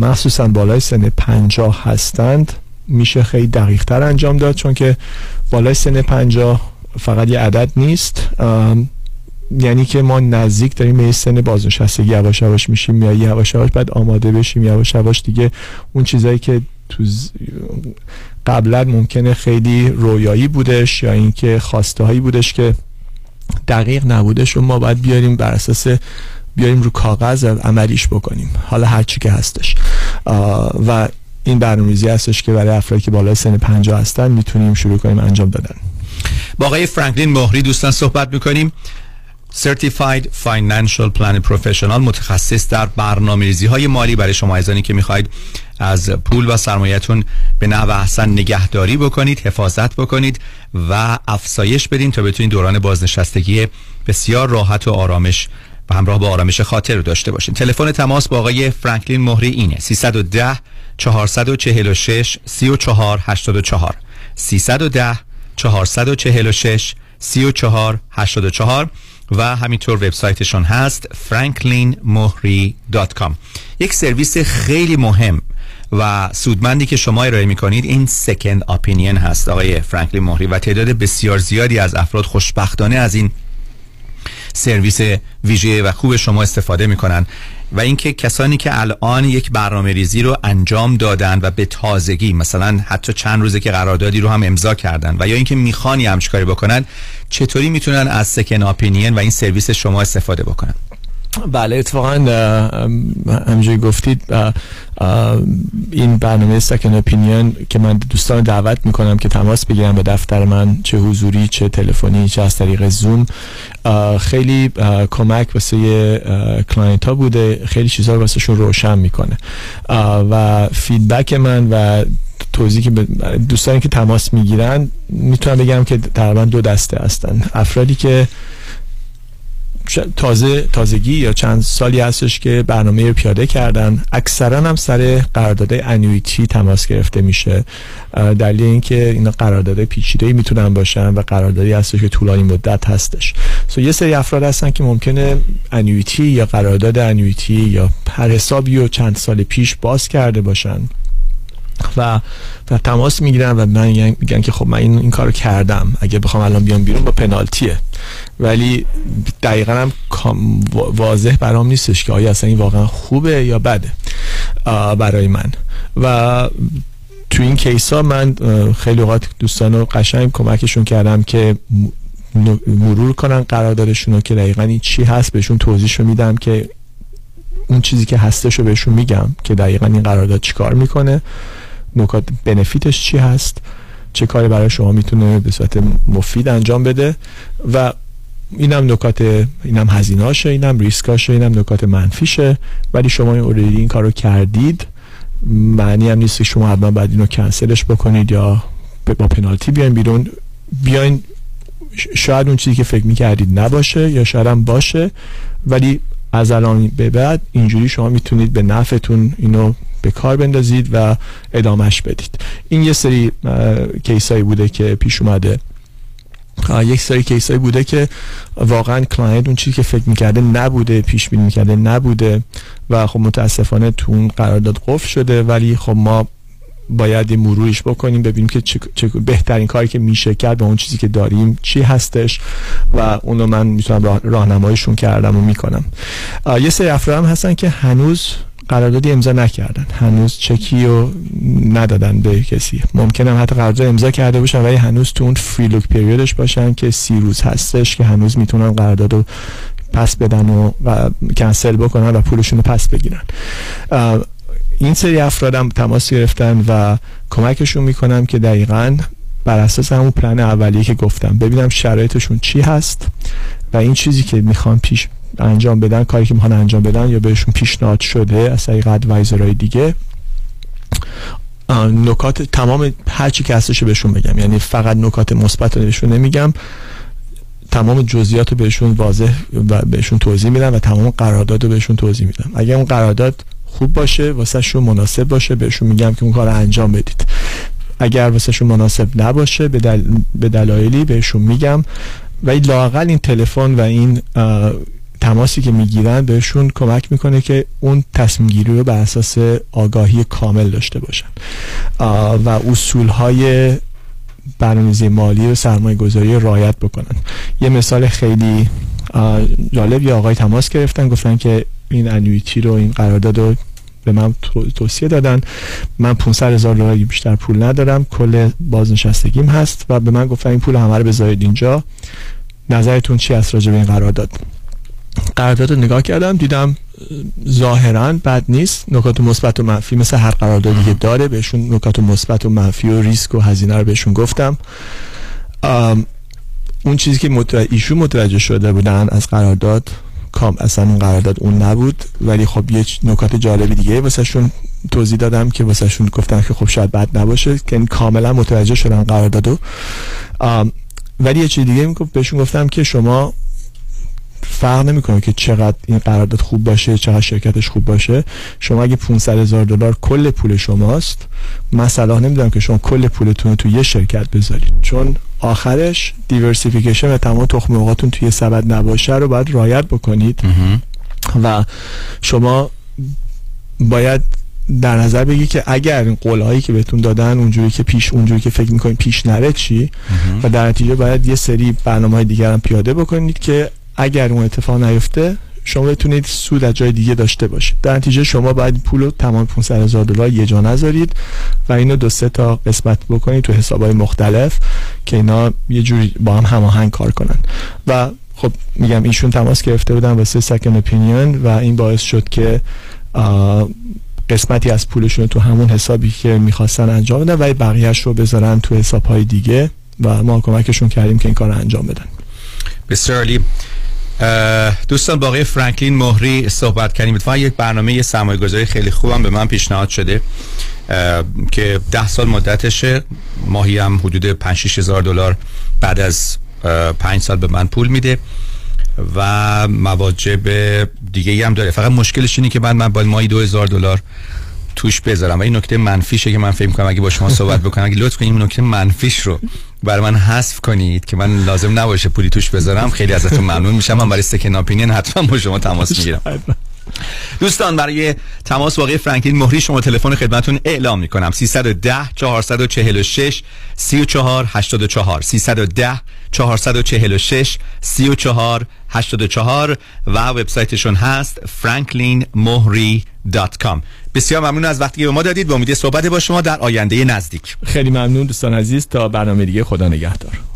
مخصوصا بالای سن پنجاه هستند میشه خیلی دقیق تر انجام داد چون که بالای سن پنجاه فقط یه عدد نیست. یعنی که ما نزدیک داریم به سن بازنشستگی یواش یواش میشیم یا یواش یواش بعد آماده بشیم یواش یواش دیگه اون چیزایی که تو قبلا ممکنه خیلی رویایی بودش یا اینکه خواسته هایی بودش که دقیق نبودش و ما باید بیاریم بر اساس بیاریم رو کاغذ عملیش بکنیم. حالا هرچی که هستش. و این برنامه‌ریزی هستش که برای افرادی که بالای سن 50 هستن می‌تونیم شروع کنیم انجام دادن. با آقای فرانکلین مهری دوستان صحبت می‌کنیم. Certified Financial Planning Professional متخصص در برنامه‌ریزی های مالی برای شما عزیزانی که می‌خواهید از پول و سرمایه‌تون به نحو احسن نگهداری بکنید حفاظت بکنید و افزایش بدین تا بتونید دوران بازنشستگی بسیار راحت و آرامش و همراه با آرامش خاطر رو داشته باشین. تلفن تماس با آقای فرانکلین مهری اینه. 310 446 34 84 310 446 34 84 و همینطور وبسایتشون هست franklinmohri.com یک سرویس خیلی مهم و سودمندی که شما ارائه می‌کنید این سکند اپینین هست. آقای فرانکلین مهری و تعداد بسیار زیادی از افراد خوشبختانه از این سرویس ویژه و خوب شما استفاده می‌کنن و اینکه کسانی که الان یک برنامه ریزی رو انجام دادن و به تازگی مثلا حتی چند روزه که قراردادی رو هم امضا کردن و یا اینکه می‌خوان یه همچین کاری بکنن چطوری می‌تونن از second opinion و این سرویس شما استفاده بکنن؟ بله اتفاقا همجوری گفتید این برنامه second opinion که من دوستان دعوت می‌کنم که تماس بگیرن به دفتر من چه حضوری چه تلفنی چه از طریق زوم خیلی کمک واسه client ها بوده خیلی چیزها رو روشن می‌کنه. و feedback من و توضیحی که دوستانی که تماس می‌گیرن می‌تونم بگم که تقریبا دو دسته هستن. افرادی که تازه تازگی یا چند سالی هستش که برنامه رو پیاده کردن. اکثرا هم سر قرارداد انویتی تماس گرفته میشه. دلیل اینکه اینا قرارداد پیچیده می‌تونن باشن و قراردادی هستش که طولانی مدت هستش. سو یه سری افراد هستن که ممکنه انویتی یا قرارداد انویتی یا هر حسابی رو چند سال پیش باز کرده باشن و و تماس می‌گیرن و من میگن که خب من این, این کارو کردم. اگه بخوام الان بیام بیرون با پنالتیه. ولی دقیقا هم واضح برام نیستش که آیا اصلا این واقعا خوبه یا بده برای من. و تو این کیس ها من خیلی اوقات دوستان رو قشنگ کمکشون کردم که مرور کنن قراردادشون رو که دقیقا این چی هست بهشون توضیح میدم که اون چیزی که هستش رو بهشون میگم که دقیقا این قرارداد چیکار می‌کنه نکات بنفیتش چی هست چه کاری برای شما می‌تونه به صورت مفید انجام بده و اینم نکات اینم هزینهاشه اینم ریسکاشه اینم نکات منفیشه. ولی شما این اوریدی این کارو کردید معنی هم نیست که شما حتما بعد اینو کنسلش بکنید یا با پنالتی بیاین بیرون. بیاین شاید اون چیزی که فکر می‌کردید نباشه یا شاید هم باشه. ولی از الان به بعد اینجوری شما می‌تونید به نفعتون اینو به کار بندازید و ادامهش بدید. این یه سری case ایی بوده که پیش اومده. یک سری case ایی بوده که واقعا client اون چیزی که فکر می‌کرده نبوده پیش بینی می‌کرده نبوده و خب متاسفانه تو اون قرارداد قفل شده. ولی خب ما باید یه مروریش بکنیم ببینیم که چه, چه بهترین کاری که میشه کرد به اون چیزی که داریم چی هستش و اونو من می‌تونم راهنماییشون کردم و می‌کنم. یه سری افراد هم هستن که هنوز قراردادی امضا نکردن. هنوز چکی رو ندادن به کسی. ممکنه حتی قرارداد امضا کرده باشن ولی هنوز تو اون فری لوک پریودش باشن که سی روز هستش که هنوز می‌تونن قرارداد رو پس بدن و, و کنسل بکنن و پولشون رو پس بگیرن. این سری افرادم تماس گرفتن و کمکشون می‌کنم که دقیقا بر اساس همون پلن اولیه که گفتم ببینم شرایطشون چی هست و این چیزی که می‌خوان پیش انجام بدن کاری که می‌خوان انجام بدن یا بهشون پیشنهاد شده از طریق ادوایزرهای دیگه نکات تمام هر چی که هستش بهشون بگم. یعنی فقط نکات مثبت رو بهشون نمیگم. تمام جزئیات رو بهشون واضح و بهشون توضیح میدم و تمام قرارداد رو بهشون توضیح میدم. اگر اون قرارداد خوب باشه واسه شون مناسب باشه بهشون میگم که اون کار انجام بدید. اگر واسه شون مناسب نباشه به, دل... دلایلی بهشون میگم. ولی لاقل این تلفن و این تماسی که می‌گیرن بهشون کمک می‌کنه که اون تصمیم گیری رو بر اساس آگاهی کامل داشته باشن. و اصول های برنامه‌ریزی مالی و سرمایه گذاری رایت بکنن. یه مثال خیلی جالب یه آقای تماس گرفتن گفتن که این انویتی رو این قرارداد رو به من توصیه دادن. من 500 هزار دلار بیشتر پول ندارم کل بازنشستگیم هست و به من گفتن این پول همه رو بذارید اینجا. نظرتون چی است راجع به این قرارداد؟ قرارداد رو نگاه کردم دیدم ظاهرا بد نیست. نکات مثبت و منفی مثل هر قراردادی که داره بهشون نکات مثبت و منفی و ریسک و هزینه رو بهشون گفتم. اون چیزی که متوجه ایشون متوجه شده بودن از قرارداد کام اصلا اون قرارداد اون نبود. ولی خب یه نکات جالبی دیگه واسه شون توضیح دادم که واسه شون گفتن که خب شاید بد نباشه که کاملا متوجه شدن قراردادو. ولی یه چیز دیگه بهشون گفتم که شما فرق نمی‌کنه که چقدر این قرارداد خوب باشه چقدر شرکتش خوب باشه. شما اگه 500 هزار دلار کل پول شماست من صلاح نمی‌دونم که شما کل پولتون رو توی یه شرکت بذارید. چون آخرش diversification و تمام تخم مرغاتون توی سبد نباشه رو باید رعایت بکنید. و شما باید در نظر بگی که اگر این قول که بهتون دادن اونجوری که پیش اونجوری که فکر می‌کنید پیش نره چی؟ و در نتیجه باید یه سری برنامه های دیگر هم پیاده بکنید که اگر اون اتفاق نیفته شما بتونید سود از جای دیگه داشته باشید. در نتیجه شما باید پول رو تمام 500 هزار دلار یه جا نذارید و اینو دو سه تا قسمت بکنید تو حسابهای مختلف که اینا یه جوری با هم هماهنگ کار کنن. و خب میگم ایشون تماس گرفته بودن واسه سکن اپینیون و این باعث شد که قسمتی از پولشون تو همون حسابی که می‌خواستن انجام بدن و بقیهش رو بذارن تو حسابهای دیگه و ما کمکشون کردیم که این کار رو انجام بدن. بسیار دوستان باقی فرانکلین مهری صحبت کردیم. اتفاقا یک برنامه یه سرمایه گذاری خیلی خوبم به من پیشنهاد شده که ده سال مدتشه. ماهی هم حدود 5 هزار دلار بعد از پنج سال به من پول میده و مواجب دیگه هم داره. فقط مشکلش اینه که بعد من باید ماهی دو هزار دلار توش بذارم. و این نکته منفیشه که من فکر کنم اگه با شما صحبت بکنم اگه لطف کنید این نکته منفیش رو برای من حذف کنید که من لازم نباشه پولی توش بذارم. خیلی ازتون ممنون میشم. من برای سکن اپینین حتما با شما تماس می‌گیرم. دوستان برای تماس واقعی فرانکلین مهری شما تلفن خدمتون اعلام می‌کنم. 310 446 34 84 310 446 34 84 و وبسایتشون هست franklinmohri.com بسیار ممنون از وقتی که به ما دادید. به امید صحبت با شما در آینده نزدیک. خیلی ممنون دوستان عزیز. تا برنامه دیگه خدا نگهدار.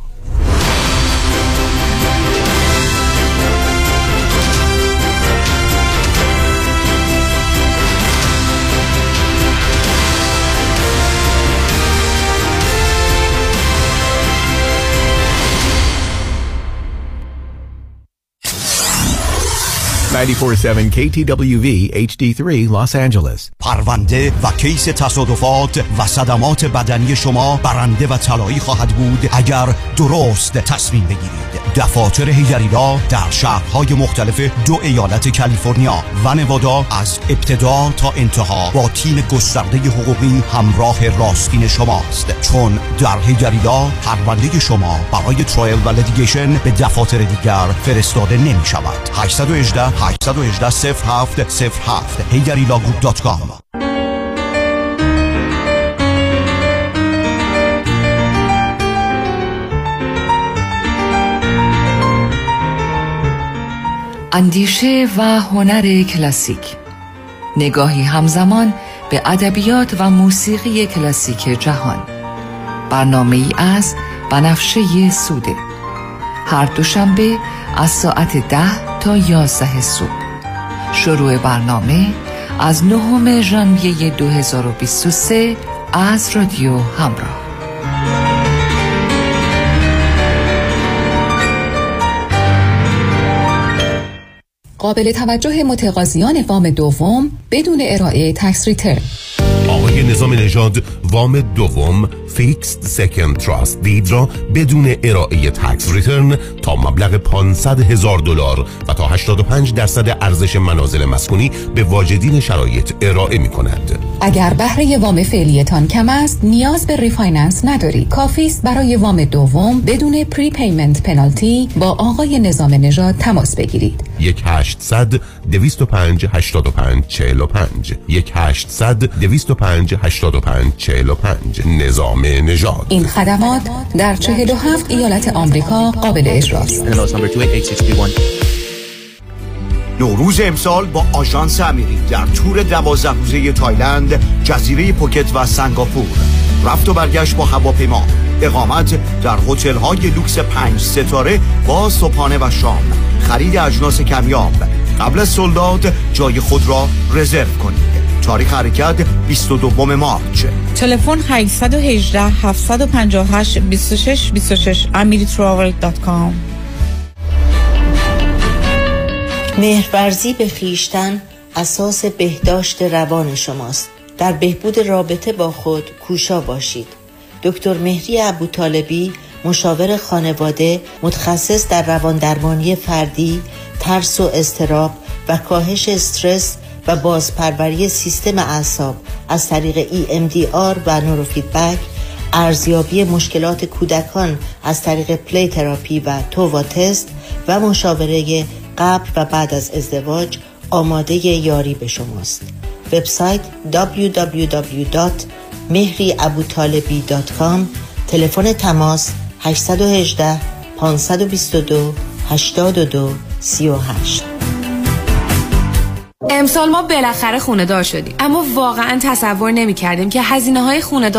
947 KTWV HD3 Los Angeles. پرونده و case تصادفات و صدمات بدنی شما برنده و طلایی خواهد بود اگر درست تصمیم بگیرید. دفاتر هیگریلا در شهرهای مختلف دو ایالت کالیفرنیا و نوادا از ابتدا تا انتها با تیم گسترده حقوقی همراه راستین شماست. چون در هیگریلا پرونده شما برای trial و litigation به دفاتر دیگر فرستاده نمی شود 818 818 07 07 هیگریلاگروپ.com اندیشه و هنر کلاسیک. نگاهی همزمان به ادبیات و موسیقی کلاسیک جهان. برنامه ای از بنفشه سوده. هر دوشنبه از ساعت ده تا یازده صبح. شروع برنامه از نهم ژانویه 2023 از رادیو همراه. قابل توجه متقاضیان وام دوم بدون ارائه tax return آقای نظام نژاد وام دوم fixed second trust deed را بدون ارائه tax return تا مبلغ 500 هزار دلار و تا 85 درصد ارزش منازل مسکونی به واجدین شرایط ارائه می کند. اگر بهره وام فعلیتان کم است نیاز به refinance ندارید کافی است برای وام دوم بدون prepayment penalty با آقای نظام نژاد تماس بگیرید. 1 800 205 85 45 1 800 205 85 45 نظام نژاد. این خدمات در 47 ایالت آمریکا قابل اجراست. نوروز امسال با آژانس امیری در تور دوازده روزه تایلند جزیره پوکت و سنگاپور. رفت و برگشت با هواپیما. اقامت در هتل های لوکس پنج ستاره با صبحانه و شام. خرید اجناس کمیاب. قبل از سولداد جای خود را رزرو کنید. تاریخ حرکت 22 مارچ. تلفن 818 758 26 26 amiritravel.com مهرورزی به خیشتن اساس بهداشت روان شماست. در بهبود رابطه با خود کوشا باشید. دکتر مهری ابو طالبی مشاور خانواده متخصص در روان درمانی فردی ترس و استراب و کاهش استرس و بازپروری سیستم اعصاب از طریق EMDR و نوروفیدبک ارزیابی مشکلات کودکان از طریق پلی تراپی و تووا تست و مشاوره قبل و بعد از ازدواج آماده یاری به شماست. وبسایت www.mehriabutalibi.com تلفن تماس 818 522 82 38 امسال ما بالاخره خونه دار شدیم. اما واقعا تصور نمی کردیم که هزینه های خونه دار